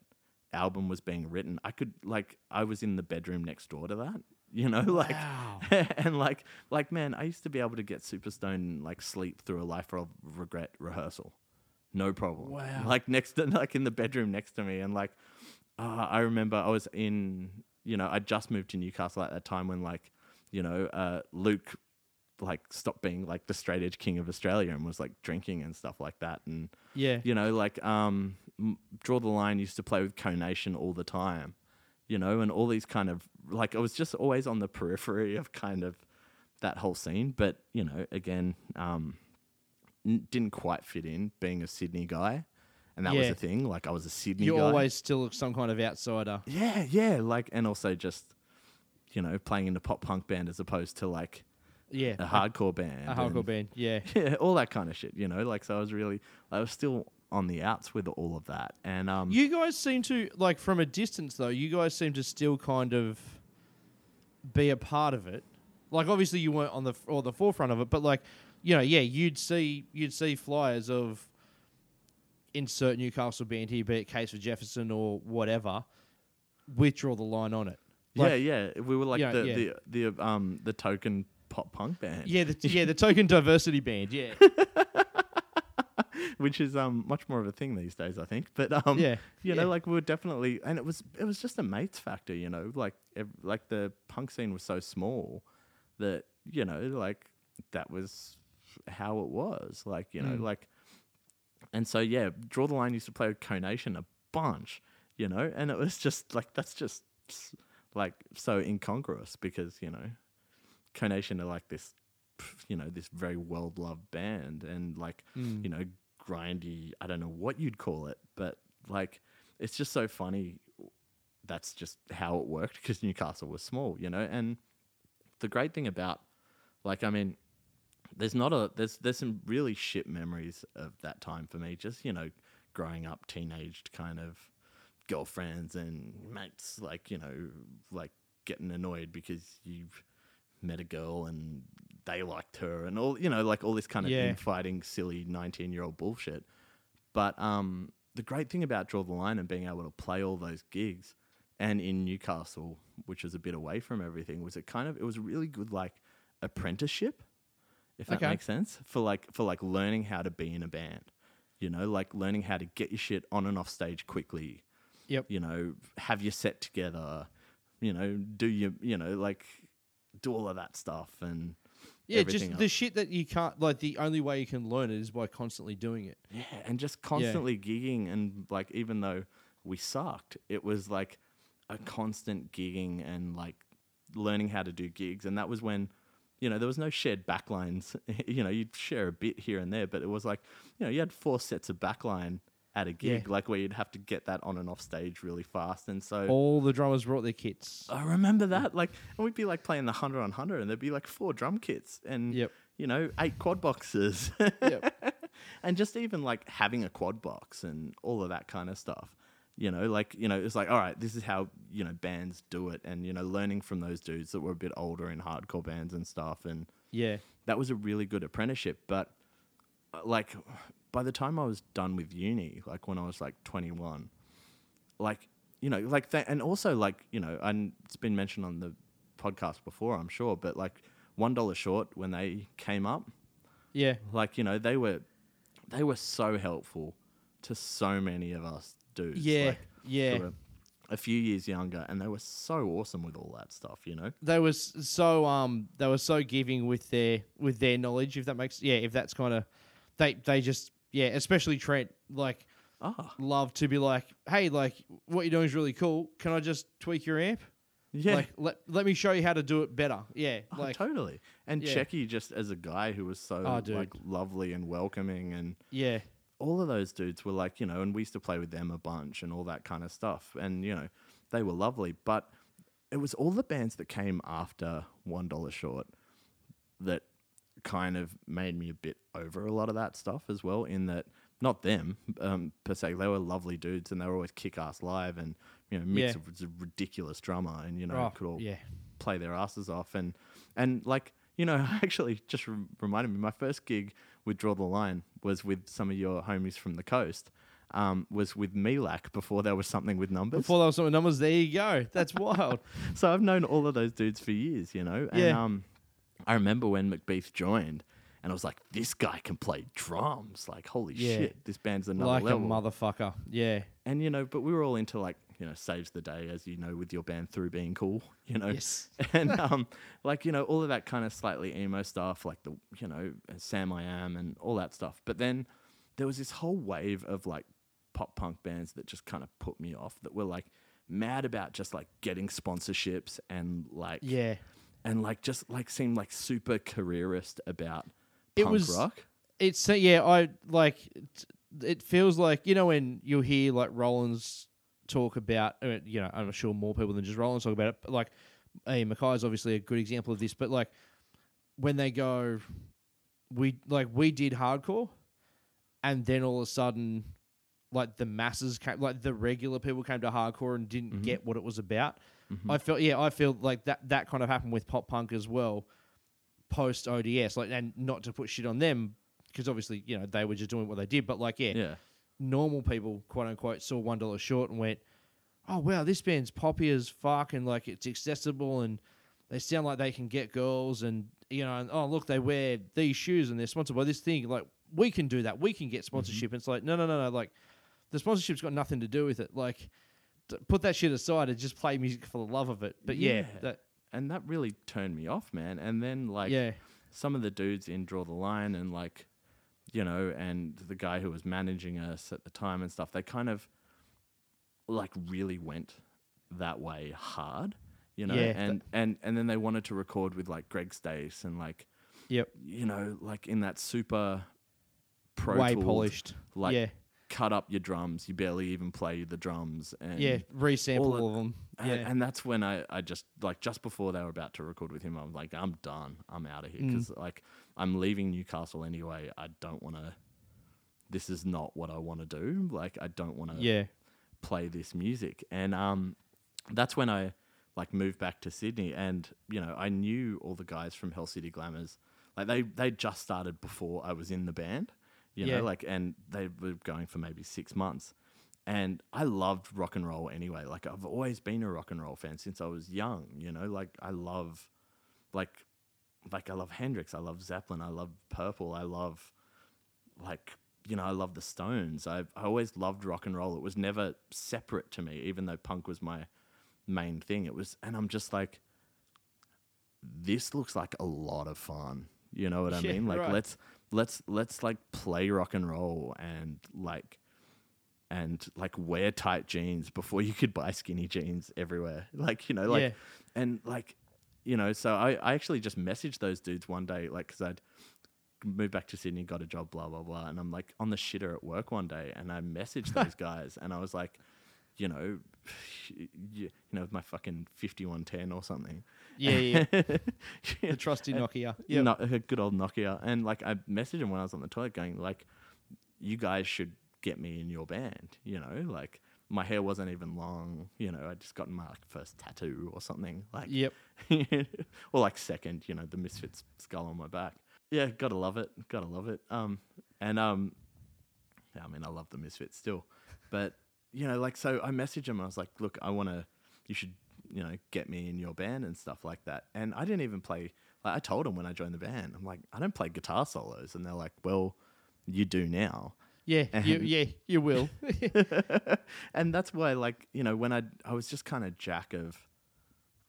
album was being written, I could like I was in the bedroom next door to that. You know, (laughs) like, and like, like, man, I used to be able to get super stoned and like sleep through a Life, Love, Regret rehearsal, no problem. Wow. Like next, to, (laughs) like in the bedroom next to me, and like, uh, I remember I was in, you know, I just moved to Newcastle at that time when like, you know, uh, Luke like stopped being like the straight edge king of Australia and was like drinking and stuff like that. And, Yeah. you know, like, um, Draw the Line used to play with Conation all the time, you know, and all these kind of like, I was just always on the periphery of kind of that whole scene. But, you know, again, um, n- didn't quite fit in being a Sydney guy. And that was Yeah. the thing. Like, I was a Sydney You're guy. always still some kind of outsider. Yeah, yeah, like and also just you know playing in a pop punk band as opposed to like Yeah. a hardcore band, A hardcore and- band. Yeah. (laughs) yeah, all that kind of shit. You know, like so I was really I was still on the outs with all of that, and um, You guys seem to like from a distance though. You guys seem to still kind of be a part of it. Like obviously you weren't on the or the forefront of it, but like you know, yeah, you'd see you'd see flyers of insert Newcastle band here, be it Case for Jefferson or whatever, with draw the line on it. Like, yeah, yeah, we were like Yeah, the, yeah. the the um the token pop punk band, yeah, the, yeah, the token diversity band. Yeah, (laughs) (laughs) which is um much more of a thing these days, I think. But um, Yeah, you yeah. know, like we were definitely, and it was it was just a mates factor, you know, like ev- like the punk scene was so small that you know, like that was how it was, like you know, Mm. like, and so yeah, draw the line used to play with Conation a bunch, you know, and it was just like that's just like so incongruous because you know, Conation are like this, you know, this very well loved band and like Mm. you know, grindy. I don't know what you'd call it, but like it's just so funny. That's just how it worked because Newcastle was small, you know. And the great thing about, like, I mean, there's not a there's there's some really shit memories of that time for me. Just you know, growing up, teenaged kind of girlfriends and mates, like you know, like getting annoyed because you've met a girl and they liked her and all you know, like all this kind of Yeah. infighting, silly nineteen year old bullshit. But um, the great thing about Draw the Line and being able to play all those gigs, and in Newcastle, which was a bit away from everything, was it kind of it was really good like apprenticeship, if that Okay. makes sense, for like for like learning how to be in a band. You know, like learning how to get your shit on and off stage quickly. Yep. You know, have your set together. You know, do your you know like do all of that stuff and yeah, just the shit that you can't like. The only way you can learn it is by constantly doing it. Yeah, and just constantly gigging and like even though we sucked, it was like a constant gigging and like learning how to do gigs and that was when you know there was no shared backlines (laughs) you know you'd share a bit here and there but it was like you know you had four sets of backline at a gig Yeah. like where you'd have to get that on and off stage really fast and so All the drummers brought their kits. I remember that. Like, and we'd be like playing the hundred on hundred, and there'd be like four drum kits and Yep. you know eight quad boxes, Yep. (laughs) and just even like having a quad box and all of that kind of stuff. You know, like you know, it's like all right, this is how you know bands do it, and you know, learning from those dudes that were a bit older in hardcore bands and stuff, and Yeah. that was a really good apprenticeship. But uh, like by the time I was done with uni, like when I was like 21, like you know, like that, and also like you know, and it's been mentioned on the podcast before, I'm sure, but like one dollar short when they came up, Yeah. like you know, they were they were so helpful to so many of us dudes. Yeah. like, yeah. a few years younger, and they were so awesome with all that stuff. You know. they was so um they were so giving with their with their knowledge if that makes yeah if that's kind of they they just yeah especially Trent like Ah, love to be like hey like what you're doing is really cool can I just tweak your amp yeah. like let let me show you how to do it better yeah Oh, like totally. And yeah. Checky just as a guy who was so Oh, like lovely and welcoming and yeah all of those dudes were like, you know, and we used to play with them a bunch and all that kind of stuff. And, you know, they were lovely. But it was all the bands that came after One Dollar Short that kind of made me a bit over a lot of that stuff as well. In that, not them um, per se, they were lovely dudes and they were always kick ass live. And, you know, Mix Yeah. was a ridiculous drummer and, you know, Oh, could all yeah. play their asses off and and like you know (laughs) actually just re- reminded me my first gig with draw the line was with some of your homies from the coast um, was with Milak before there was something with numbers Before there was some numbers, there you go. That's wild. (laughs) so I've known all of those dudes for years you know and Yeah. um, I remember when McBeath joined and I was like this guy can play drums like holy Yeah. shit this band's another like level a motherfucker. Yeah. and you know, but we were all into like you know saves the day as you know with your band through being cool, (laughs) you know. Yes. (laughs) And um, like you know all of that kind of slightly emo stuff, like the you know Sam I Am and all that stuff. But then there was this whole wave of like pop punk bands that just kind of put me off. That were like mad about just like getting sponsorships and like Yeah. And like just like seemed like super careerist about It punk was- rock. It's uh, yeah, I like it, feels like you know when you'll hear like Rollins talk about uh, you know I'm sure more people than just Rollins talk about it. But like, hey, MacKaye is obviously a good example of this. But like when they go, we like we did hardcore, and then all of a sudden, like the masses came, like the regular people came to hardcore and didn't get what it was about. I felt yeah, I feel like that that kind of happened with pop punk as well post ODS, like, and not to put shit on them because obviously you know they were just doing what they did, but like yeah, Yeah. normal people quote unquote saw one dollar short and went, oh wow, this band's poppy as fuck and like it's accessible and they sound like they can get girls and you know and oh look they wear these shoes and they're sponsored by this thing like we can do that we can get mm-hmm. sponsorship. And It's like no no no no like the sponsorship's got nothing to do with it like. Put that shit aside and just play music for the love of it. But yeah, Yeah. that and that really turned me off, man. And then like Yeah. some of the dudes in Draw the Line and like you know, and the guy who was managing us at the time and stuff, they kind of like really went that way hard, you know, Yeah, and and and then they wanted to record with like Greg Stace and like yep, you know, like in that super pro way polished. like yeah, cut up your drums, you barely even play the drums and yeah, resample all all, of- them. and, Yeah, and that's when I, I just like just before they were about to record with him, I'm like, I'm done. I'm out of here Mm. because like I'm leaving Newcastle anyway. I don't want to. This is not what I want to do. Like I don't want to yeah, play this music, and um, that's when I like moved back to Sydney, and you know I knew all the guys from Hell City Glamours. Like they they just started before I was in the band, you Yeah. know, like and they were going for maybe six months. And I loved rock and roll anyway. Like I've always been a rock and roll fan since I was young, you know, like I love like like I love Hendrix, I love Zeppelin, I love Purple, I love like you know, I love the Stones. I I always loved rock and roll. It was never separate to me, even though punk was my main thing. It was, and I'm just like, this looks like a lot of fun. You know what I (laughs) Yeah, mean? Like right. let's let's let's like play rock and roll and like and like wear tight jeans before you could buy skinny jeans everywhere. (laughs) Like you know, like Yeah. and like you know. So I I actually just messaged those dudes one day, like because I'd moved back to Sydney, got a job, blah blah blah, and I'm like on the shitter at work one day, and I messaged those (laughs) guys, and I was like, you know, (sighs) you, you know, my fucking fifty one ten or something. Yeah, yeah. (laughs) the trusty Nokia. Yeah, No, a good old Nokia. And like I messaged him when I was on the toilet, going like, "You guys should get me in your band." You know, like my hair wasn't even long. You know, I just gotten my like, first tattoo or something. Like, Yep. (laughs) or like second. You know, the Misfits skull on my back. Yeah, gotta love it. Gotta love it. Um, and um, yeah, I mean, I love the Misfits still, but you know, like, so I messaged him. I was like, "Look, I want to. You should, you know, get me in your band and stuff like that." And I didn't even play. Like, I told him when I joined the band, I'm like, I don't play guitar solos, and they're like, "Well, you do now." Yeah, you, yeah, you will. (laughs) (laughs) and that's why, like, you know, when I I was just kind of jack of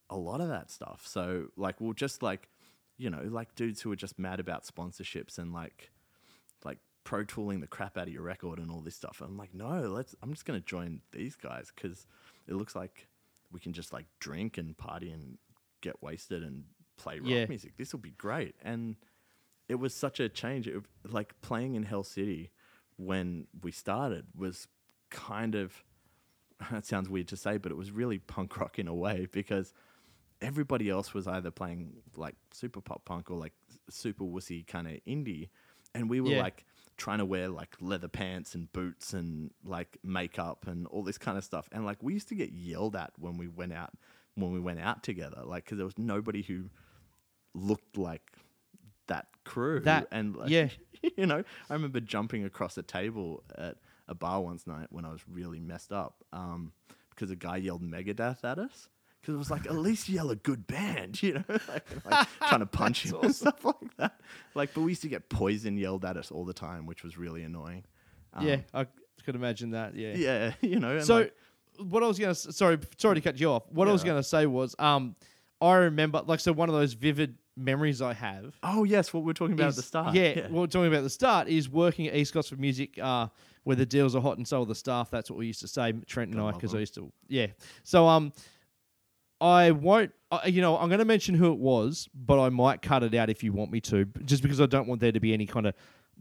a lot of that stuff. So, like, we'll just like, you know, like dudes who are just mad about sponsorships and like, like pro tooling the crap out of your record and all this stuff. I'm like, no, let's. I'm just gonna join these guys because it looks like we can just like drink and party and get wasted and play rock Yeah. music. This will be great. And it was such a change. It, like playing in Hell City when we started was kind of (laughs) it sounds weird to say, but it was really punk rock in a way because everybody else was either playing like super pop punk or like super wussy kind of indie, and we were Yeah. like trying to wear like leather pants and boots and like makeup and all this kind of stuff, and like we used to get yelled at when we went out when we went out together, like because there was nobody who looked like that crew. That- and like, yeah. (laughs) you know i remember jumping across a table at a bar once night when i was really messed up um, because a guy yelled megadeth at us because it was like at least yell a good band you know (laughs) like, like (laughs) trying to punch him and stuff like that like but we used to get poison yelled at us all the time which was really annoying um, yeah, I could imagine that. Yeah. yeah (laughs) you know So, like- what I was gonna sorry sorry to cut you off. What I was gonna say was, um, I remember like so one of those vivid memories I have. oh yes what we are talking about is- at the start Yeah, what we're talking about at the start is working at East Gosford Music, uh, where the deals are hot and so are the staff. That's what we used to say, Trent and I, because I used to. Yeah. So um, I won't. Uh, you know, I'm going to mention who it was, but I might cut it out if you want me to, just because I don't want there to be any kind of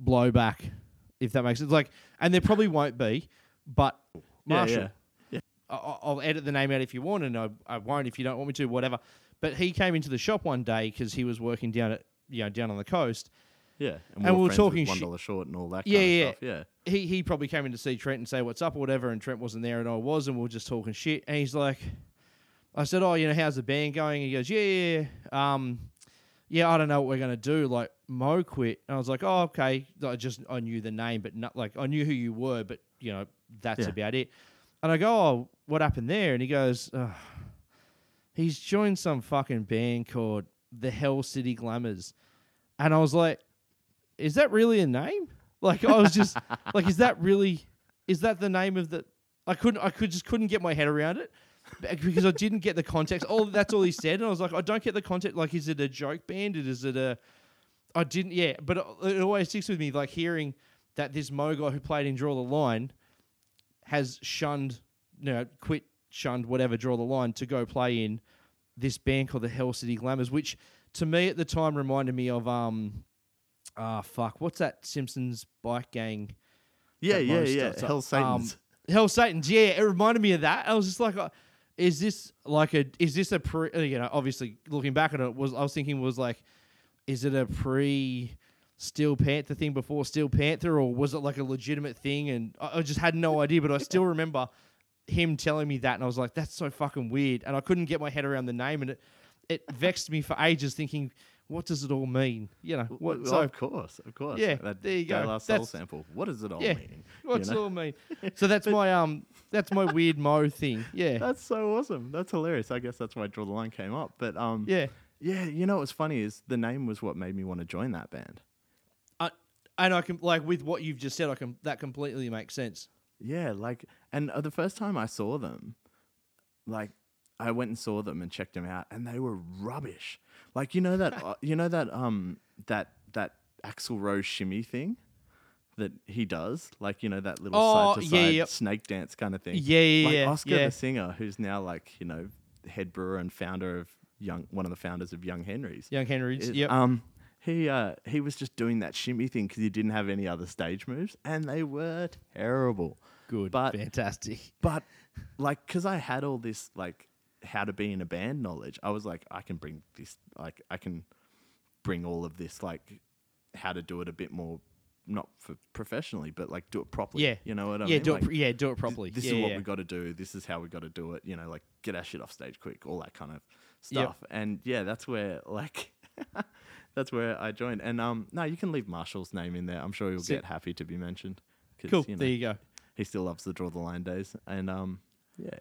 blowback, if that makes sense. Like, and there probably won't be, but Marshall. yeah. yeah. I- I- I'll edit the name out if you want, and I, I won't if you don't want me to, whatever. But he came into the shop one day because he was working down at you know down on the coast. Yeah, And we were talking one shi- short and all that. Yeah, kind of yeah, stuff. yeah. He he probably came in to see Trent and say what's up or whatever, and Trent wasn't there, and I was, and we were just talking shit. And he's like, I said, oh, you know, how's the band going? He goes, yeah, yeah, yeah. um, yeah, I don't know what we're gonna do. Like Mo quit, and I was like, oh, okay. I just I knew the name, but not like I knew who you were, but you know that's Yeah. about it. And I go, oh, what happened there? And he goes, "Ugh, he's joined some fucking band called the Hell City Glamours, and I was like, is that really a name? Like I was just (laughs) like, is that really? Is that the name of the? I couldn't. I could just couldn't get my head around it because I didn't get the context. All that's all he said, and I was like, I don't get the context. Like, is it a joke band? Is it a? I didn't. Yeah, but it, it always sticks with me. Like hearing that this Mo guy who played in Draw the Line has shunned, you know, quit, shunned, whatever, Draw the Line to go play in this band called the Hell City Glamours, which to me at the time reminded me of um, ah fuck, what's that Simpsons bike gang? Yeah, yeah, yeah. Hell Satan's. Um, Hell Satan's, yeah. It reminded me of that. I was just like, uh, is this like a? Is this a pre? uh, You know, obviously looking back at it, was I was thinking was like, is it a pre? Steel Panther thing before Steel Panther, or was it like a legitimate thing? And I, I just had no idea, but I still (laughs) remember him telling me that, and I was like, "That's so fucking weird," and I couldn't get my head around the name, and it it vexed me for ages, thinking, "What does it all mean?" You know, what? Well, So of course, of course. Yeah, that there you go. De La Soul sample. What does it all yeah, mean? (laughs) what's you know? it all mean? (laughs) So that's my um, that's my weird Mo thing. Yeah, That's so awesome. That's hilarious. I guess that's why Draw the Line came up. But um, yeah. yeah. You know what's funny is the name was what made me want to join that band. I, and I can like with what you've just said, I can that completely makes sense. Yeah, like, and uh, the first time I saw them, like, I went and saw them and checked them out, and they were rubbish. Like, you know that, uh, you know that, um, that that Axl Rose shimmy thing that he does, like, you know that little Oh, side to yeah, side yep. snake dance kind of thing. Yeah, yeah, like yeah, Oscar yeah. the singer, who's now like, you know, head brewer and founder of Young, one of the founders of Young Henry's. Young Henry's, It- yep. Um, he uh, he was just doing that shimmy thing because he didn't have any other stage moves, and they were terrible. Good, but fantastic. but like, because I had all this like how to be in a band knowledge, I was like, I can bring this, like, I can bring all of this, like, how to do it a bit more, not for professionally, but like do it properly. Yeah, you know what I mean? yeah, mean? do Like, it. Yeah, do it properly. This yeah, is what yeah. we got to do. This is how we got to do it. You know, like get our shit off stage quick, all that kind of Yep. stuff. And yeah, that's where like. (laughs) That's where I joined, and um, no, you can leave Marshall's name in there. I'm sure he'll get happy to be mentioned. Cool. you know, there you go. he still loves the draw the line days and um yeah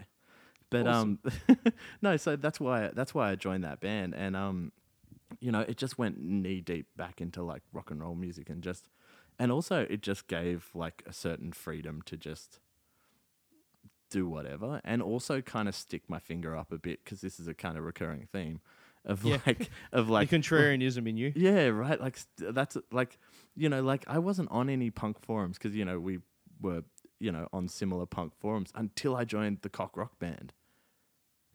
but Awesome. um (laughs) no so that's why that's why i joined that band and um you know it just went knee deep back into like rock and roll music and just and also it just gave like a certain freedom to just do whatever and also kind of stick my finger up a bit because this is a kind of recurring theme of Yeah. (laughs) like of (laughs) like the contrarianism in you. yeah, right. Like st- that's like you know, like I wasn't on any punk forums because you know we were you know on similar punk forums until I joined the cock rock band.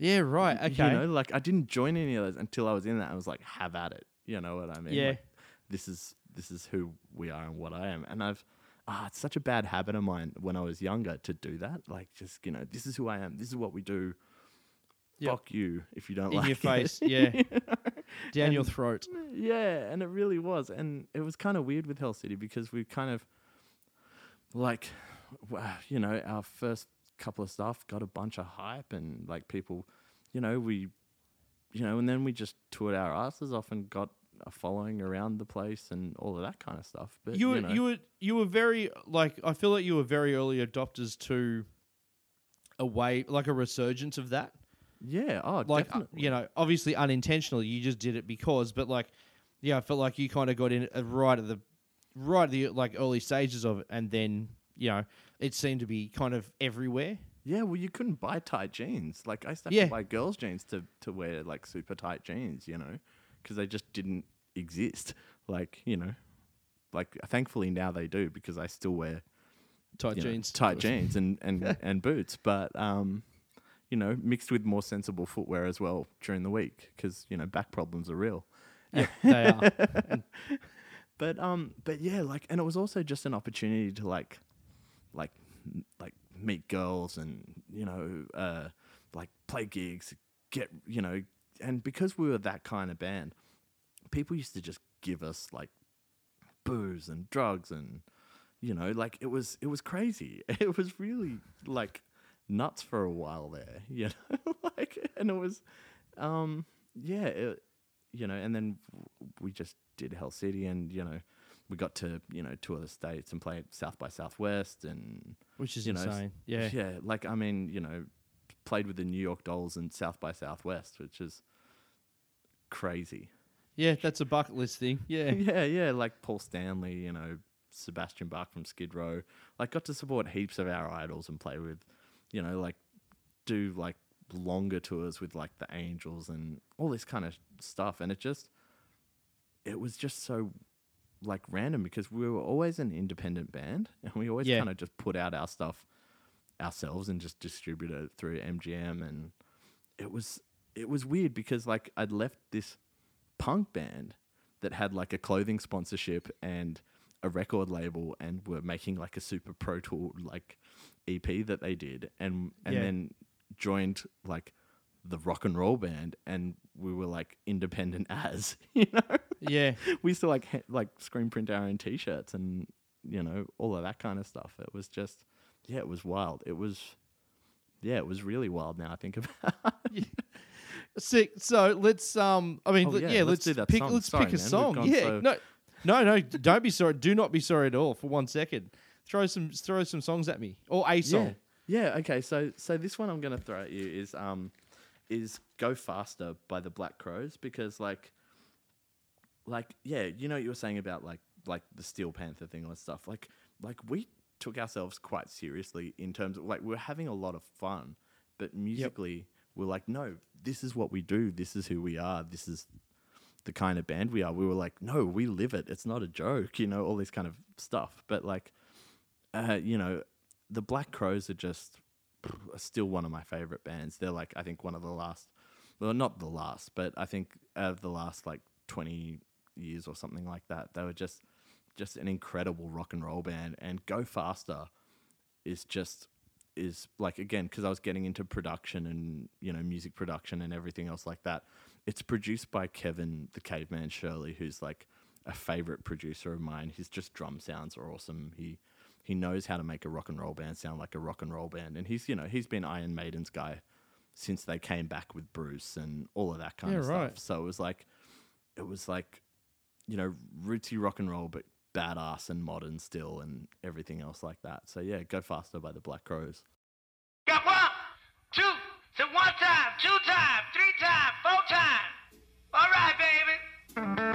Yeah, right. Okay. You know, like I didn't join any of those until I was in that. I was like, have at it. You know what I mean? Yeah. Like, this is this is who we are and what I am, and I've ah, it's such a bad habit of mine when I was younger to do that. Like, just you know, this is who I am. This is what we do. Yep. Fuck you if you don't In like your it. face, (laughs) yeah. Down your throat. Yeah, and it really was, and it was kind of weird with Hell City because we kind of like, wow, you know, our first couple of stuff got a bunch of hype, and like people, you know, we, you know, and then we just toured our asses off and got a following around the place and all of that kind of stuff. But You were you, know, you were you were very like I feel like you were very early adopters to a way like a resurgence of that. yeah, oh, like uh, definitely. you know obviously unintentionally you just did it because but like yeah i felt like you kind of got in right at the right at the like early stages of it and then you know it seemed to be kind of everywhere Yeah, well, you couldn't buy tight jeans. Like I used to have Yeah. to buy girls' jeans to to wear like super tight jeans, you know, because they just didn't exist. Like you know, like thankfully now they do because I still wear tight you know, jeans tight jeans, and and (laughs) and boots. But um, you know, mixed with more sensible footwear as well during the week because you know back problems are real. yeah (laughs) they are But um, but yeah, like, and it was also just an opportunity to like, like, like meet girls and you know, uh, like play gigs, get you know, and because we were that kind of band, people used to just give us like booze and drugs and you know, like it was it was crazy. (laughs) It was really like nuts for a while there, (laughs) you know, (laughs) like, and it was, um, yeah, it, you know, and then we just did Hell City, and you know, we got to you know tour the states and play South by Southwest, and which is you know, insane yeah yeah, like I mean, you know, played with the New York Dolls and South by Southwest, which is crazy. yeah that's a bucket list thing yeah (laughs) yeah, yeah, like Paul Stanley, you know, Sebastian Bach from Skid Row. Like, got to support heaps of our idols and play with, you know, like do like longer tours with like the Angels and all this kind of stuff. And it just, it was just so like random because we were always an independent band (laughs) and we always Yeah. kind of just put out our stuff ourselves and just distribute it through MGM and it was it was weird because like I'd left this punk band that had like a clothing sponsorship and a record label and were making like a super pro tool like EP that they did and and Yeah. then joined like the rock and roll band and we were like independent (laughs) as you know yeah (laughs) we used to like ha- like screen print our own t-shirts and you know all of that kind of stuff it was just yeah it was wild it was yeah it was really wild now i think (laughs) about yeah. Sick. So let's um. I mean, Oh, yeah, yeah, let's let's, do that pick. song. Let's Sorry, pick a man, song. Yeah. so- No, no, no. Don't be sorry. Do not be sorry at all for one second. Throw some. Throw some songs at me or a song. Yeah. Yeah. Okay. So so this one I'm gonna throw at you is um is "Go Faster" by the Black Crowes because like like yeah you know what you were saying about like like the Steel Panther thing and stuff. Like like we took ourselves quite seriously in terms of like we we're having a lot of fun but musically we're like no this is what we do. This is who we are. This is the kind of band we are. We were like no we live it. It's not a joke you know all this kind of stuff. But like uh, you know, the Black Crowes are just are still one of my favorite bands. They're like I think one of the last, well, not the last, but I think of the last like twenty years or something like that, they were just just an incredible rock and roll band. And Go Faster is just is like again because I was getting into production and you know music production and everything else like that. It's produced by Kevin the Caveman Shirley, who's like a favorite producer of mine. His just drum sounds are awesome. He he knows how to make a rock and roll band sound like a rock and roll band, and he's you know he's been Iron Maiden's guy since they came back with Bruce and all of that kind Yeah, of right. stuff. So it was like it was like you know rootsy rock and roll, but badass and modern still, and everything else like that. So yeah, go faster by the Black Crowes. Got one, two, so one time, two time, three time, four time. All right, baby.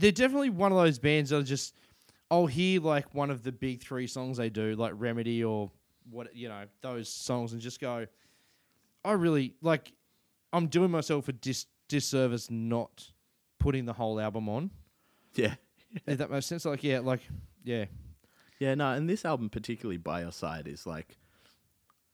They're definitely one of those bands that are just. I'll hear like one of the big three songs they do, like Remedy or what you know those songs, and just go. I really like. I'm doing myself a dis disservice not putting the whole album on. Yeah. If that makes sense. Like yeah, like yeah, Yeah, no, and this album particularly by your side is like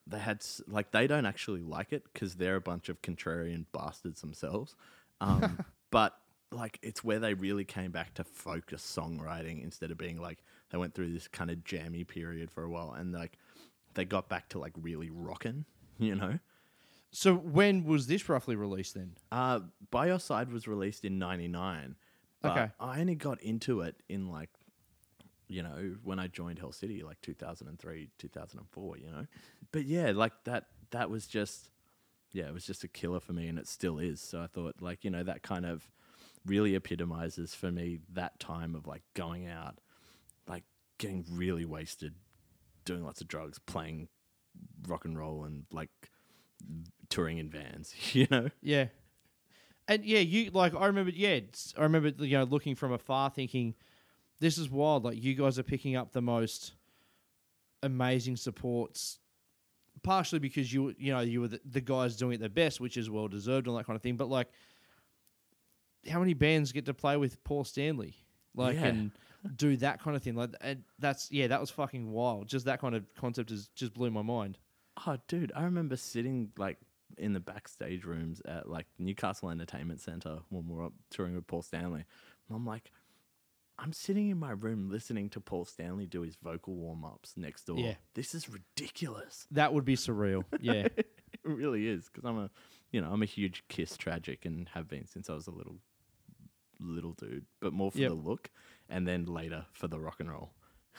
they had like they don't actually like it because they're a bunch of contrarian bastards themselves. Um, (laughs) but like it's where they really came back to focus songwriting instead of being like they went through this kind of jammy period for a while and like they got back to like really rocking, (laughs) you know. So when was this roughly released then? Uh, By Your Side was released in '99. But Okay. I only got into it in like, you know, when I joined Hell City, like 2003, 2004. You know, but yeah, like that. That was just, yeah, it was just a killer for me, and it still is. So I thought, like, you know, that kind of really epitomizes for me that time of like going out, like getting really wasted, doing lots of drugs, playing rock and roll, and like touring in vans. (laughs) You know. Yeah. And yeah, you like I remember yeah, I remember you know looking from afar thinking this is wild like you guys are picking up the most amazing supports partially because you you know you were the, the guys doing it the best which is well deserved and that kind of thing but like how many bands get to play with Paul Stanley like Yeah. and do that kind of thing like and that's yeah that was fucking wild just that kind of concept is just blew my mind Oh, dude, I remember sitting like in the backstage rooms at like Newcastle Entertainment Centre when we were up touring with Paul Stanley. And I'm like, I'm sitting in my room listening to Paul Stanley do his vocal warm ups next door. Yeah. This is ridiculous. that would be surreal yeah (laughs) It really is because I'm a, you know, I'm a huge Kiss tragic and have been since I was a little, little dude. But more for Yep. the look, and then later for the rock and roll.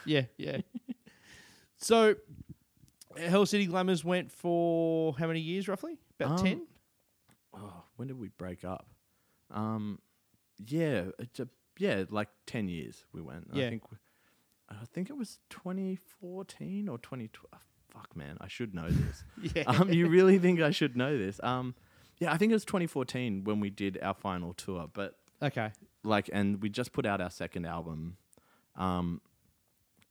Yeah, yeah. (laughs) so, Hell City Glamours went for how many years roughly? About Um, 10? oh, when did we break up? Um, yeah, it's a, yeah, like ten years we went. Yeah. I think, we- I think it was 2014 or 2012. Fuck, man, I should know this. (laughs) Yeah. (laughs) Um, you really think I should know this? Um, yeah, I think it was 2014 when we did our final tour, but Okay. like, and we just put out our second album. Um,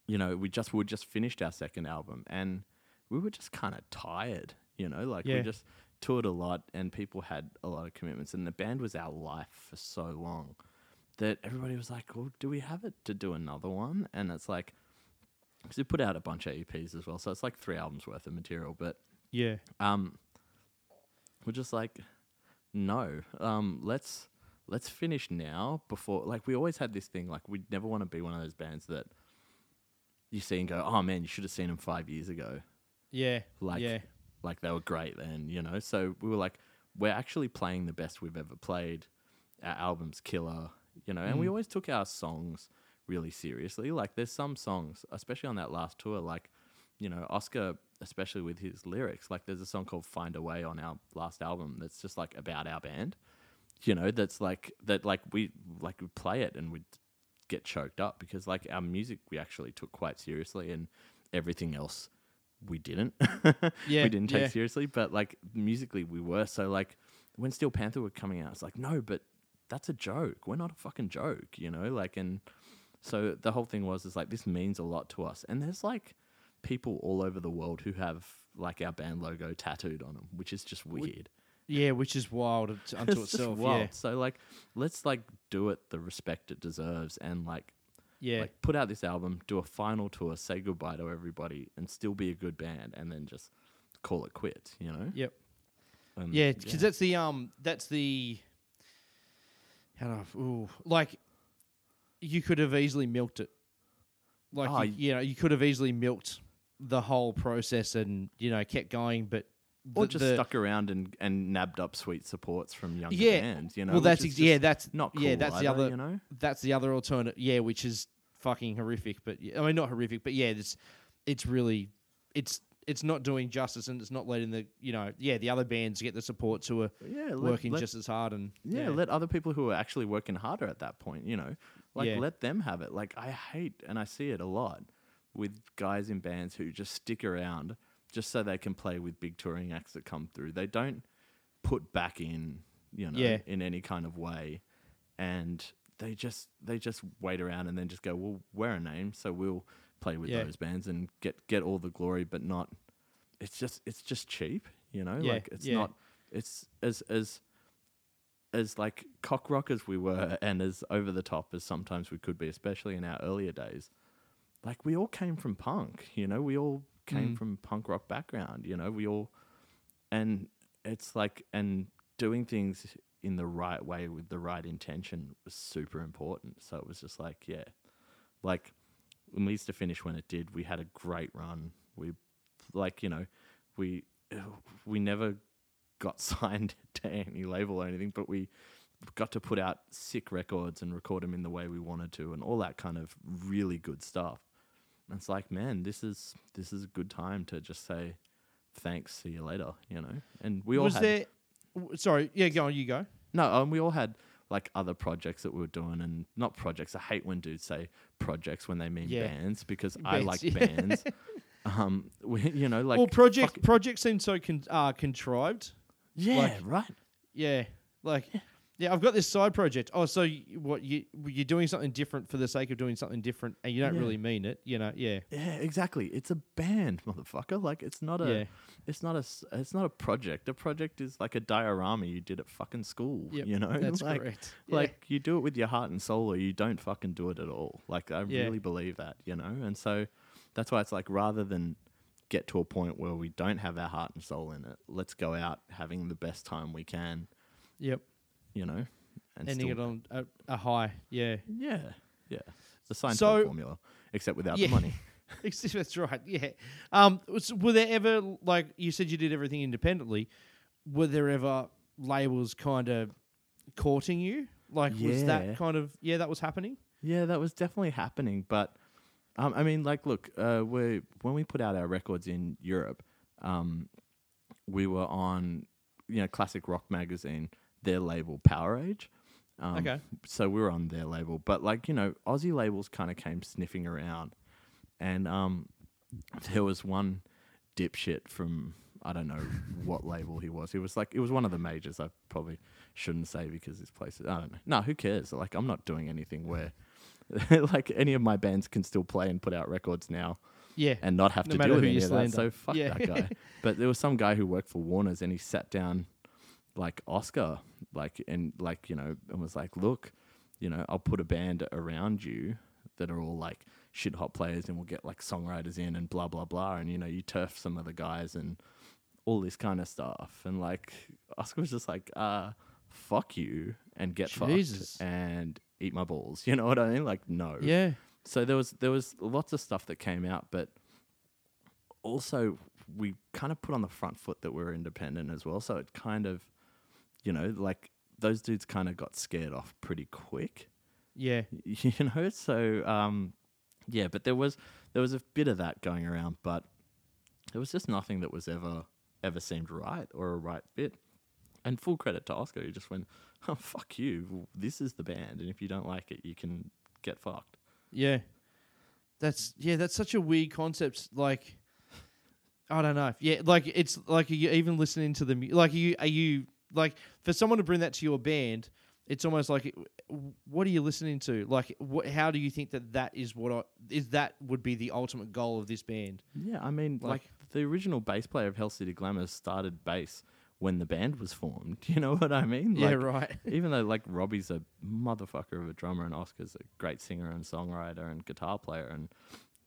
you know, we just we just finished our second album, and we were just kind of tired. You know, like Yeah. we just toured a lot, and people had a lot of commitments, and the band was our life for so long that everybody was like, "Well, do we have it to do another one?" And it's like, because we put out a bunch of EPs as well, so it's like three albums worth of material, but Yeah. um, we're just like, no, um, let's let's finish now before. Like we always had this thing, like we'd never want to be one of those bands that you see and go, oh man, you should have seen them five years ago. Yeah. Like, yeah. like they were great then, you know. So we were like, we're actually playing the best we've ever played. Our album's killer, you know, and we mm. always took our songs really seriously. Like, there's some songs, especially on that last tour, like, you know, Oscar, especially with his lyrics, like, there's a song called Find a Way on our last album that's just like about our band, you know, that's like, that, like, we, like, we play it and we'd get choked up because, like, our music we actually took quite seriously and everything else we didn't. (laughs) Yeah, we didn't take yeah. seriously, but like musically we were. So like when Steel Panther were coming out, it's like no, but that's a joke. We're not a fucking joke, you know. Like and so the whole thing was is like this means a lot to us, and there's like people all over the world who have like our band logo tattooed on them, which is just weird. Yeah, which is wild unto (laughs) It's itself. wild. Yeah. So like let's like do it the respect it deserves, and like Yeah. like put out this album, do a final tour, say goodbye to everybody, and still be a good band, and then just call it quits. You know? yep. And, Yeah, because that's the um, that's the how do I, ooh, like you could have easily milked it. Like Oh, you, you know, you could have easily milked the whole process and you know kept going, but or the- just the- stuck around and, and nabbed up sweet supports from younger yeah, bands. You know? well, that's ex- yeah, that's not cool. yeah, that's the other You know? that's the other alternative. Yeah, which is fucking horrific. But I mean, not horrific, but yeah, it's it's really it's it's not doing justice and it's not letting the you know yeah the other bands get the support who are Yeah, let- working let- just as hard and Yeah, let other people who are actually working harder at that point, you know, like Yeah. let them have it. Like I hate, and I see it a lot with guys in bands who just stick around just so they can play with big touring acts that come through. They don't put back in, you know, Yeah. in any kind of way, and they just they just wait around and then just go, well, we're a name, so we'll play with Yeah. those bands and get get all the glory, but not. It's just it's just cheap, you know. Yeah, Like it's not. It's as as as like cock rock as we were, (laughs) and as over the top as sometimes we could be, especially in our earlier days. Like we all came from punk, you know. We all came Mm. from punk rock background, you know. We all, and it's like and doing things in the right way with the right intention was super important. So it was just like, yeah, like when we used to finish when it did, we had a great run. We, like, you know, we (sighs) we never got (laughs) signed to any label or anything, but we got to put out sick records and record them in the way we wanted to, and all that kind of really good stuff. And it's like, man, this is this is a good time to just say thanks, see you later, you know. And we all was had there? w- Sorry, yeah, go on, you go. no, um, we all had like other projects that we were doing, and not projects. I hate when dudes say projects when they mean Yeah. bands because (laughs) I like yeah. bands. (laughs) um, we, you know, like well, project fuck- projects seem so con- uh, contrived. yeah, like- right. Yeah, like yeah, I've got this side project. Oh, so you, what you you're doing something different for the sake of doing something different, and you don't Yeah. really mean it. You know, yeah, Yeah, exactly. It's a band, (laughs) motherfucker. Like it's not a, Yeah. it's not a, s- it's not a project. A project is like a diorama you did at fucking school. Yep, you know, (laughs) that's like, correct. Yeah. Like you do it with your heart and soul, or you don't fucking do it at all. Like I Yeah. really believe that, you know. And so that's why it's like rather than get to a point where we don't have our heart and soul in it, let's go out having the best time we can. yep, You know, and ending still- it on a, a high. Yeah, Yeah, yeah. The Seinfeld So- formula, except without Yeah. the money. (laughs) that's right. Yeah. Um, was, were there ever like you said you did everything independently? Were there ever labels kind of courting you? Like was Yeah. that kind of yeah that was happening? Yeah, that was definitely happening. But um, I mean, like, look, uh, we when we put out our records in Europe, um, we were on, you know, classic rock magazine, their label Power Age. Um, Okay. So we were on their label, but like you know, Aussie labels kind of came sniffing around, and um, there was one dipshit from I don't know what label he was. He was like it was one of the majors. I probably shouldn't say because this place. Is, I don't know. No, who cares? Like I'm not doing anything where (laughs) like any of my bands can still play and put out records now Yeah. and not have No to deal with any of that. So fuck Yeah. that guy. (laughs) but there was some guy who worked for Warner's and he sat down like Oscar, like and like, you know, and was like, Look, you know, I'll put a band around you that are all like shit hot players and we'll get like songwriters in and blah blah blah and you know, you turf some of the guys and all this kind of stuff. And like Oscar was just like, uh, fuck you and get Jesus. fucked and eat my balls. (laughs) You know what I mean? Like no Yeah. so there was there was lots of stuff that came out, but also we kind of put on the front foot that we're independent as well. So it kind of, you know, like those dudes kind of got scared off pretty quick, Yeah. (laughs) you know. So um, yeah, but there was there was a bit of that going around, but there was just nothing that was ever ever seemed right or a right fit. And full credit to Oscar, who just went, "Oh fuck you! This is the band, and if you don't like it, you can get fucked." Yeah. That's yeah, that's such a weird concept. Like I don't know. Yeah, like it's like are you even listening to the mu- like are you are you like for someone to bring that to your band, it's almost like what are you listening to? Like how do you think that that is what I, is that would be the ultimate goal of this band? Yeah, I mean, like, Like- the original bass player of Hell City Glamour started bass when the band was formed. (laughs) You know what I mean? Yeah, right. (laughs) Even though like Robbie's a motherfucker of a drummer and Oscar's a great singer and songwriter and guitar player, and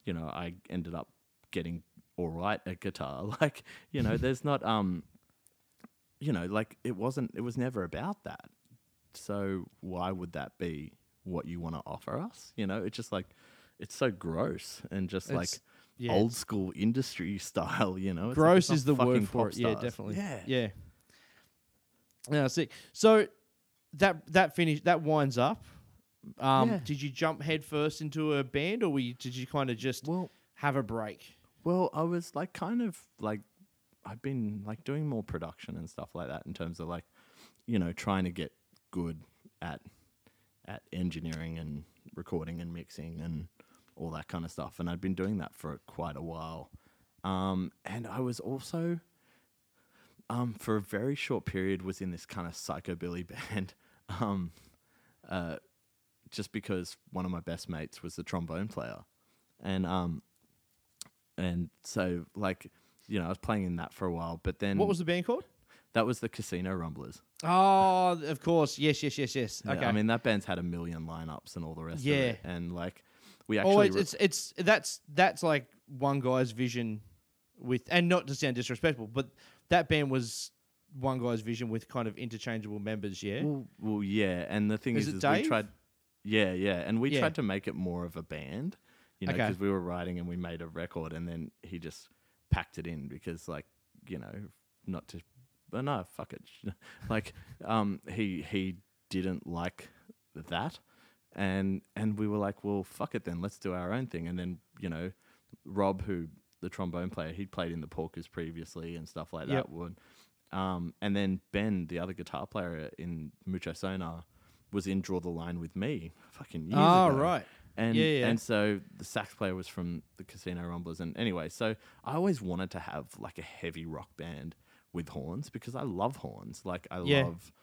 you know, I ended up getting all right at guitar. (laughs) Like, you know, there's not um, you know, like it wasn't. It was never about that. So why would that be what you want to offer us? You know, it's just like it's so gross and just like yeah, old school industry (laughs) style, you know. It's like Gross it's is the word for it. Yeah, definitely. Yeah, Yeah. Yeah, sick. So that that finish that winds up. Um, Yeah. Did you jump headfirst into a band, or were you, did you kind of just Well, have a break? well, I was like kind of like I've been like doing more production and stuff like that in terms of like, you know, trying to get good at at engineering and recording and mixing and all that kind of stuff. And I'd been doing that for quite a while. Um, and I was also um, for a very short period was in this kind of psychobilly (laughs) band um, uh, just because one of my best mates was the trombone player, and um, and so like you know I was playing in that for a while, but then What was the band called? that was the Casino Rumblers. Oh, of course. Yes, yes, yes, yes. Yeah, Okay. I mean that band's had a million lineups and all the rest Yeah. of it, and like we oh, actually oh, it's, re- it's it's that's that's like one guy's vision with, and not to sound disrespectful, but that band was one guy's vision with kind of interchangeable members. Yeah. Well, well, yeah, and the thing Is is, it is Dave? we tried, yeah, yeah, and we Yeah. tried to make it more of a band, you know, Okay. because we were writing and we made a record, and then he just packed it in because, like, you know, not to, but no, fuck it, (laughs) like, um, he he didn't like that, and and we were like, well, fuck it then, let's do our own thing, and then you know, Rob, who the trombone player, he'd played in the Porkers previously and stuff like that. Yep. Would um, and then Ben, the other guitar player in Mucho Sonar, was in Draw the Line with me fucking years Oh, ago. right. And Yeah, yeah. and so the sax player was from the Casino Rumblers. And anyway, so I always wanted to have like a heavy rock band with horns because I love horns. Like I Yeah. love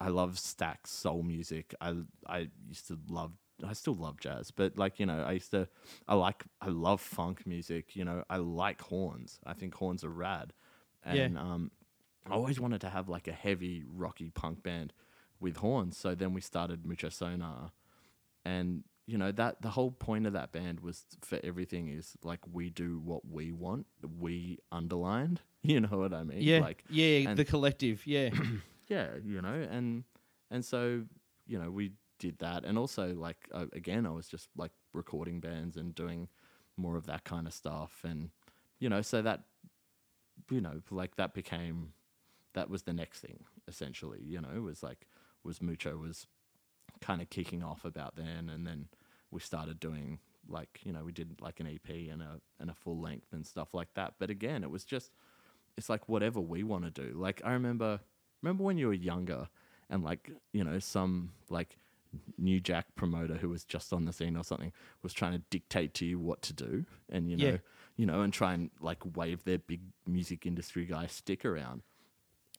I love Stax soul music. I I used to love I still love jazz, but like, you know, I used to I like I love funk music, you know, I like horns. I think horns are rad. Yeah. And um I always wanted to have like a heavy rocky punk band with horns. So then we started Mucho Sonar and you know that the whole point of that band was for everything is like we do what we want we underlined (laughs) you know what i mean yeah. like yeah. The collective. Yeah. (clears throat) yeah you know and and so you know we did that and also like uh, again i was just like recording bands and doing more of that kind of stuff and you know so that you know like that became that was the next thing essentially you know was like was mucho was kind of kicking off about then and then we started doing like you know we did like an ep and a and a full length and stuff like that. But again it was just it's like whatever we want to do. Like i remember remember when you were younger and like you know some like new jack promoter who was just on the scene or something was trying to dictate to you what to do and you know Yeah. you know and try and like wave their big music industry guy stick around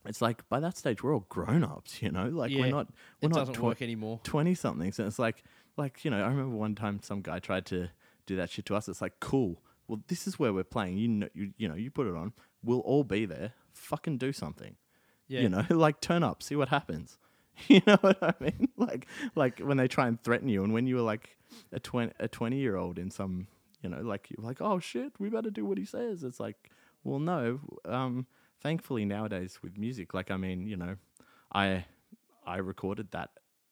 it's like by that stage we're all grown ups you know? Like Yeah. we're not we're It not doesn't twen- work anymore. 20 somethings and it's like like you know i remember one time some guy tried to do that shit to us. It's like cool. Well this is where we're playing. You know you, you know you put it on. We'll all be there. Fucking do something. Yeah. you know? (laughs) Like turn up. See what happens. (laughs) You know what i mean? (laughs) Like like when they try and threaten you. And when you were like a 20 a 20 year old in some you know like you're like oh shit. We better do what he says. It's like well no. Um thankfully nowadays with music like i mean you know i i recorded that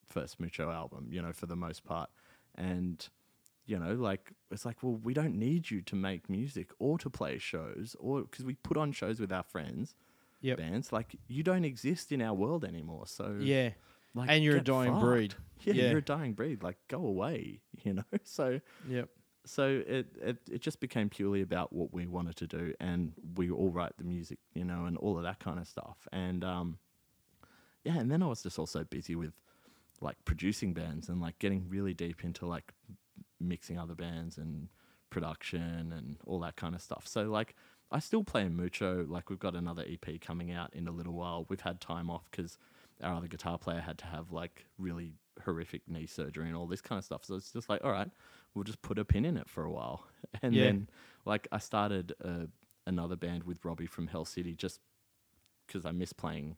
first mucho album you know for the most part and you know like it's like well we don't need you to make music or to play shows or because we put on shows with our friends Yep. bands like you don't exist in our world anymore so Yeah. like And you're a dying fucked. breed. (laughs) yeah, Yeah. you're a dying breed like go away (laughs) you know so Yep. So it, it it just became purely about what we wanted to do and we all write the music you know and all of that kind of stuff. And um yeah and then i was just also busy with like producing bands and like getting really deep into like mixing other bands and production and all that kind of stuff. So like i still play in mucho. Like we've got another ep coming out in a little while. We've had time off because our other guitar player had to have like really horrific knee surgery and all this kind of stuff. So it's just like all right we'll just put a pin in it for a while (laughs) and Yeah. then like i started uh, another band with robbie from hell city just because I miss playing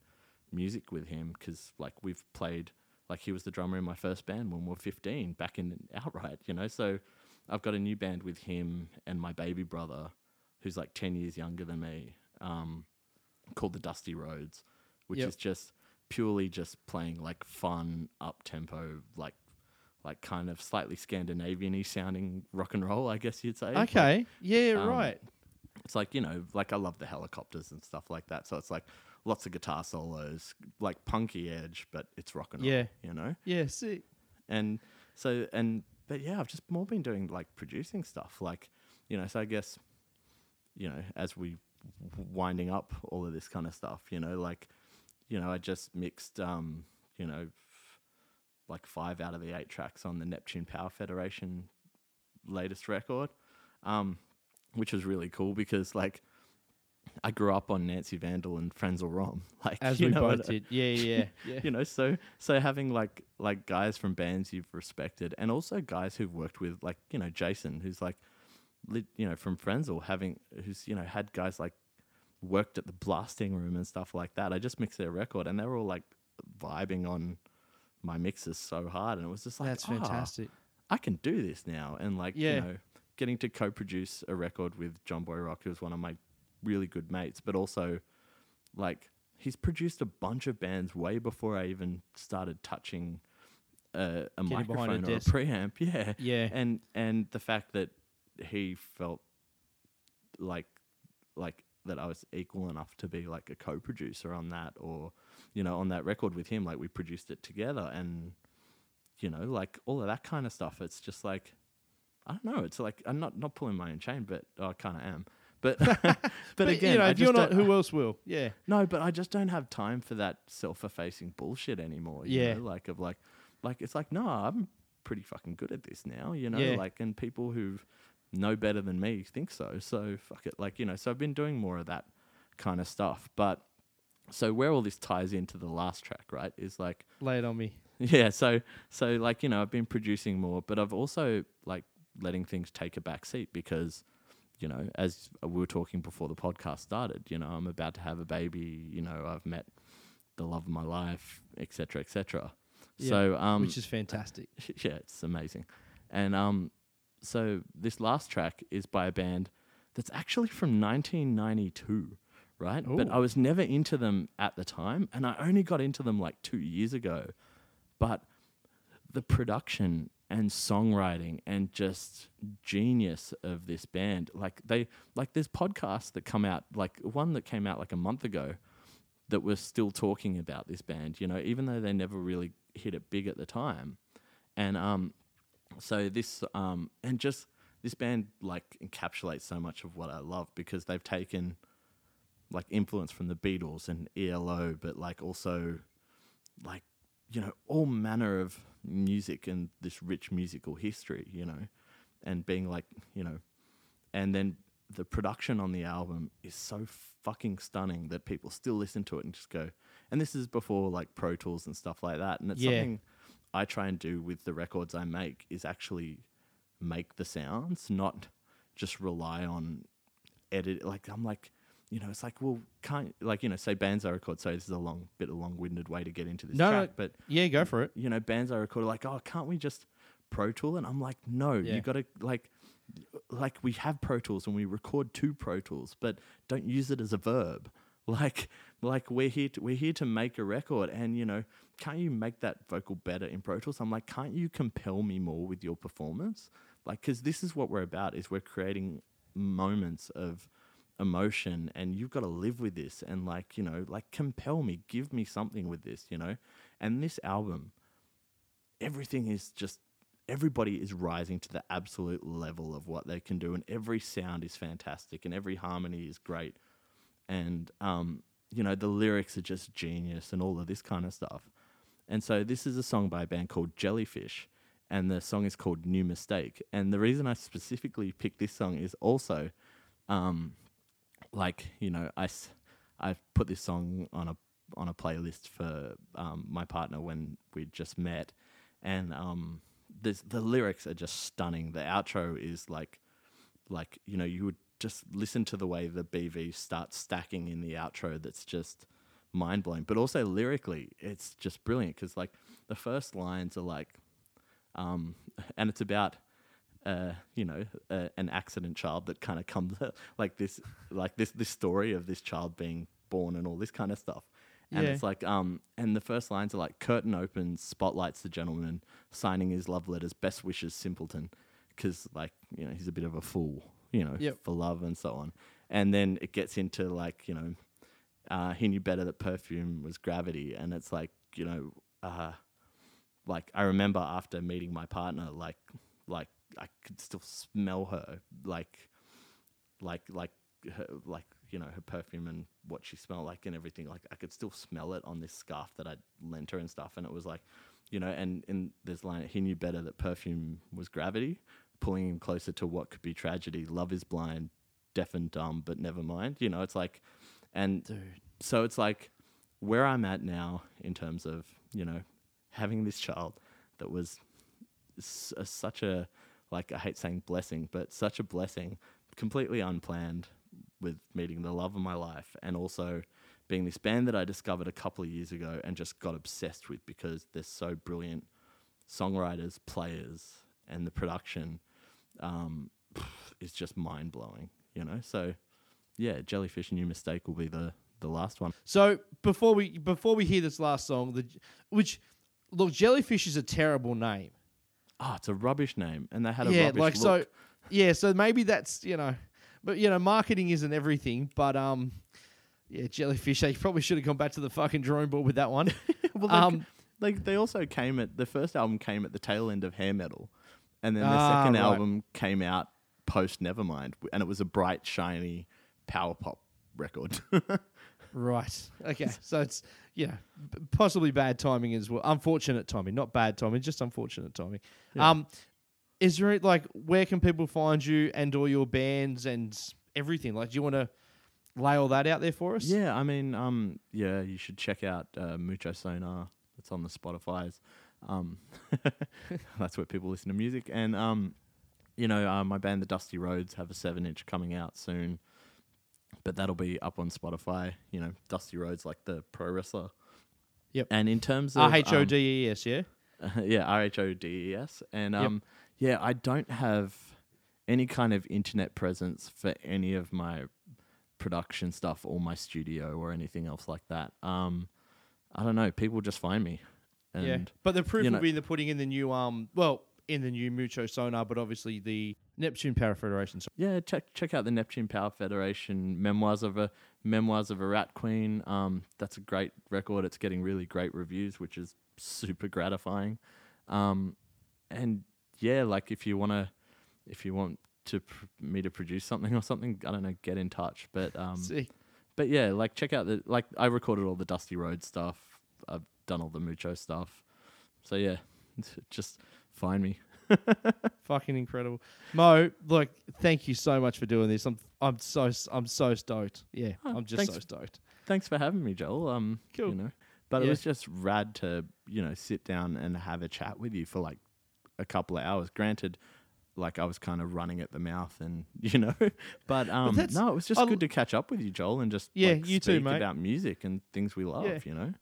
music with him because like we've played like he was the drummer in my first band when we were 15 back in (laughs) outright you know so I've got a new band with him and my baby brother who's like 10 years younger than me um, called the Dusty Roads which Yep. is just purely just playing like fun up tempo like like kind of slightly Scandinavian-y sounding rock and roll I guess you'd say Like, Okay. Yeah. um, right. it's like you know like i love the Hellacopters and stuff like that so it's like lots of guitar solos like punky edge but it's rock and roll Yeah. you know Yeah. Sick. and so and but yeah i've just more been doing like producing stuff like you know so i guess you know as we winding up all of this kind of stuff you know like you know i just mixed um you know like five out of the eight tracks on the neptune power federation latest record um which was really cool because like I grew up on Nancy Vandal and Frenzal Rhomb, (laughs) like As you we know, both did. Yeah, yeah, yeah. (laughs) you know, so so having like like guys from bands you've respected, and also guys who've worked with, like you know, Jason, who's like, lit, you know, from Frenzal, having who's you know had guys like worked at the blasting room and stuff like that. I just mixed their record, and they were all like vibing on my mixes so hard, and it was just like That's "Ah, fantastic. I can do this now, and like Yeah. you know, getting to co-produce a record with John Boy Rock, who's one of my really good mates, but also like he's produced a bunch of bands way before I even started touching a, a behind a microphone or a preamp. (laughs) Yeah, Yeah. and and the fact that he felt like like that I was equal enough to be like a co-producer on that, or you know, on that record with him, like we produced it together, and you know, like all of that kind of stuff. It's just like I don't know. It's like I'm not not pulling my own chain, but I kind of am. But (laughs) (laughs) but, again, you know, I if you're not, who else will? Yeah. no, but I just don't have time for that self-effacing bullshit anymore. You Yeah. know? like of like, like it's like no, I'm pretty fucking good at this now. You know, Yeah. like and people who know better than me think so. So fuck it, like you know. So I've been doing more of that kind of stuff. But so where all this ties into the last track, right, is like (laughs) Lay it on me. yeah, so so like you know, I've been producing more, but I've also like letting things take a back seat because you know, as we were talking before the podcast started, you know, I'm about to have a baby. You know, I've met the love of my life, etc., etc. Yeah, So, um, which is fantastic. (laughs) yeah, it's amazing. And um, so this last track is by a band that's actually from 1992, right? But I was never into them at the time, and I only got into them like two years ago. But the production and songwriting and just genius of this band, like they, like there's podcasts that come out, like one that came out like a month ago that was still talking about this band, you know, even though they never really hit it big at the time. And um, so this um, and just this band like encapsulates so much of what I love because they've taken like influence from the Beatles and ELO, but like also like you know all manner of music and this rich musical history, you know, and being like you know, and then the production on the album is so fucking stunning that people still listen to it and just go. And this is before like Pro Tools and stuff like that, and it's Yeah. something I try and do with the records I make is actually make the sounds, not just rely on edit. Like I'm like, you know, it's like, well, can't like you know, say bands I record. So this is a long bit, of a long-winded way to get into this No, track, no, but yeah, go for it. you know, bands I record are like, oh, can't we just Pro Tool? And I'm like, no, Yeah. you got to like, like we have Pro Tools and we record two Pro Tools, but don't use it as a verb. (laughs) Like, like we're here to we're here to make a record, and you know, can't you make that vocal better in Pro Tools? I'm like, can't you compel me more with your performance? Like, because this is what we're about: is we're creating moments of emotion and you've got to live with this and like you know like compel me give me something with this you know? And this album everything is just everybody is rising to the absolute level of what they can do and every sound is fantastic and every harmony is great. And um you know the lyrics are just genius and all of this kind of stuff. And so this is a song by a band called jellyfish and the song is called new mistake. And the reason i specifically picked this song is also um like you know I I've put this song on a on a playlist for um, my partner when we just met, and um, there's, the lyrics are just stunning. The outro is like like you know you would just listen to the way the BV starts stacking in the outro. That's just mind blowing. But also lyrically, it's just brilliant because like the first lines are like, um, (laughs) and it's about uh, you know, uh, an accident child that kind of comes (laughs) like this, like this, this story of this child being born and all this kind of stuff. And Yeah. it's like, um, and the first lines are like, curtain opens, spotlights the gentleman, signing his love letters, best wishes, simpleton, because like, you know, he's a bit of a fool, you know, Yep. for love and so on. And then it gets into like, you know, uh, he knew better that perfume was gravity, and it's like, you know, uh, like I remember after meeting my partner, like like I could still smell her, like like like her, like you know her perfume and what she smelled like and everything. Like I could still smell it on this scarf that I lent her and stuff, and it was like, you know, and and there's line he knew better that perfume was gravity, pulling him closer to what could be tragedy. Love is blind, deaf and dumb, but never mind. You know, it's like, and so it's like where I'm at now in terms of you know having this child that was s- such a like I hate saying blessing, but such a blessing, completely unplanned with meeting the love of my life and also being this band that I discovered a couple of years ago and just got obsessed with because they're so brilliant songwriters, players, and the production um, (sighs) is just mind blowing, you know? So, yeah, Jellyfish and New Mistake will be the, the last one. So before we before we hear this last song, the which look, Jellyfish is a terrible name. Oh, it's a rubbish name. And they had a yeah, rubbish like look. so. Yeah, so maybe that's you know, but you know, marketing isn't everything. But um, yeah, Jellyfish. They probably should have gone back to the fucking drawing board with that one. (laughs) Well, um, like they also came at the first album came at the tail end of hair metal, and then the Ah, second right. album came out post Nevermind, and it was a bright, shiny power pop record. (laughs) Right. Okay. (laughs) So it's yeah, b- possibly bad timing as well. Unfortunate timing, not bad timing, just unfortunate timing. Um, is there like where can people find you and all your bands and everything? Like, do you want to lay all that out there for us? yeah, I mean, um, yeah, you should check out uh, Mucho Sonar. It's on the Spotify's. Um, (laughs) that's where people listen to music, and um, you know, uh, my band, the Dusty Rhodes, have a seven-inch coming out soon. But that'll be up on Spotify. You know, Dusty Rhodes, like the pro wrestler. Yep. And in terms of R H O D E S, um, E S. Yeah. yeah, R H O D E S. And Yep. um, yeah, I don't have any kind of internet presence for any of my production stuff or my studio or anything else like that. Um, I don't know. People just find me. And yeah. But the proof you will know- be in the putting in the new um. Well, in the new Mucho Sonar, but obviously the Neptune Power Federation. So yeah, check check out the Neptune Power Federation memoirs of a memoirs of a rat queen. Um, that's a great record. It's getting really great reviews, which is super gratifying. Um, and yeah, like if you wanna, if you want to pr- me to produce something or something, I don't know, get in touch. But um, see. but yeah, like check out the like I recorded all the Dusty Road stuff. I've done all the Mucho stuff. So yeah, (laughs) just find me. (laughs) Fucking incredible, Mo. Look, thank you so much for doing this. I'm, I'm so, I'm so stoked. Yeah, Oh, I'm just so stoked. Thanks for having me, Joel. Um, Cool. You know, but it was just rad to you know sit down and have a chat with you for like a couple of hours. Granted, like I was kind of running at the mouth, and (laughs) you know, but um, that's- no, it was just I good to catch up with you, Joel, and just Yeah, like, you too, mate. about music and things we love. Yeah. You know.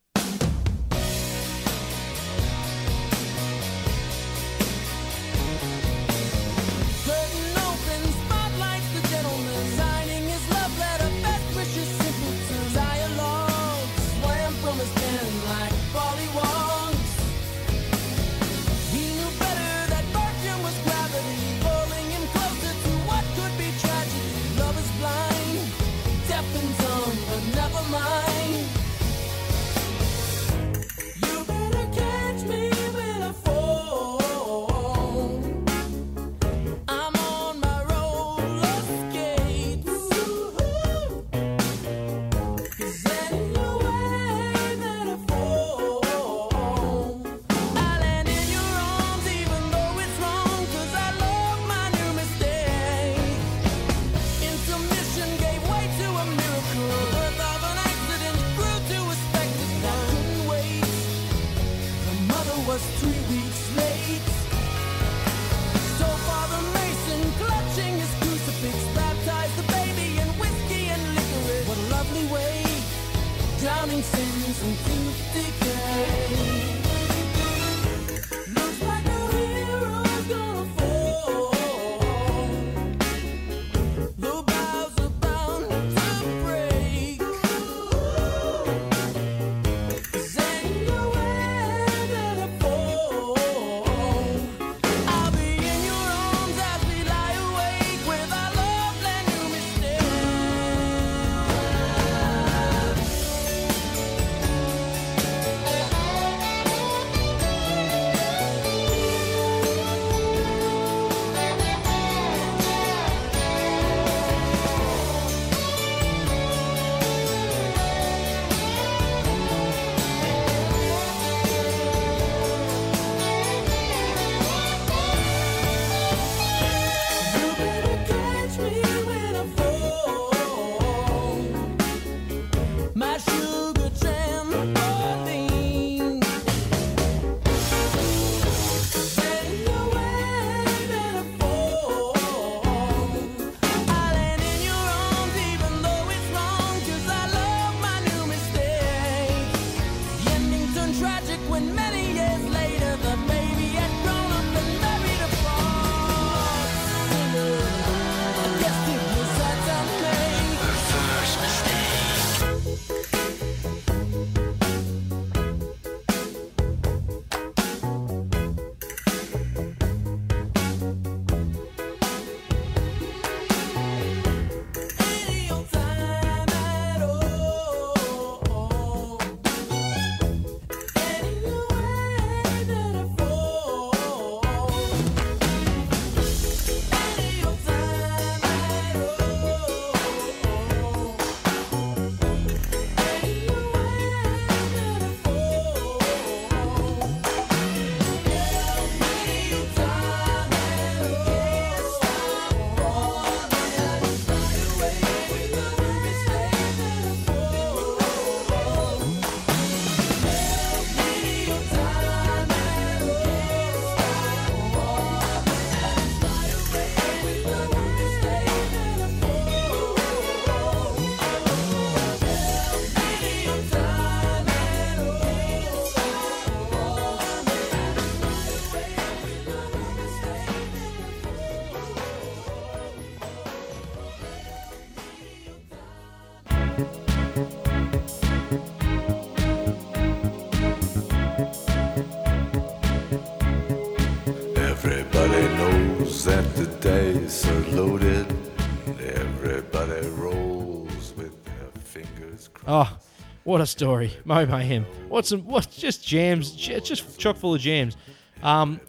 What a story, Mo Mayhem. What's some what just jams, just chock full of jams. Um,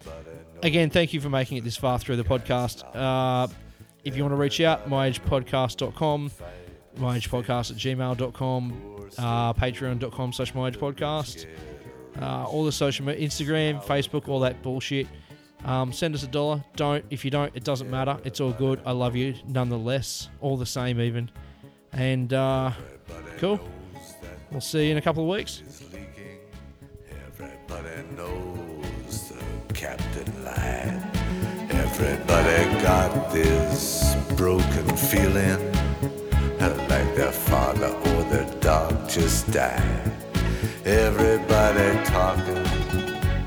again, thank you for making it this far through the podcast. Uh, if you want to reach out, myagepodcast.com, myagepodcast at gmail.com, uh, patreon.com slash myagepodcast, uh, all the social media, Instagram, Facebook, all that bullshit. Um, send us a dollar. Don't. If you don't, it doesn't matter. It's all good. I love you nonetheless. All the same, even. And uh, cool. We'll see you in a couple of weeks. Everybody knows the captain lied. Everybody got this broken feeling like their father or their dog just died. Everybody talking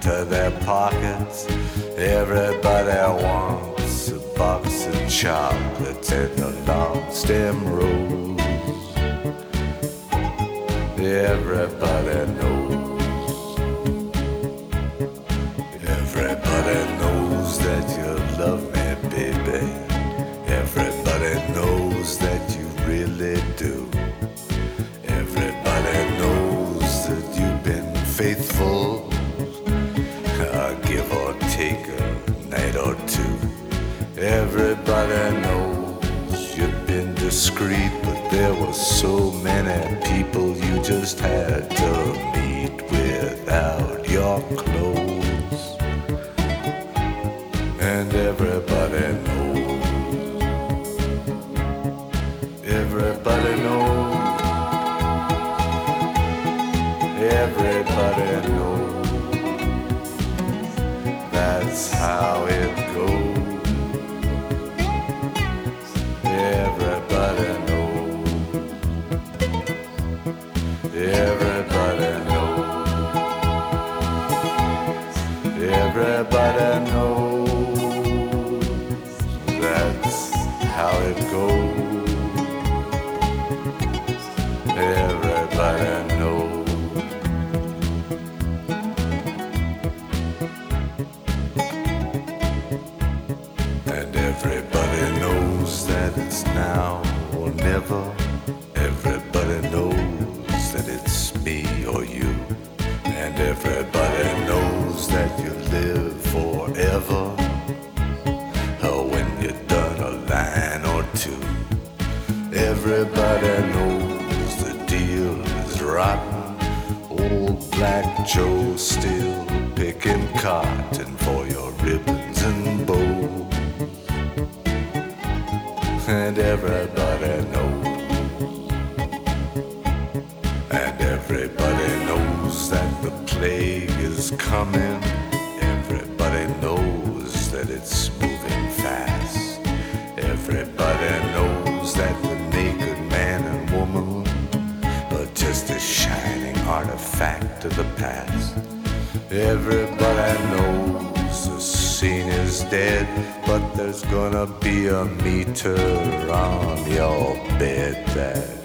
to their pockets. Everybody wants a box of chocolates and a long stem rose. Everybody knows. So many people you just had to meet without your clothes. And everybody knows. Everybody knows. Everybody knows. That's how it goes. Everybody knows that it's me dead, but there's gonna be a meter on your bed that